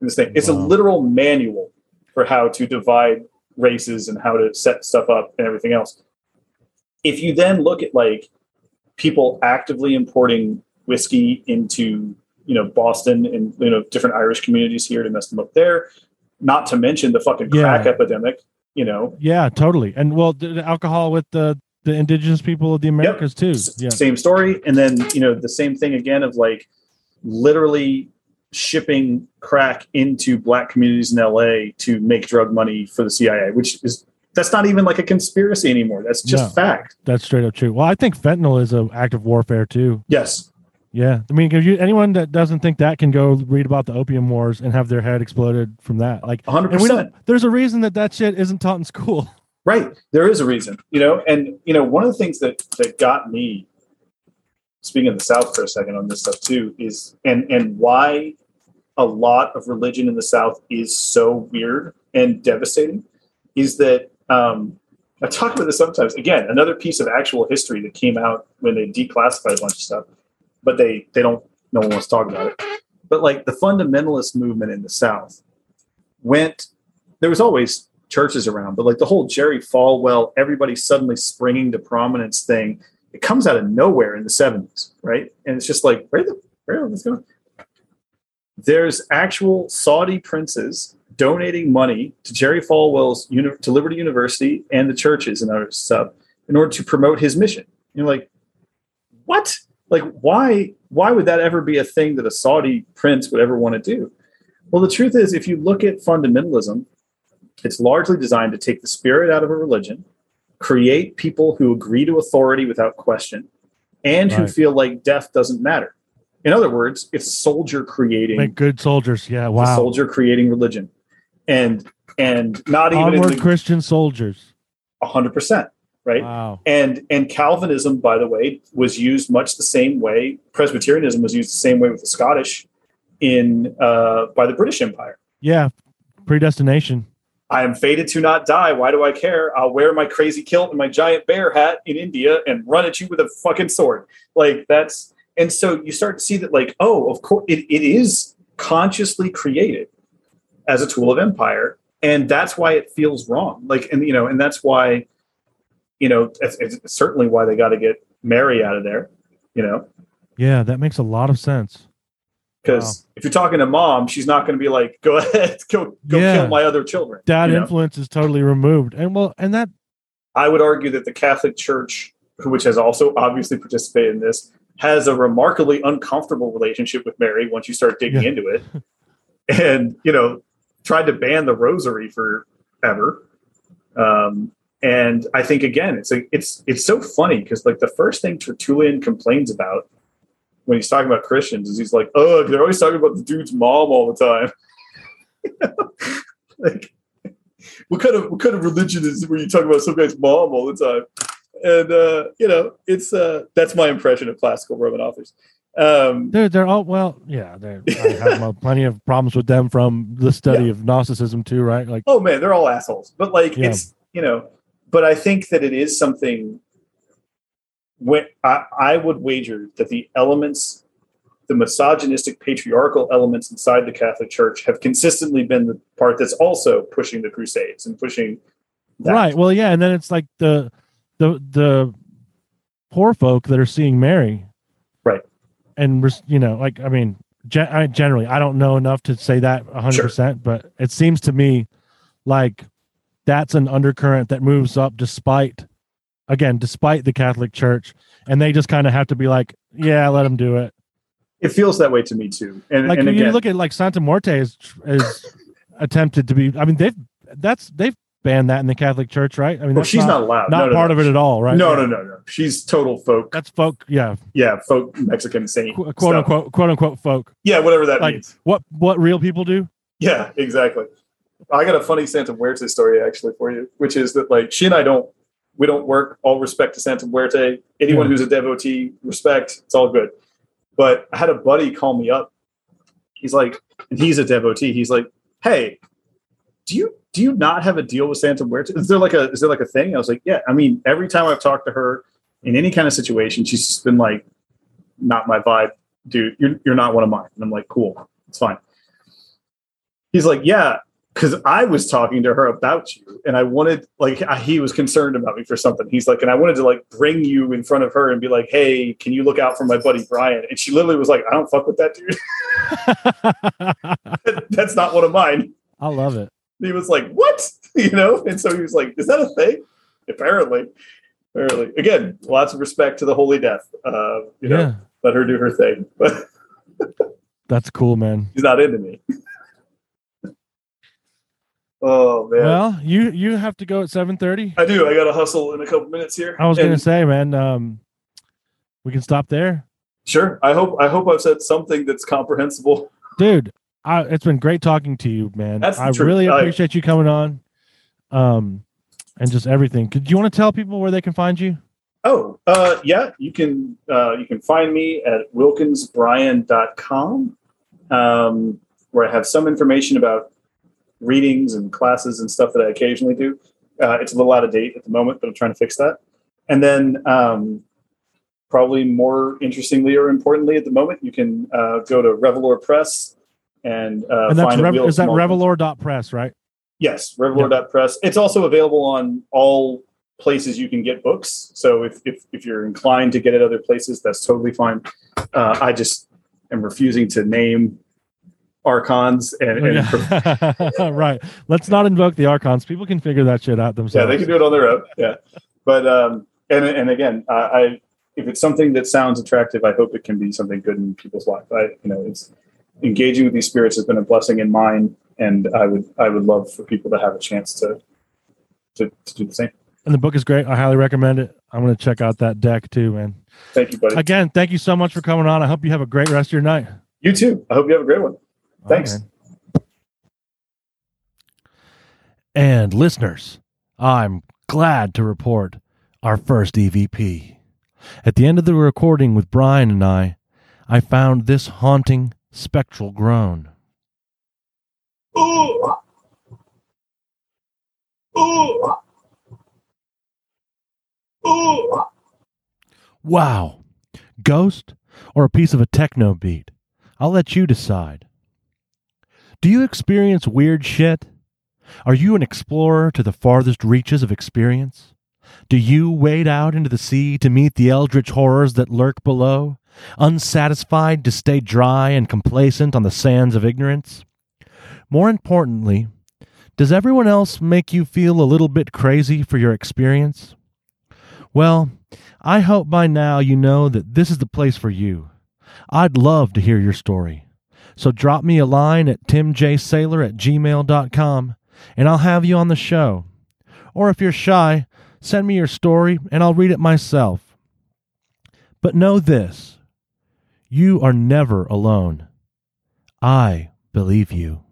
And This thing, it's a literal manual for how to divide races and how to set stuff up and everything else. If you then look at like people actively importing whiskey into you know Boston and you know different Irish communities here to mess them up there, not to mention the fucking crack Yeah. epidemic. You know, yeah totally and well the, the alcohol with the the indigenous people of the Americas too. Yeah. Same story. And then, you know, the same thing again of like literally shipping crack into black communities in LA to make drug money for the CIA, which is that's not even like a conspiracy anymore. That's just No. fact. That's straight up true. Well, I think fentanyl is an act of warfare too. Yes. Yeah, I mean, if you anyone that doesn't think that can go read about the opium wars and have their head exploded from that, like, 100%. and we don't. There's a reason that that shit isn't taught in school. Right. There is a reason, you know, and you know, one of the things that that got me speaking of the South for a second on this stuff too is and and why a lot of religion in the South is so weird and devastating is that um I talk about this sometimes. Again, another piece of actual history that came out when they declassified a bunch of stuff, but they they don't no one wants to talk about it. But like the fundamentalist movement in the South went there was always churches around, but like the whole Jerry Falwell, everybody suddenly springing to prominence thing, it comes out of nowhere in the 70s, right? And it's just like, where the where is what's going? There's actual Saudi princes donating money to Jerry Falwell's uni- to Liberty University and the churches and other stuff in order to promote his mission. You're like, what? Like, why? Why would that ever be a thing that a Saudi prince would ever want to do? Well, the truth is, if you look at fundamentalism, it's largely designed to take the spirit out of a religion, create people who agree to authority without question, and who feel like death doesn't matter. In other words, it's soldier creating Make good soldiers. Yeah, wow. soldier creating religion, and and not even Onward the Christian soldiers. hundred percent, right? Wow. And and Calvinism, by the way, was used much the same way. Presbyterianism was used the same way with the Scottish in uh, by the British Empire. Yeah, predestination. I am fated to not die. Why do I care? I'll wear my crazy kilt and my giant bear hat in India and run at you with a fucking sword. Like that's and so you start to see that like oh of course it, it is consciously created as a tool of empire and that's why it feels wrong like and you know and that's why you know it's, it's certainly why they got to get mary out of there you know Yeah, that makes a lot of sense. because if you're talking to mom she's not going to be like go ahead go go Yeah. kill my other children That you know? influence is totally removed, and well, and that I would argue that the Catholic Church, which has also obviously participated in this, has a remarkably uncomfortable relationship with Mary once you start digging Yeah. into it. And, you know, tried to ban the rosary forever. Um, and I think again, it's a, it's it's so funny because like the first thing Tertullian complains about when he's talking about Christians is he's like, oh, they're always talking about the dude's mom all the time. like what kind of what kind of religion is where you talk about some guy's mom all the time? And uh, you know, it's uh that's my impression of classical Roman authors. Um they're they're all well, yeah. They're, I have plenty of problems with them from the study of Gnosticism too, right? Like, oh man, they're all assholes. But like Yeah. it's you know, but I think that it is something when I, I would wager that the elements, the misogynistic patriarchal elements inside the Catholic Church have consistently been the part that's also pushing the crusades and pushing that. right? Well, yeah, and then it's like the the the poor folk that are seeing Mary. And you know, like I mean, gen- I, generally, I don't know enough to say that hundred Sure. percent, but it seems to me like that's an undercurrent that moves up despite, again, despite the Catholic Church, and they just kind of have to be like, yeah, let them do it. It feels that way to me too. And, Like and you again, look at like Santa Muerte is is attempted to be. I mean, they've that's they've banned that in the Catholic Church, right? I mean, well, she's not, allowed. not no, part no. of it at all, right? No, no, no, no. She's total folk. That's folk, yeah, Yeah, folk Mexican saint. quote stuff. unquote, quote unquote folk. Yeah, whatever that Like- means. What what real people do? Yeah, exactly. I got a funny Santa Muerte story actually for you, which is that like she and I don't we don't work. All respect to Santa Muerte. Anyone Yeah. who's a devotee, respect. It's all good. But I had a buddy call me up. He's like, and he's a devotee. He's like, hey, do you do you not have a deal with Santa Muerte? Is there like a is there like a thing? I was like, yeah. I mean, every time I've talked to her in any kind of situation, she's just been like, not my vibe, dude. You're you're not one of mine. And I'm like, cool, it's fine. He's like, yeah, because I was talking to her about you, and I wanted like I- he was concerned about me for something. He's like, and I wanted to like bring you in front of her and be like, hey, can you look out for my buddy Brian? And she literally was like, I don't fuck with that dude. That's not one of mine. I love it. He was like, "What?" You know, and so he was like, "Is that a thing?" Apparently, Apparently, again, lots of respect to the Holy Death. Uh, you know, let her do her thing, but That's cool, man. He's not into me. oh man, Well, you you have to go at seven thirty. I do. I got to hustle in a couple minutes here. I was And- gonna say, man, um, we can stop there, Sure. I hope I hope I've said something that's comprehensible. dude. I, it's been great talking to you, man. That's I truth. really appreciate you coming on, um, and just everything. Could you want to tell people where they can find you? Oh, uh, yeah. You can uh, you can find me at wilkinsbrian.com, um, where I have some information about readings and classes and stuff that I occasionally do. Uh, it's a little out of date at the moment, but I'm trying to fix that. And then, um, probably more interestingly or importantly at the moment, you can uh, go to Revelore Press and, uh, and that's Rev- is that Revelore.press, right? Yes, Revelore.press. It's also available on all places you can get books. So if, if, if you're inclined to get it other places, that's totally fine. Uh, I just am refusing to name archons and, and right. Let's not invoke the archons. People can figure that shit out themselves. yeah, they can do it on their own. Yeah, but um, and and again, I, I if it's something that sounds attractive, I hope it can be something good in people's life. I you know, it's engaging with these spirits has been a blessing in mine, and I would I would love for people to have a chance to to, to do the same. and the book is great. I highly recommend it. I'm going to check out that deck too, man. Thank you, buddy. Again, thank you so much for coming on. I hope you have a great rest of your night. You too. I hope you have a great one. Thanks. Right. And listeners, I'm glad to report our first EVP. At the end of the recording with Brian and I, I found this haunting spectral groan. Ooh. Ooh. Ooh. Wow. Ghost or a piece of a techno beat? I'll let you decide. Do you experience weird shit? Are you an explorer to the farthest reaches of experience? Do you wade out into the sea to meet the eldritch horrors that lurk below, unsatisfied to stay dry and complacent on the sands of ignorance? More importantly, does everyone else make you feel a little bit crazy for your experience? Well, I hope by now you know that this is the place for you. I'd love to hear your story. So drop me a line at timjsailor at gmail.com and I'll have you on the show. Or if you're shy, send me your story and I'll read it myself. But know this you are never alone. I believe you.